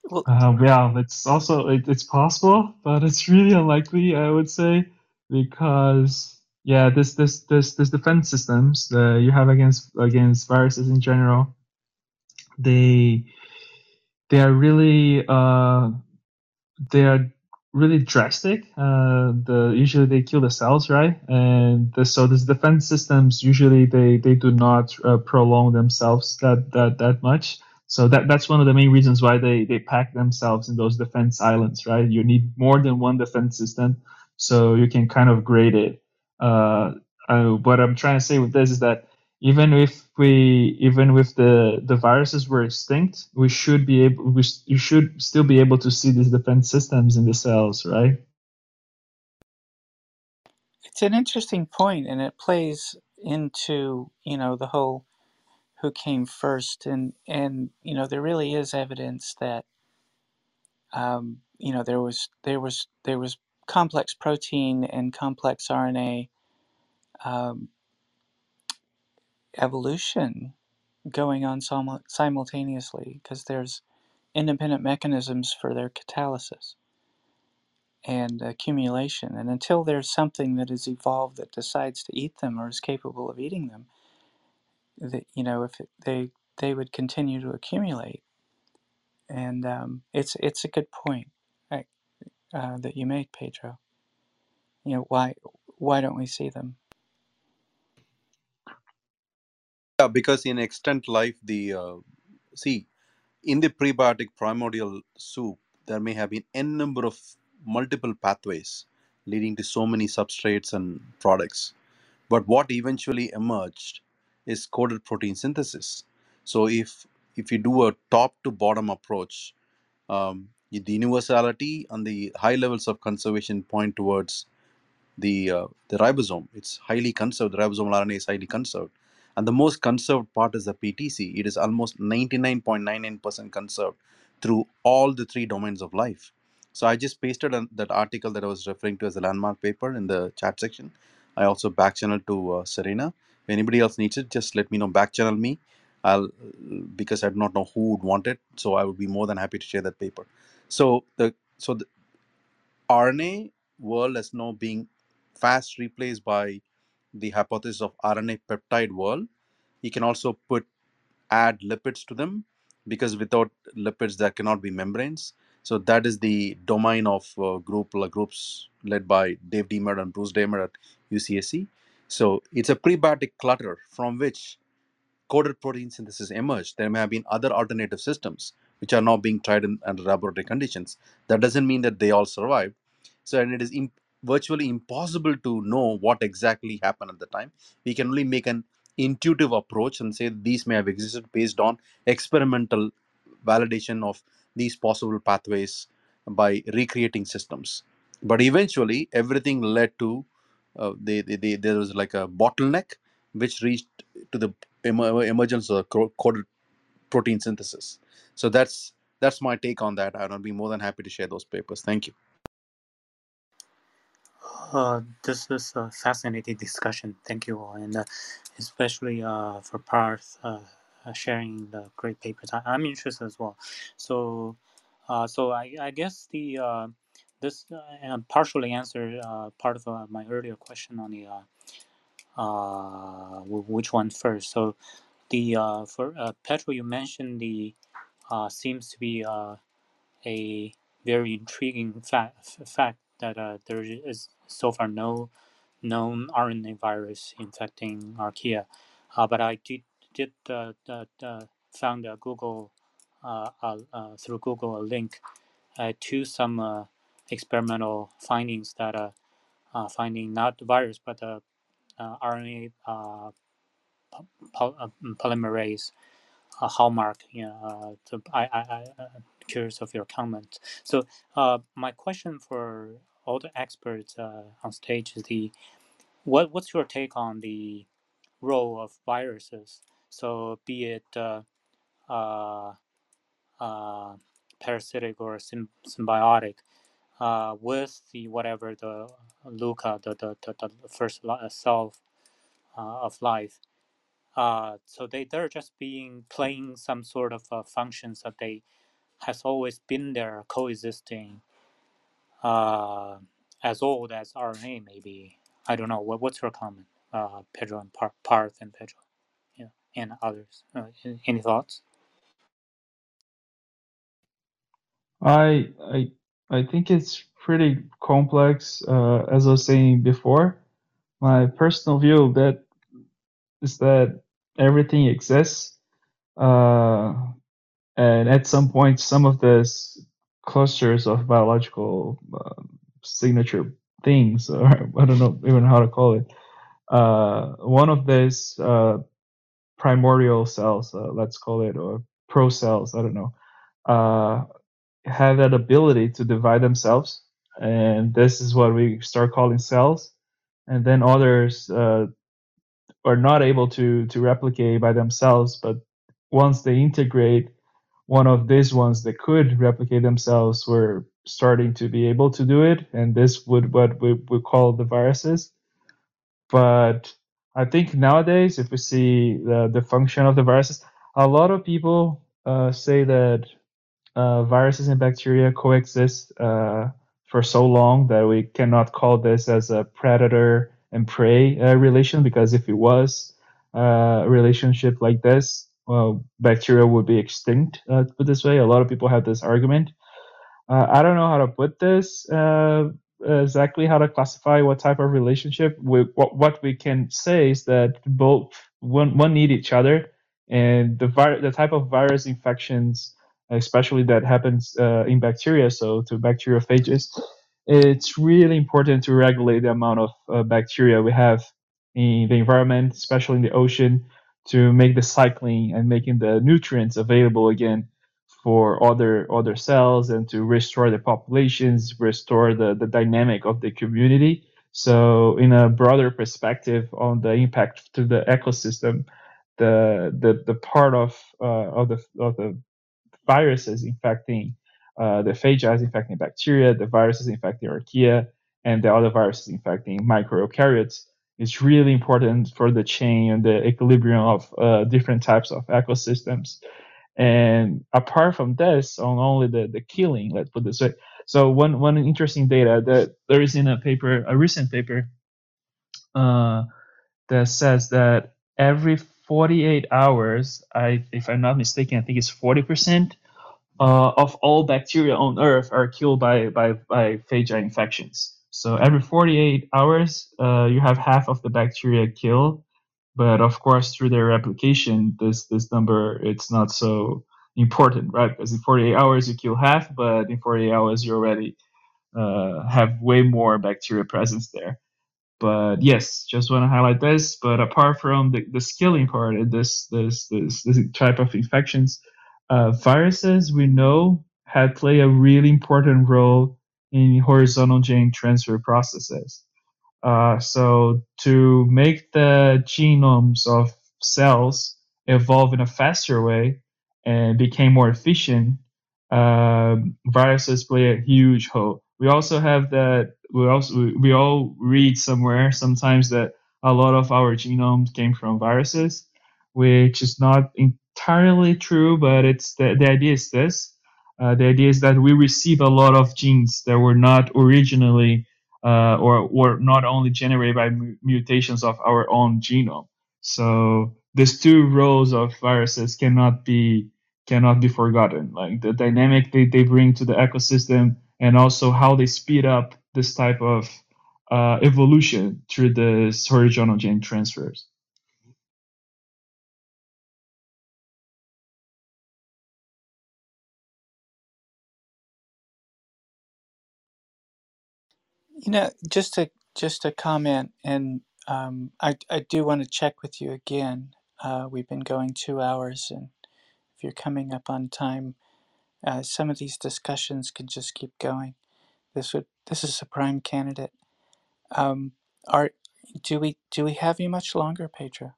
Well, Uh, yeah, it's also it, it's possible, but it's really unlikely, I would say, because yeah, this this this this defense systems you have against against viruses in general, they they are really uh they are really drastic. Uh, the usually they kill the cells, right? And the, so these defense systems usually they they do not uh, prolong themselves that that that much. So that that's one of the main reasons why they they pack themselves in those defense islands, right? You need more than one defense system, so you can kind of grade it. Uh, uh, what I'm trying to say with this is that even if we even if the the viruses were extinct we should be able we you should still be able to see these defense systems in the cells right? It's an interesting point, and it plays into you know the whole who came first, and and you know there really is evidence that um, you know there was there was there was complex protein and complex RNA um, evolution going on simul- simultaneously because there's independent mechanisms for their catalysis and accumulation. And until there's something that is evolved that decides to eat them or is capable of eating them, that you know, if it, they they would continue to accumulate. And um, it's it's a good point uh, that you make, Pedro. You know, why why don't we see them? Yeah, because in extant life, the uh, see in the prebiotic primordial soup, there may have been n number of multiple pathways leading to so many substrates and products. But what eventually emerged is coded protein synthesis. So if if you do a top to bottom approach, um, the universality and the high levels of conservation point towards the uh, the ribosome. It's highly conserved. The ribosomal RNA is highly conserved, and the most conserved part is the PTC. It is almost 99.99% conserved through all the three domains of life. So I just pasted an, that article that I was referring to as a landmark paper in the chat section. I also back channel to uh, Serena. If anybody else needs it, just let me know. Back channel me. I'll because I do not know who would want it, so I would be more than happy to share that paper. So the so the, RNA world is now being fast replaced by the hypothesis of RNA peptide world. You can also put add lipids to them because without lipids there cannot be membranes. So that is the domain of uh, group uh, groups led by Dave Deamer and Bruce Damer at UCSC. So it's a prebiotic clutter from which coded protein synthesis emerged, there may have been other alternative systems which are now being tried in under laboratory conditions. That doesn't mean that they all survived. So, and it is im- virtually impossible to know what exactly happened at the time. We can only make an intuitive approach and say these may have existed based on experimental validation of these possible pathways by recreating systems. But eventually, everything led to uh, they, they, they, there was like a bottleneck which reached to the emer- emergence of coded protein synthesis. So that's that's my take on that. I'd be more than happy to share those papers. Thank you. Uh, this is a fascinating discussion. Thank you all, and uh, especially uh, for Parth uh, uh, sharing the great papers. I, I'm interested as well. So, so I, I guess the this partially answered part of my earlier question on the wh- which one first. So the for uh, Pedro, you mentioned the seems to be a very intriguing fact that uh, there is so far no known RNA virus infecting archaea. Uh, but I did did uh, uh, uh, found a Google uh, uh, through Google a link to some experimental findings that finding not virus but the RNA uh, polymerase hallmark. You know, I I I uh, curious of your comment. So my question for all the experts uh, on stage the what what's your take on the role of viruses? So be it uh, uh, parasitic or sym- symbiotic. Uh, with the whatever the LUCA, the, the, the, the first cell uh, of life, uh, so they they're just being playing some sort of functions that they has always been there coexisting uh, as old as RNA maybe. I don't know. What what's your comment, uh, Pedro and Par- Parth and Pedro, yeah, and others? Uh, any thoughts? I I I think it's pretty complex. Uh, as I was saying before, my personal view that is that everything exists, uh, and at some point, some of these clusters of biological um signature things, or [laughs] I don't know even how to call it. Uh, one of these uh, primordial cells, uh, let's call it, or pro cells, I don't know. Uh, have that ability to divide themselves, and this is what we start calling cells. And then others uh, are not able to to replicate by themselves, but once they integrate one of these ones that could replicate themselves, we're starting to be able to do it, and this would what we we call the viruses. But I think nowadays, if we see the the function of the viruses, a lot of people uh, say that uh, viruses and bacteria coexist uh, for so long that we cannot call this as a predator and prey uh, relation because if it was uh, a relationship like this, well, bacteria would be extinct. Uh, put this way, a lot of people have this argument uh, I don't know how to put this uh, exactly how to classify what type of relationship. We, what what we can say is that both one one need each other, and the vir- the type of virus infections, especially that happens uh, in bacteria, so to bacteriophages, it's really important to regulate the amount of uh, bacteria we have in the environment, especially in the ocean, to make the cycling and making the nutrients available again for other other cells and to restore the populations, restore the, the dynamic of the community. So in a broader perspective on the impact to the ecosystem, the the, the part of uh, of the of the viruses infecting uh, the phages infecting bacteria, the viruses infecting archaea, and the other viruses infecting microeukaryotes is really important for the chain and the equilibrium of uh, different types of ecosystems. And apart from this, on only the, the killing, let's put this way. So one one interesting data that there is in a paper, a recent paper, uh, that says that every 48 hours, I if I'm not mistaken, I think it's 40 percent uh, of all bacteria on Earth are killed by by by infections. So every 48 hours, uh, you have half of the bacteria killed but of course through their replication this this number it's not so important right? Because in 48 hours you kill half but in 48 hours you already uh, have way more bacteria presence there. But yes just want to highlight this but apart from the, the skilling part this this this this type of infections uh, viruses we know had play a really important role in horizontal gene transfer processes uh, so to make the genomes of cells evolve in a faster way and became more efficient, uh, viruses play a huge role. We also have that. We also we, all read somewhere sometimes that a lot of our genomes came from viruses, which is not entirely true, but it's the, the idea is this. Uh, the idea is that we receive a lot of genes that were not originally uh, or were not only generated by mutations of our own genome. So these two roles of viruses cannot be cannot be forgotten. Like the dynamic they, they bring to the ecosystem and also how they speed up this type of uh, evolution through the horizontal gene transfers. You know, just to just a comment, and um, I I do want to check with you again. Uh, we've been going two hours, and if you're coming up on time, uh, some of these discussions could just keep going. This would this is a prime candidate. Um, are do we do we have you much longer, Pedro?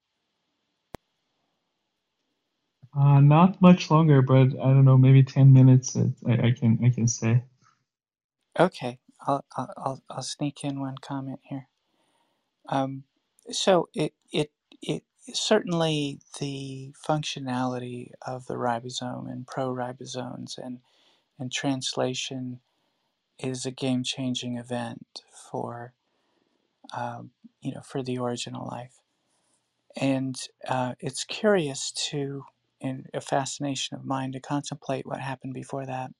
Uh, not much longer, but I don't know, maybe ten minutes. I, I can I can say. Okay, I'll I'll I'll, sneak in one comment here. Um, so it it it certainly the functionality of the ribosome and proribosomes and and translation is a game changing event for um, you know for the original life, and uh, it's curious to in a fascination of mine to contemplate what happened before that.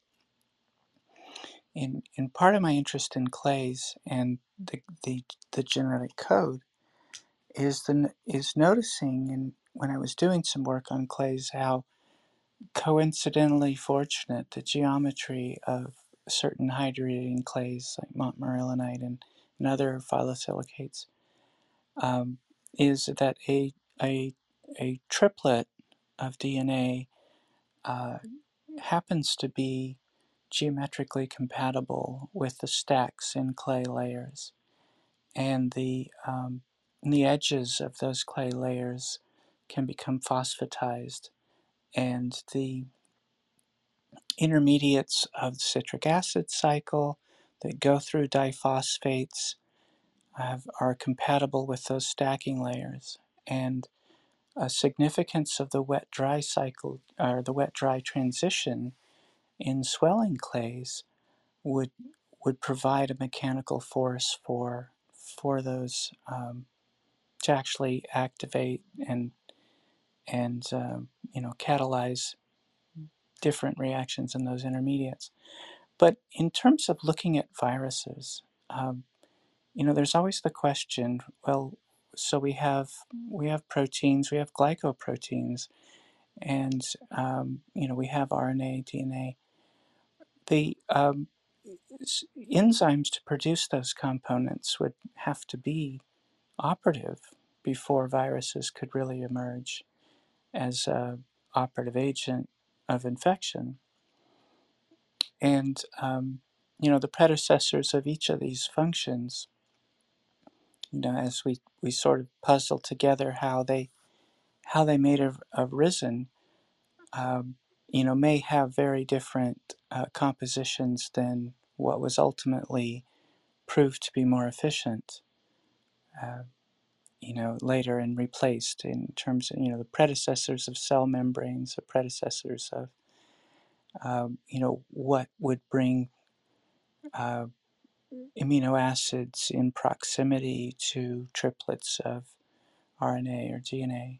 In in part of my interest in clays and the the, the genetic code is the is noticing and when I was doing some work on clays how coincidentally fortunate the geometry of certain hydrating clays like montmorillonite and, and other phyllosilicates um, is that a, a, a triplet of DNA uh, happens to be geometrically compatible with the stacks in clay layers and the um, the edges of those clay layers can become phosphatized, and the intermediates of the citric acid cycle that go through diphosphates have, are compatible with those stacking layers. And a significance of the wet dry cycle, or the wet dry transition, in swelling clays would would provide a mechanical force for for those um, to actually activate and and uh, you know catalyze different reactions in those intermediates. But in terms of looking at viruses, um, you know, there's always the question. Well, so we have we have proteins, we have glycoproteins, and um, you know we have RNA, DNA. The um, enzymes to produce those components would have to be operative before viruses could really emerge as a operative agent of infection. And um, you know the predecessors of each of these functions. You know, as we, we sort of puzzle together how they how they may have arisen, um, you know, may have very different uh, compositions than what was ultimately proved to be more efficient. Uh, you know, later and replaced in terms of you know the predecessors of cell membranes, the predecessors of um, you know what would bring uh, amino acids in proximity to triplets of RNA or DNA.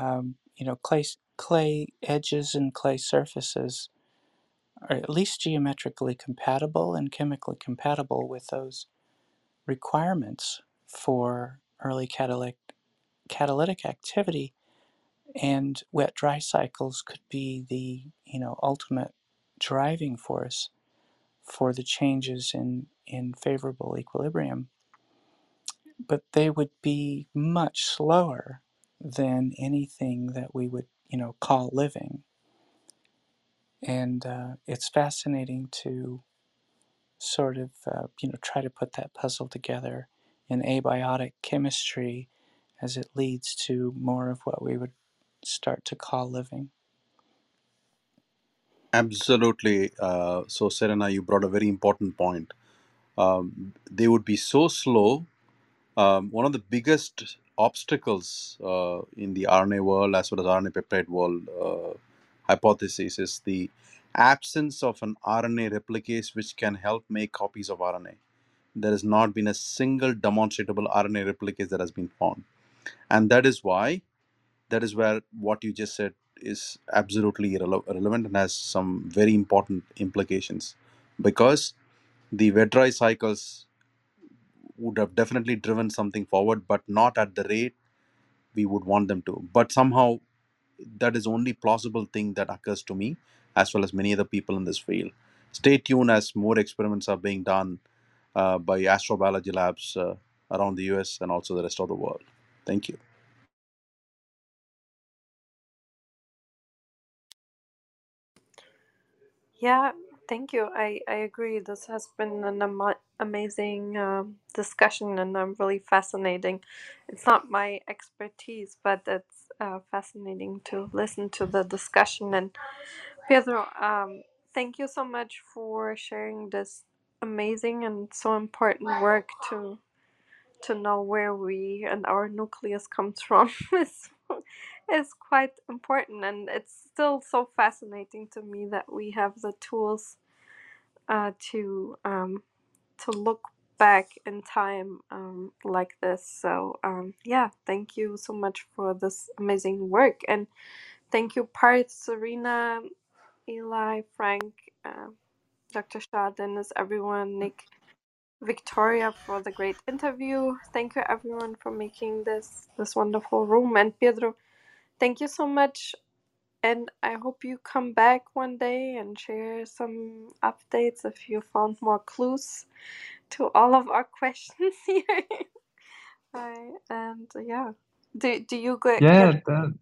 Um, you know, clay clay edges and clay surfaces are at least geometrically compatible and chemically compatible with those requirements for early catalytic catalytic activity. And wet dry cycles could be the you know ultimate driving force for the changes in in favorable equilibrium. But they would be much slower than anything that we would you know call living and uh, it's fascinating to sort of uh, you know try to put that puzzle together in abiotic chemistry as it leads to more of what we would start to call living Absolutely. Uh, so, Serena, you brought a very important point. Um, they would be so slow. Um, one of the biggest obstacles uh, in the RNA world, as well as RNA peptide world, uh, hypothesis is the absence of an RNA replicase which can help make copies of RNA. There has not been a single demonstrable RNA replicase that has been found, and that is why that is where what you just said is absolutely irrele- relevant and has some very important implications because the dry cycles would have definitely driven something forward but not at the rate we would want them to. But somehow that is only plausible thing that occurs to me as well as many other people in this field. Stay tuned as more experiments are being done uh, by astrobiology labs uh, around the us and also the rest of the world. Thank you. Yeah, thank you. I, I agree. This has been an ama- amazing um, discussion and um, really fascinating. It's not my expertise, but it's uh, fascinating to listen to the discussion. And Pedro, um, thank you so much for sharing this amazing and so important work to to know where we and our nucleus comes from [laughs] is quite important and it's still so fascinating to me that we have the tools uh, to um, to look back in time um, like this so um, yeah thank you so much for this amazing work and thank you Parth, Serena Eli Frank uh, Dr. Shah Dennis everyone Nick Victoria for the great interview. Thank you everyone for making this this wonderful room. And Pedro, thank you so much. And I hope you come back one day and share some updates if you found more clues to all of our [laughs] questions here. Right. And yeah. Do do you get, Yeah, get that,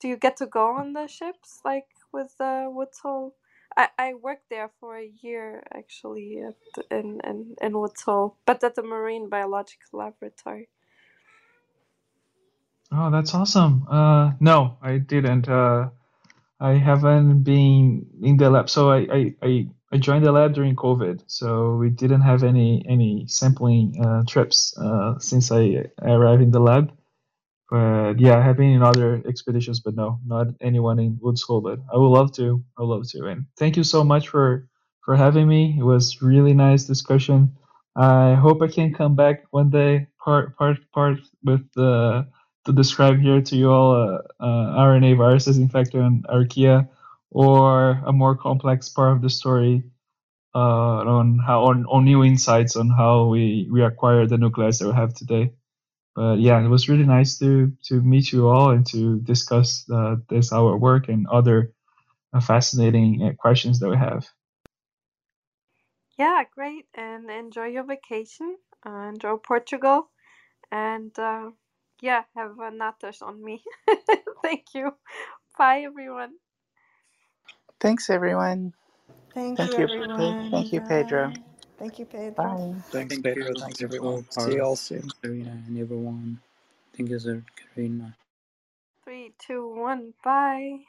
do you get to go on the ships like with uh, Woods Hole? I, I worked there for a year actually at, in, in, in Woods Hole, but at the Marine Biological Laboratory. Oh, that's awesome. Uh, no, I didn't. Uh, I haven't been in the lab. So I, I, I, joined the lab during COVID. So we didn't have any any sampling uh, trips uh, since I arrived in the lab. But yeah, I have been in other expeditions, but no, not anyone in Woods Hole. But I would love to. I would love to. And thank you so much for for having me. It was really nice discussion. I hope I can come back one day, part part part with the to describe here to you all uh, uh, RNA viruses infected on archaea, or a more complex part of the story uh, on how on, on new insights on how we we acquire the nucleus that we have today. But yeah, it was really nice to to meet you all and to discuss uh, this our work and other uh, fascinating uh, questions that we have. Yeah, great. And enjoy your vacation. Enjoy Portugal. And yeah, have a natas on me. [laughs] Thank you. Bye, everyone. Thanks, everyone. Thank, Thank you, you. everyone. Thank you, Pedro. Bye. Thank you, Pedro. Bye. Thanks, Thank Pedro. you. Thanks, Thank you everyone. for See you all soon. Karina and everyone. Thank you, sir, Karina. Three, two, one. Bye.